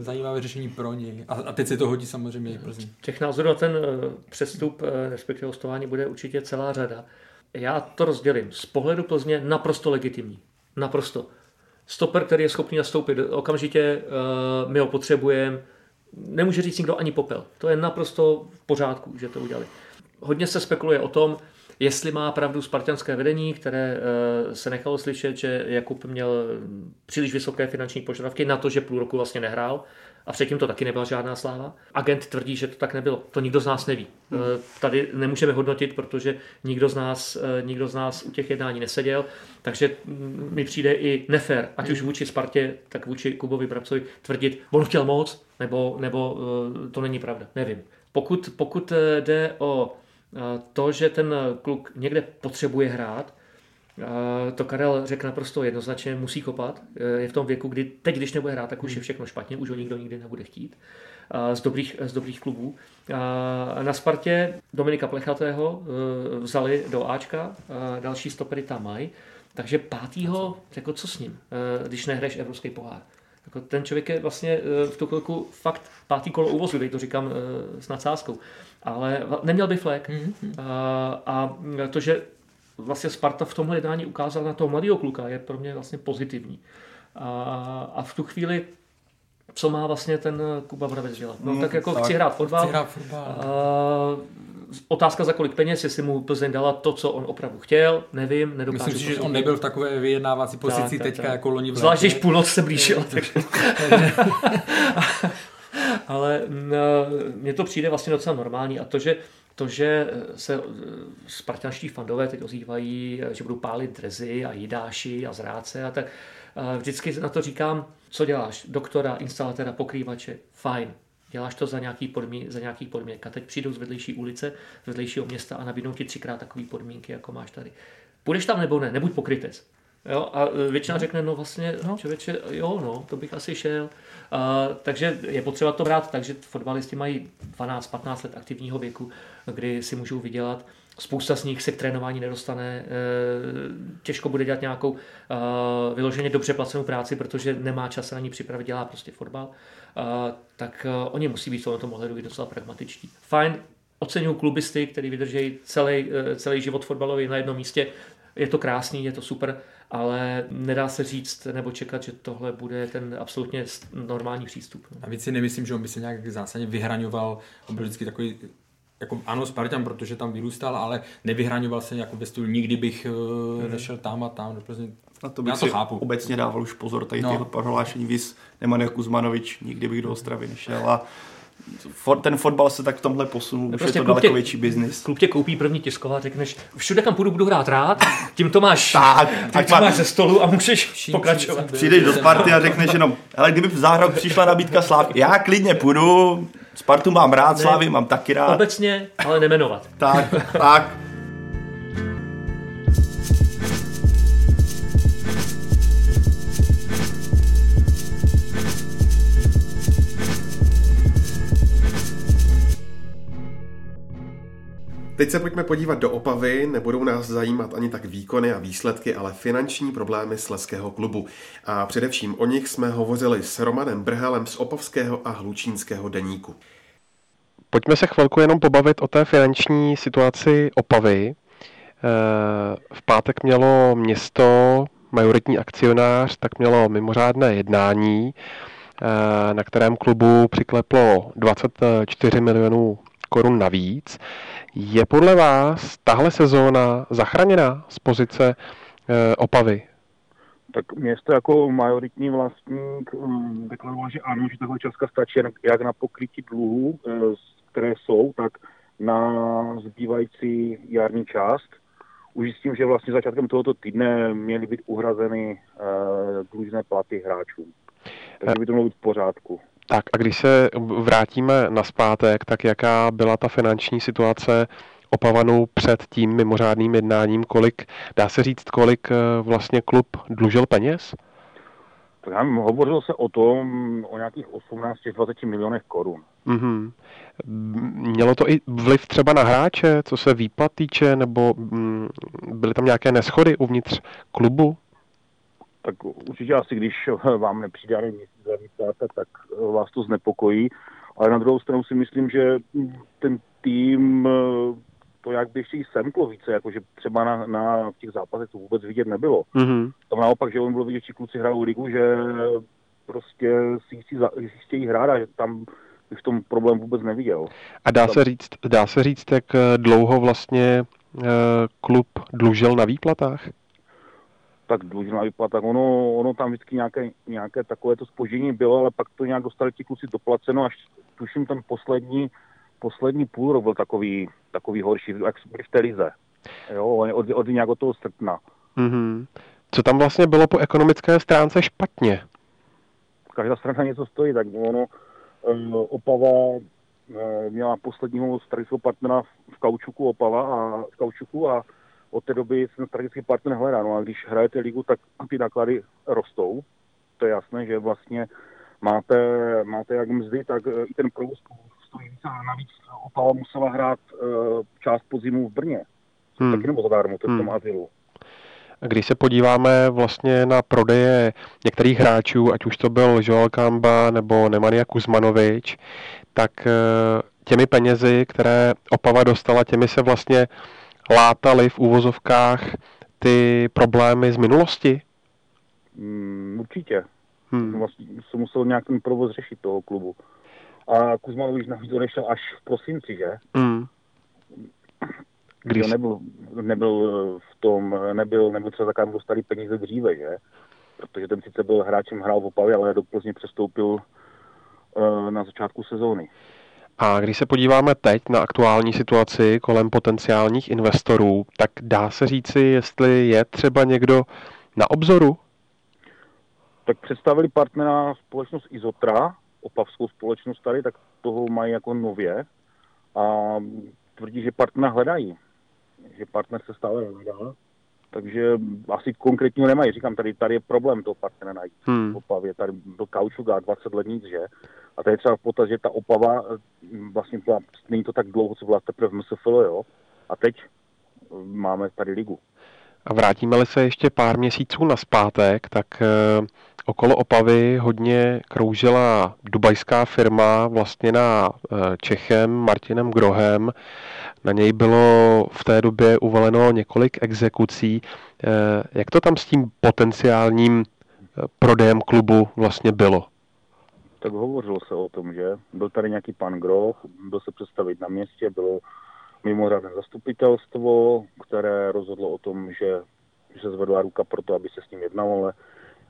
zajímavé řešení pro něj. A, a teď se to hodí samozřejmě i. Těch názorů na ten eh, přestup, eh, respektive hostování, bude určitě celá řada. Já to rozdělím. Z pohledu Plzně naprosto legitimní. Naprosto. Stoper, který je schopný nastoupit okamžitě, my ho potřebujeme. Nemůže říct nikdo ani popel. To je naprosto v pořádku, že to udělali. Hodně se spekuluje o tom, jestli má pravdu spartianské vedení, které eh, se nechalo slyšet, že Jakub měl příliš vysoké finanční požadavky na to, že půl roku vlastně nehrál a předtím to taky nebyla žádná sláva. Agent tvrdí, že to tak nebylo. To nikdo z nás neví. Hmm. Eh, tady nemůžeme hodnotit, protože nikdo z, nás, eh, nikdo z nás u těch jednání neseděl, takže mi přijde i nefér, ať hmm. už vůči Spartě, tak vůči Kubovi Brabcovi tvrdit, on chtěl moc, nebo, nebo to není pravda. Nevím. Pokud, pokud jde o to, že ten kluk někde potřebuje hrát, to Karel řekl naprosto jednoznačně, musí kopat. Je v tom věku, kdy teď, když nebude hrát, tak už je hmm. všechno špatně, už ho nikdo nikdy nebude chtít. Z dobrých, z dobrých klubů. Na Spartě Dominika Plechatého e, vzali do Ačka, další stopery tam mají. Takže pátýho, jako co s ním, e, když nehraješ Evropský pohár? Jako ten člověk je vlastně e, v tu chvilku fakt pátý kolo úvozu, to říkám s nadsázkou ale neměl by flek. Mm-hmm. A, a to, že vlastně Sparta v tomhle jednání ukázala na toho mladého kluka, je pro mě vlastně pozitivní. A, a v tu chvíli co má vlastně ten Kuba Brabec dělat? No, mm, tak jako tak, chci hrát fotbal. Chci hrát fotbal. A, otázka za kolik peněz, jestli mu Plzeň dala to, co on opravdu chtěl, nevím, nedokážu. Myslím si, že on nebyl v takové vyjednávací pozici tak, teďka tak. jako loni v Zvlášť, když půlnoc se blížila. Takže... Ale mně to přijde vlastně docela normální a to, že to, že se spartanští fandové teď ozývají, že budou pálit drezy a jídáši a zráce a tak, vždycky na to říkám, co děláš? Doktora, instalatéra, pokrývače, fajn. Děláš to za nějaký, podmín, za nějaký podmínek. A teď přijdou z vedlejší ulice, z vedlejšího města a nabídnou ti třikrát takové podmínky, jako máš tady. Půjdeš tam nebo ne? Nebuď pokrytec. Jo, a většina no. řekne, no vlastně, no, člověče, jo, no, to bych asi šel. Uh, takže je potřeba to brát takže fotbalisti mají 12-15 let aktivního věku, kdy si můžou vydělat. Spousta z nich se k trénování nedostane, uh, těžko bude dělat nějakou uh, vyloženě dobře placenou práci, protože nemá čas na ní připravit, dělá prostě fotbal. Uh, tak uh, oni musí být v tomto ohledu docela pragmatičtí. Fajn, oceňují klubisty, který vydrží celý, celý život fotbalový na jednom místě. Je to krásný, je to super, ale nedá se říct nebo čekat, že tohle bude ten absolutně normální přístup. A víc si nemyslím, že on by se nějak zásadně vyhraňoval, on byl vždycky takový jako ano, Spartan, protože tam vyrůstal, ale nevyhraňoval se jako ve stylu, nikdy bych hmm. nešel tam a tam do Plzně. A to bych Já to si chápu. obecně dával už pozor, tady no. tyhle prohlášení, vys Nemanja Kuzmanovič, nikdy bych do Ostravy nešel a ten fotbal se tak v tomhle posunul, už prostě je to daleko tě, větší biznis. Klub tě koupí první tisková, řekneš, všude kam půjdu, budu hrát rád, tím to máš, tak, tím tak to má... máš ze stolu a můžeš pokračovat. Přijdeš do Sparty a řekneš jenom, ale kdyby v záhrok přišla nabídka Slávy, já klidně půjdu, Spartu mám rád, ne, Slávy mám taky rád. Obecně, ale nemenovat. tak, tak. Teď se pojďme podívat do Opavy, nebudou nás zajímat ani tak výkony a výsledky, ale finanční problémy Sleského klubu. A především o nich jsme hovořili s Romanem Brhelem z Opavského a Hlučínského deníku. Pojďme se chvilku jenom pobavit o té finanční situaci Opavy. Eh, v pátek mělo město, majoritní akcionář, tak mělo mimořádné jednání, eh, na kterém klubu přikleplo 24 milionů korun navíc. Je podle vás tahle sezóna zachraněná z pozice e, Opavy? Tak město jako majoritní vlastník um, deklaroval, že ano, že tahle částka stačí jak na pokrytí dluhů, e, které jsou, tak na zbývající jarní část. Už s tím, že vlastně začátkem tohoto týdne měly být uhrazeny e, dlužné platy hráčům. Takže by to mělo být v pořádku. Tak a když se vrátíme na zpátek, tak jaká byla ta finanční situace Opavanu před tím mimořádným jednáním, kolik, dá se říct, kolik eh, vlastně klub dlužil peněz? Tak já hovořilo se o tom, o nějakých 18-20 milionech korun. Mm-hmm. Mělo to i vliv třeba na hráče, co se výplat týče, nebo mm, byly tam nějaké neschody uvnitř klubu? Tak určitě asi, když vám nepřijde ani měsíc za výplata, tak vás to znepokojí. Ale na druhou stranu si myslím, že ten tým to jak by si semklo více, jakože třeba na, na těch zápasech to vůbec vidět nebylo. Mm-hmm. Tam naopak, že on bylo vidět, že kluci hrajou ligu, že prostě si, si, si chtějí hrát a že tam bych v tom problém vůbec neviděl. A dá se říct, dá se říct, jak dlouho vlastně eh, klub dlužil na výplatách? Tak dlužná vyplata. Ono, ono tam vždycky nějaké, nějaké takovéto spoždění bylo, ale pak to nějak dostali ti kluci doplaceno, až tuším ten poslední, poslední půl rok byl takový, takový horší, jak byli v té lize. Jo, od, od nějak od toho srpna. Mm-hmm. Co tam vlastně bylo po ekonomické stránce špatně? Každá strana něco stojí, tak ono eh, Opava eh, měla posledního strategického partnera v Kaučuku Opava a v Kaučuku a od té doby ten strategický partner hledá. No a když hrajete ligu, tak ty náklady rostou. To je jasné, že vlastně máte, máte jak mzdy, tak e, i ten provoz stojí více a navíc Opava musela hrát uh, část podzimu v Brně. Hmm. Taky nebo zadarmo, to v tom hmm. azylu. Když se podíváme vlastně na prodeje některých hráčů, ať už to byl Joel Kamba nebo Nemanja Kuzmanovič, tak těmi penězi, které Opava dostala, těmi se vlastně látali v úvozovkách ty problémy z minulosti? Mm, určitě. Hmm. Vlastně se musel nějak ten provoz řešit toho klubu. A Kuzmanovič navíc odešel až v prosinci, že? Hmm. Když nebyl, nebyl v tom, nebyl, nebyl třeba zakázán dostali peníze dříve, že? Protože ten sice byl hráčem, hrál v Opavě, ale do Plzně přestoupil uh, na začátku sezóny. A když se podíváme teď na aktuální situaci kolem potenciálních investorů, tak dá se říci, jestli je třeba někdo na obzoru? Tak představili partnera společnost Izotra, opavskou společnost tady, tak toho mají jako nově a tvrdí, že partnera hledají. Že partner se stále hledá, takže asi konkrétního nemají. Říkám, tady, tady je problém toho partnera najít. Hmm. V Opavě, tady byl Kaučuk a 20 let nic, že? A tady třeba v potaz, že ta Opava, vlastně byla, není to tak dlouho, co byla teprve v MSFL, jo? A teď máme tady ligu. A vrátíme-li se ještě pár měsíců na zpátek, tak eh, okolo Opavy hodně kroužila dubajská firma vlastněná eh, Čechem Martinem Grohem. Na něj bylo v té době uvaleno několik exekucí. Eh, jak to tam s tím potenciálním prodejem klubu vlastně bylo? Tak hovořilo se o tom, že byl tady nějaký pan Groch, byl se představit na městě, bylo mimořádné zastupitelstvo, které rozhodlo o tom, že, že se zvedla ruka pro to, aby se s ním jednalo, ale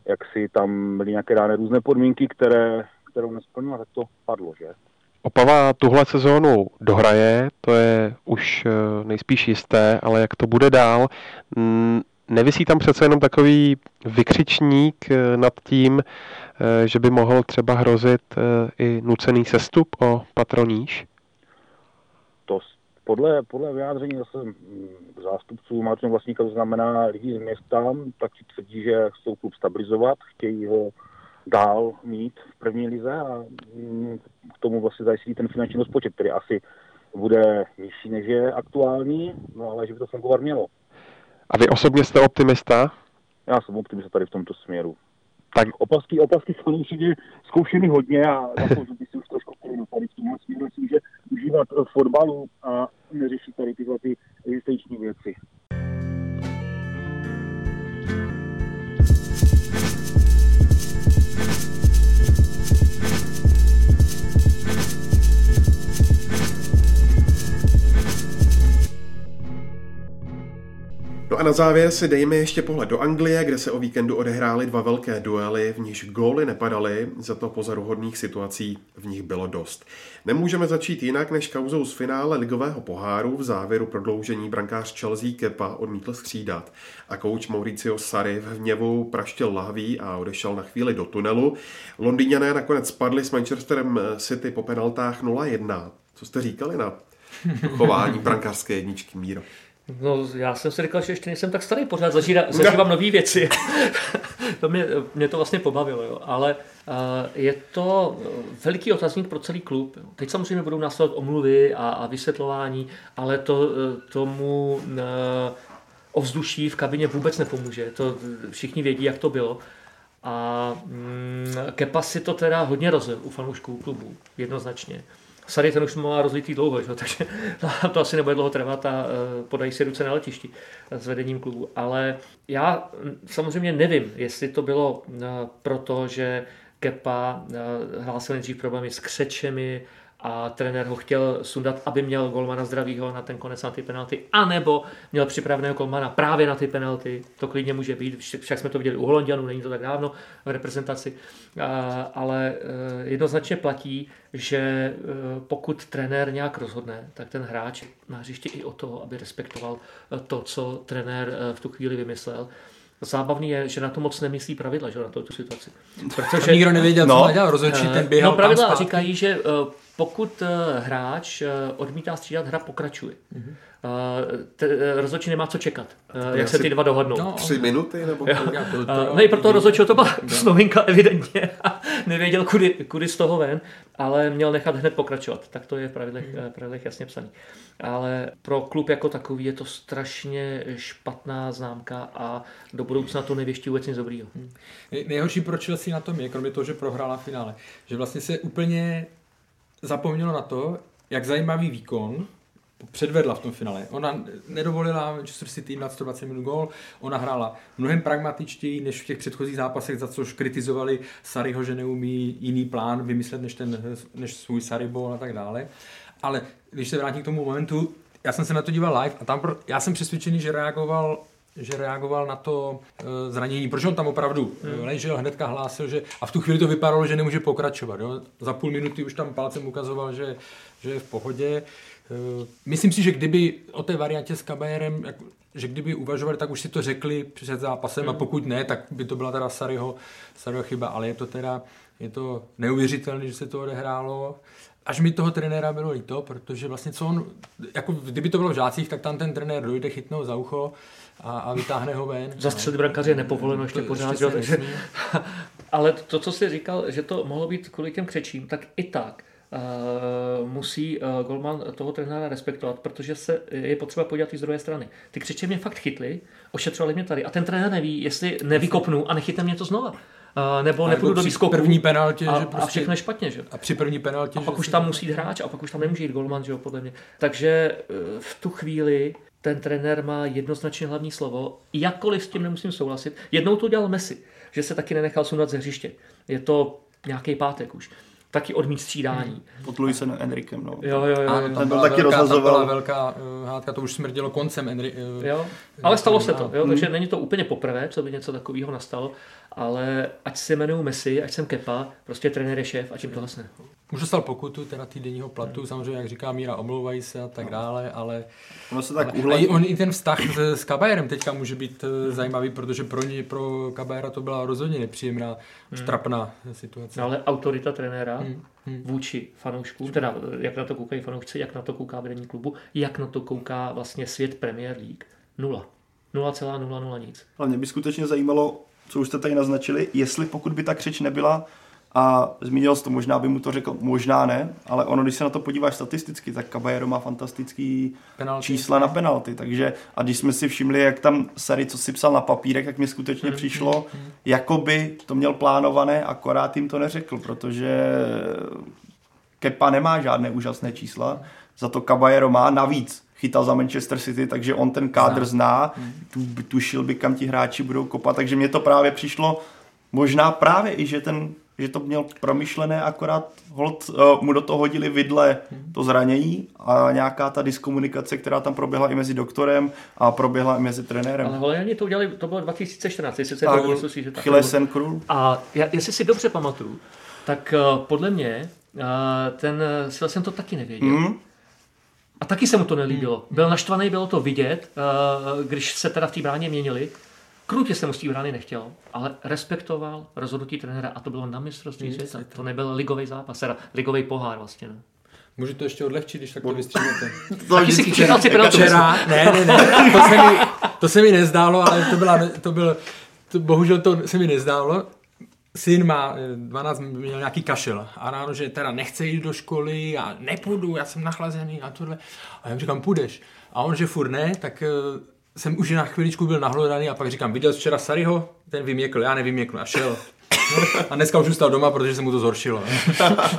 jak si tam byly nějaké dány různé podmínky, které, kterou nesplnila, tak to padlo, že? Opava tuhle sezónu dohraje, to je už eh, nejspíš jisté, ale jak to bude dál, nevisí tam přece jenom takový vykřičník eh, nad tím, eh, že by mohl třeba hrozit i nucený sestup o patroníž? podle, podle vyjádření zase zástupců Martin vlastníka, to znamená lidí z města, tak si tvrdí, že chcou klub stabilizovat, chtějí ho dál mít v první lize a mm, k tomu vlastně zajistí ten finanční rozpočet, který asi bude nižší než je aktuální, no ale že by to fungovat mělo. A vy osobně jste optimista? Já jsem optimista tady v tomto směru. Tak opasky, opasky jsou určitě zkoušeny hodně a zaslouží by si už trošku tady v tomhle směru, myslím, že užívat fotbalu a neřešit tady tyhle ty existenční věci. No a na závěr si dejme ještě pohled do Anglie, kde se o víkendu odehrály dva velké duely, v níž góly nepadaly, za to pozoruhodných situací v nich bylo dost. Nemůžeme začít jinak než kauzou z finále ligového poháru v závěru prodloužení brankář Chelsea Kepa odmítl střídat a kouč Mauricio Sarri v hněvu praštil lahví a odešel na chvíli do tunelu. Londýňané nakonec spadli s Manchesterem City po penaltách 0-1. Co jste říkali na chování brankářské jedničky Míro? No, já jsem si říkal, že ještě nejsem tak starý, pořád zažívám, zažívám nové věci. to mě, mě to vlastně pobavilo, jo. ale uh, je to veliký otazník pro celý klub. Teď samozřejmě budou následovat omluvy a, a vysvětlování, ale to tomu uh, ovzduší v kabině vůbec nepomůže. To všichni vědí, jak to bylo. A mm, Kepa si to teda hodně rozil u fanoušků klubu, jednoznačně. Sary ten už má rozlitý dlouho, že? takže to asi nebude dlouho trvat a e, podají si ruce na letišti s vedením klubu. Ale já samozřejmě nevím, jestli to bylo e, proto, že Kepa e, hlásil nejdřív problémy s křečemi, a trenér ho chtěl sundat, aby měl golmana zdravýho na ten konec na ty penalty, anebo měl připraveného golmana právě na ty penalty, to klidně může být, však jsme to viděli u Holandianů, není to tak dávno v reprezentaci, ale e, jednoznačně platí, že e, pokud trenér nějak rozhodne, tak ten hráč má hřiště i o to, aby respektoval e, to, co trenér v tu chvíli vymyslel. Zábavný je, že na to moc nemyslí pravidla, že na to tu situaci. Protože nikdo nevěděl, co no, má dělat, rozhodčí ten běhal No pravidla říkají, že pokud eh, hráč eh, odmítá střídat, hra pokračuje. Mm-hmm. Rozhodčí nemá co čekat, to jak se ty dva dohodnou. No, tři minuty? Nebo to, to, no i pro toho rozhodčího to byla no. novinka evidentně a nevěděl, kudy, kudy z toho ven, ale měl nechat hned pokračovat. Tak to je v pravidlech, mm. pravidlech jasně psaný. Ale pro klub jako takový je to strašně špatná známka a do budoucna to nevěští vůbec nic dobrýho. Hmm. Nejhorší pro Chelsea na tom je, kromě toho, že prohrála finále, že vlastně se úplně zapomnělo na to, jak zajímavý výkon předvedla v tom finále. Ona nedovolila Manchester City na 120 minut gól, ona hrála mnohem pragmatičtěji než v těch předchozích zápasech, za což kritizovali Sariho, že neumí jiný plán vymyslet než, ten, než svůj Saribol a tak dále. Ale když se vrátím k tomu momentu, já jsem se na to díval live a tam, pro, já jsem přesvědčený, že reagoval že reagoval na to e, zranění, protože on tam opravdu hmm. ležel, hnedka hlásil, že a v tu chvíli to vypadalo, že nemůže pokračovat. Jo? Za půl minuty už tam palcem ukazoval, že, že je v pohodě. E, myslím si, že kdyby o té variantě s Kabajerem, že kdyby uvažovali, tak už si to řekli před zápasem hmm. a pokud ne, tak by to byla teda Saryho, Saryho chyba, ale je to teda je to neuvěřitelné, že se to odehrálo až mi toho trenéra bylo líto, protože vlastně co on, jako kdyby to bylo v žácích, tak tam ten trenér dojde, chytnou za ucho a, a vytáhne ho ven. Zastřelit brankaře je nepovoleno ještě pořád, ještě takže... Ale to, co jsi říkal, že to mohlo být kvůli těm křečím, tak i tak Uh, musí uh, Golman toho trenéra respektovat, protože se je potřeba podívat i z druhé strany. Ty křeče mě fakt chytli, ošetřovali mě tady a ten trenér neví, jestli nevykopnu a nechytne mě to znova. Uh, nebo a nepůjdu do výskoku. první penaltě, a, že prostě, a všechno je špatně, že? A při první penaltě, a pak už tam musí jít hráč a pak už tam nemůže jít golman, že jo, podle mě. Takže v tu chvíli ten trenér má jednoznačně hlavní slovo, jakkoliv s tím nemusím souhlasit. Jednou to dělal Messi, že se taky nenechal sundat ze hřiště. Je to nějaký pátek už taky odmít střídání. Hmm. Pod Luisem Enrikem, no. Jo, jo, jo. A tam byl taky velká, tam byla velká uh, hádka, to už smrdilo koncem Enri, uh, Jo, ale stalo se to, jo, takže není to úplně poprvé, co by něco takového nastalo, ale ať se jmenuju Messi, ať jsem Kepa, prostě trenér je šéf a čím to vlastně. Už dostal pokutu, teda týdenního platu, samozřejmě, jak říká Míra, omlouvají se a tak no. dále, ale... Ono se tak ale, uhle... on i ten vztah s, s Kabajerem teďka může být uh, zajímavý, protože pro ně, pro Kabajera to byla rozhodně nepříjemná, hmm. trapná situace. No, ale autorita trenéra hmm. Hmm. vůči fanouškům, teda jak na to koukají fanoušci, jak na to kouká vedení klubu, jak na to kouká vlastně svět Premier League. Nula. 0,00 nic. Ale mě by skutečně zajímalo, co už jste tady naznačili, jestli pokud by ta křeč nebyla a zmínil jsi to, možná by mu to řekl, možná ne, ale ono, když se na to podíváš statisticky, tak Caballero má fantastický penalty. čísla na penalty, takže a když jsme si všimli, jak tam Sary, co si psal na papírek, tak mi skutečně mm, přišlo, jako by to měl plánované, akorát jim to neřekl, protože Kepa nemá žádné úžasné čísla, za to Caballero má navíc chytal za Manchester City, takže on ten kádr zná, tu, tušil by, kam ti hráči budou kopat, takže mně to právě přišlo možná právě i, že ten že to měl promyšlené, akorát hold, uh, mu do toho hodili vidle to zranění a nějaká ta diskomunikace, která tam proběhla i mezi doktorem a proběhla i mezi trenérem. Ale Holanděni to udělali, to bylo 2014, jestli se tak, to že tak Krul. A já, jestli si dobře pamatuju, tak uh, podle mě uh, ten Silesen to taky nevěděl. Mm. A taky se mu to nelíbilo. Byl naštvaný, bylo to vidět, uh, když se teda v té bráně měnili, Krutě se mu z té brány nechtěl, ale respektoval rozhodnutí trenéra a to bylo na mistrovství světa. To nebyl ligový zápas, teda ligový pohár vlastně. Ne? Můžu to ještě odlehčit, když tak to vystříhnete. Taky si penaltu. Včera, ne, ne, ne, to se, mi, to se mi nezdálo, ale to, byla, to byl, to, bohužel to se mi nezdálo. Syn má 12, měl nějaký kašel a ráno, že teda nechce jít do školy a nepůjdu, já jsem nachlazený a tohle. A já mu říkám, půjdeš. A on, že furt ne, tak jsem už na chviličku byl nahlodaný a pak říkám, viděl jsi včera Saryho? Ten vyměkl, já nevyměkl a šel. A dneska už zůstal doma, protože se mu to zhoršilo.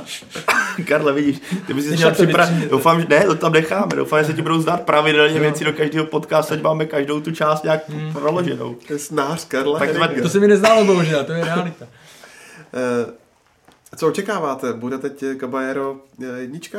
Karle, vidíš, ty bys si měl připravit. Doufám, že ne, to tam necháme. Doufám, že se ti budou zdát pravidelně no. věci do každého podcastu, ať máme každou tu část nějak hmm. proloženou. To je snář, Karle. Tak to se mi nezdálo, bohužel, to je realita. Uh, co očekáváte? Bude teď Caballero eh, jednička?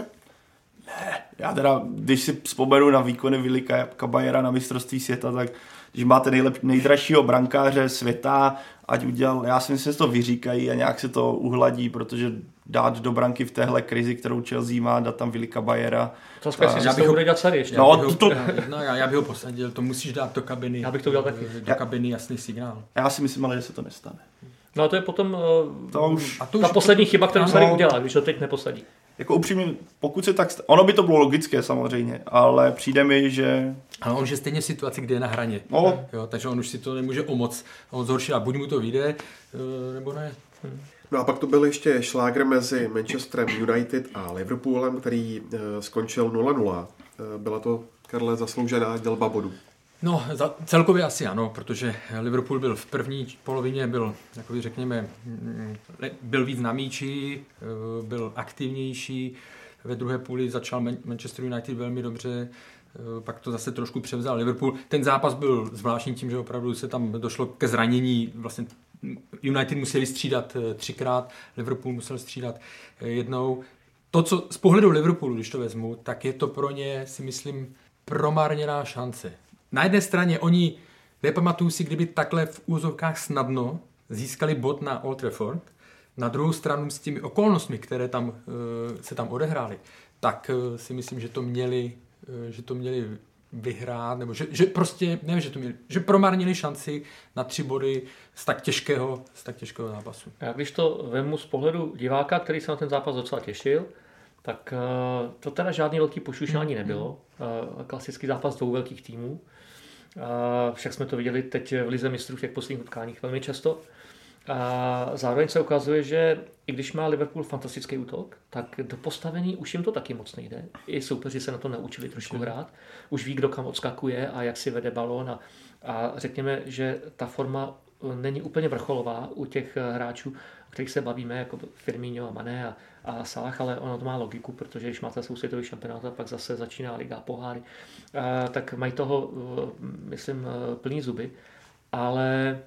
Ne, já teda, když si vzpomenu na výkony Vili Kabajera na mistrovství světa, tak když máte nejlep, nejdražšího brankáře světa, ať udělal, já si myslím, že to vyříkají a nějak se to uhladí, protože dát do branky v téhle krizi, kterou Chelsea má, dát tam Vili Kabajera. To skvělé, já bych ho dát celý ještě. No, to, to... no já, já, bych ho posadil, to musíš dát do kabiny. Já bych to udělal taky. Do kabiny jasný signál. Já si myslím ale, že se to nestane. No a to je potom uh, to už, a to ta už poslední chyba, kterou se udělá, když to teď neposadí jako upřímně, pokud se tak, ono by to bylo logické samozřejmě, ale přijde mi, že... Ale on už je stejně v situaci, kde je na hraně. No. Jo, takže on už si to nemůže omoc, on zhorší a buď mu to vyjde, eh, nebo ne. Hm. No a pak to byl ještě šlágr mezi Manchesterem United a Liverpoolem, který uh, skončil 0-0. Uh, eh, byla to, Karle, zasloužená dělba bodů. No, za, celkově asi ano, protože Liverpool byl v první polovině, byl, jakoby řekněme, mm, byl víc na míči, eh, byl aktivnější, ve druhé půli začal Manchester United velmi dobře, eh, pak to zase trošku převzal Liverpool. Ten zápas byl zvláštní tím, že opravdu se tam došlo ke zranění, vlastně United museli střídat eh, třikrát, Liverpool musel střídat jednou. To, co z pohledu Liverpoolu, když to vezmu, tak je to pro ně, si myslím, promarněná šance. Na jedné straně oni, nepamatuju si, kdyby takhle v úzovkách snadno získali bod na Old Trafford, na druhou stranu s těmi okolnostmi, které tam, uh, se tam odehrály, tak uh, si myslím, že to měli, uh, že to měli vyhrát, nebo že, že prostě, nevím, že to měli, že promarnili šanci na tři body z tak těžkého, z tak těžkého zápasu. Já když to vemu z pohledu diváka, který se na ten zápas docela těšil, tak to teda žádný velký pošušání nebylo. Uh, klasický zápas dvou velkých týmů. Uh, však jsme to viděli teď v Lize mistrů v těch posledních utkáních velmi často. A zároveň se ukazuje, že i když má Liverpool fantastický útok, tak do postavení už jim to taky moc nejde. I soupeři se na to naučili trošku hrát. Už ví, kdo kam odskakuje a jak si vede balón. A, a řekněme, že ta forma není úplně vrcholová u těch hráčů, kterých se bavíme, jako Firmino a Mané a, a Salah, ale ono to má logiku, protože když máte svou světový šampionát a pak zase začíná liga poháry, a, tak mají toho, myslím, plný zuby. Ale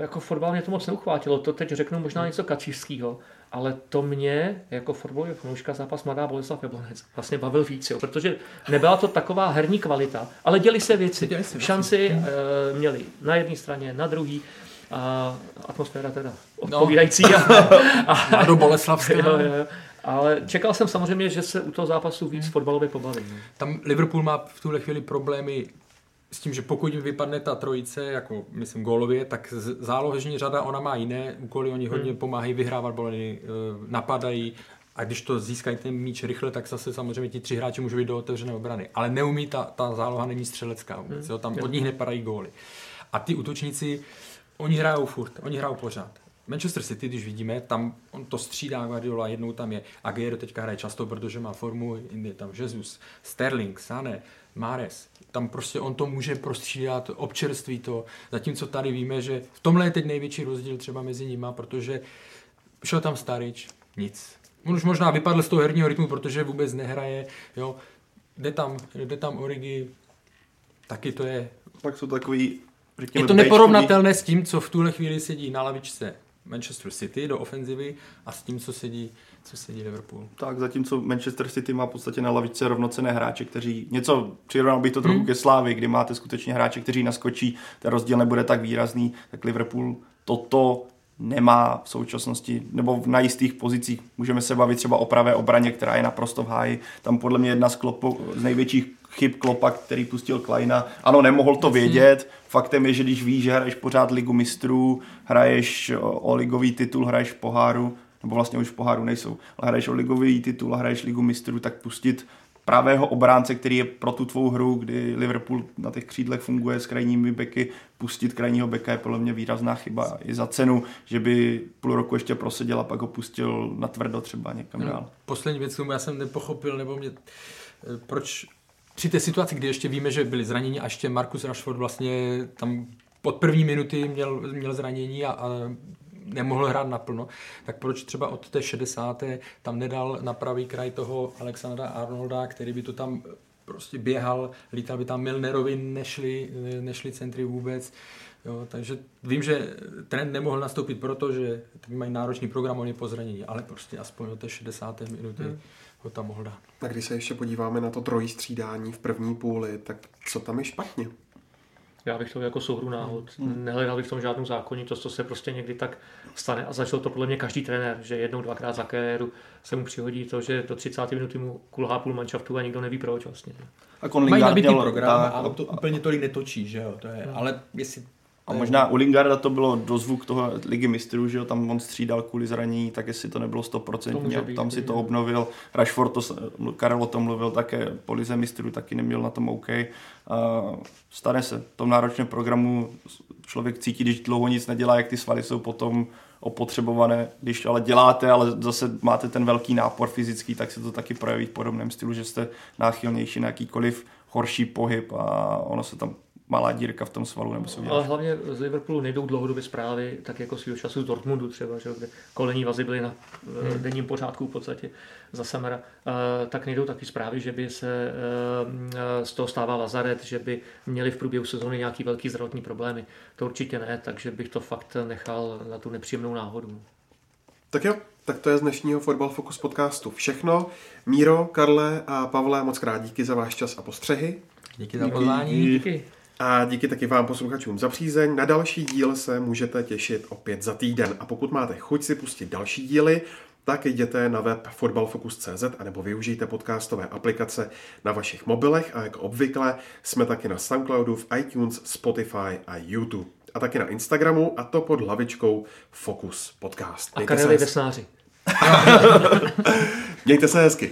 jako fotbal mě to moc neuchvátilo. To teď řeknu možná něco kačířského, ale to mě jako fotbalový fanouška zápas Mladá Boleslav Jablonec vlastně bavil víc, jo, protože nebyla to taková herní kvalita, ale děli se věci. Děli se Šanci uh, měli na jedné straně, na druhé. A atmosféra teda odpovídající. No. A, a, do Boleslavské. Jo, jo. Ale čekal jsem samozřejmě, že se u toho zápasu víc hmm. fotbalově pobaví. Tam Liverpool má v tuhle chvíli problémy s tím, že pokud jim vypadne ta trojice, jako myslím gólově, tak záložní řada, ona má jiné úkoly, oni hodně hmm. pomáhají vyhrávat boleny, eh, napadají a když to získají ten míč rychle, tak zase samozřejmě ti tři hráči můžou být do otevřené obrany. Ale neumí, ta, ta záloha není střelecká vůbec, hmm. jo, tam od nich nepadají góly. A ty útočníci, oni hrajou furt, oni hrajou pořád. Manchester City, když vidíme, tam on to střídá Guardiola, jednou tam je Aguero teďka hraje často, protože má formu, je tam Jesus, Sterling, Sané, Mares. Tam prostě on to může prostřídat, občerství to. Zatímco tady víme, že v tomhle je teď největší rozdíl třeba mezi nima, protože šel tam Starič, nic. On už možná vypadl z toho herního rytmu, protože vůbec nehraje, jo. Jde tam, jde tam Origi, taky to je... Pak jsou takový, řekněme, Je to neporovnatelné s tím, co v tuhle chvíli sedí na lavičce Manchester City do ofenzivy a s tím, co sedí, co sedí Liverpool. Tak zatímco Manchester City má v podstatě na lavičce rovnocené hráče, kteří něco, přirovnal bych to trochu hmm. ke Slávy, kdy máte skutečně hráče, kteří naskočí, ten rozdíl nebude tak výrazný, tak Liverpool toto nemá v současnosti, nebo na jistých pozicích. Můžeme se bavit třeba o pravé obraně, která je naprosto v háji. Tam podle mě jedna z, klopo, z největších chyb Klopa, který pustil Kleina. Ano, nemohl to vědět. Faktem je, že když víš, že hraješ pořád ligu mistrů, hraješ o ligový titul, hraješ v poháru, nebo vlastně už v poháru nejsou, ale hraješ o ligový titul a hraješ ligu mistrů, tak pustit pravého obránce, který je pro tu tvou hru, kdy Liverpool na těch křídlech funguje s krajními beky, pustit krajního beka je podle mě výrazná chyba i za cenu, že by půl roku ještě proseděl a pak ho pustil na tvrdo třeba někam no, dál. Poslední věc, já jsem nepochopil, nebo mě, eh, proč při té situaci, kdy ještě víme, že byli zraněni a ještě Marcus Rashford vlastně tam od první minuty měl, měl zranění a, a nemohl hrát naplno, tak proč třeba od té 60. tam nedal na pravý kraj toho Alexandra Arnolda, který by to tam prostě běhal, lítal by tam Milnerovi, nešli, nešli centry vůbec. Jo, takže vím, že trend nemohl nastoupit proto, že mají náročný program, oni po zranění, ale prostě aspoň od té 60. minuty hmm. Ho tam mohl dát. A když se ještě podíváme na to trojí střídání v první půli, tak co tam je špatně? Já bych to jako souhru náhod. Hmm. Nehledal bych v tom žádnou zákonitost, to se prostě někdy tak stane a začal to podle mě každý trenér, že jednou, dvakrát za kariéru se mu přihodí to, že do 30. minuty mu kulhá půl manšaftu a nikdo neví proč vlastně. A Mají nabitý program tak, a to úplně tolik netočí, že jo? To je, no. Ale jestli a možná u Lingarda to bylo dozvuk toho ligy mistrů, že jo, tam on střídal kvůli zranění, tak jestli to nebylo 100%, tam si to obnovil. Rashford, to, Karel o tom mluvil také, po lize mistrů taky neměl na tom OK. Uh, stane se, v tom náročném programu člověk cítí, když dlouho nic nedělá, jak ty svaly jsou potom opotřebované. Když ale děláte, ale zase máte ten velký nápor fyzický, tak se to taky projeví v podobném stylu, že jste náchylnější na jakýkoliv horší pohyb a ono se tam malá dírka v tom svalu nemusí udělat. Ale hlavně z Liverpoolu nejdou dlouhodobě zprávy, tak jako svého času z Dortmundu třeba, že, kde kolení vazy byly na eh, hmm. denním pořádku v podstatě za Samara, uh, tak nejdou taky zprávy, že by se uh, z toho stával Lazaret, že by měli v průběhu sezóny nějaký velký zdravotní problémy. To určitě ne, takže bych to fakt nechal na tu nepříjemnou náhodu. Tak jo, tak to je z dnešního Fotbal Focus podcastu všechno. Míro, Karle a Pavle, moc krát díky za váš čas a postřehy. Díky za pozvání. Díky. A díky taky vám posluchačům za přízeň. Na další díl se můžete těšit opět za týden. A pokud máte chuť si pustit další díly, tak jděte na web fotbalfocus.cz anebo využijte podcastové aplikace na vašich mobilech a jako obvykle jsme taky na Soundcloudu, v iTunes, Spotify a YouTube. A taky na Instagramu a to pod hlavičkou Focus Podcast. A Mějte se Kareli. Vesnáři. Mějte se hezky.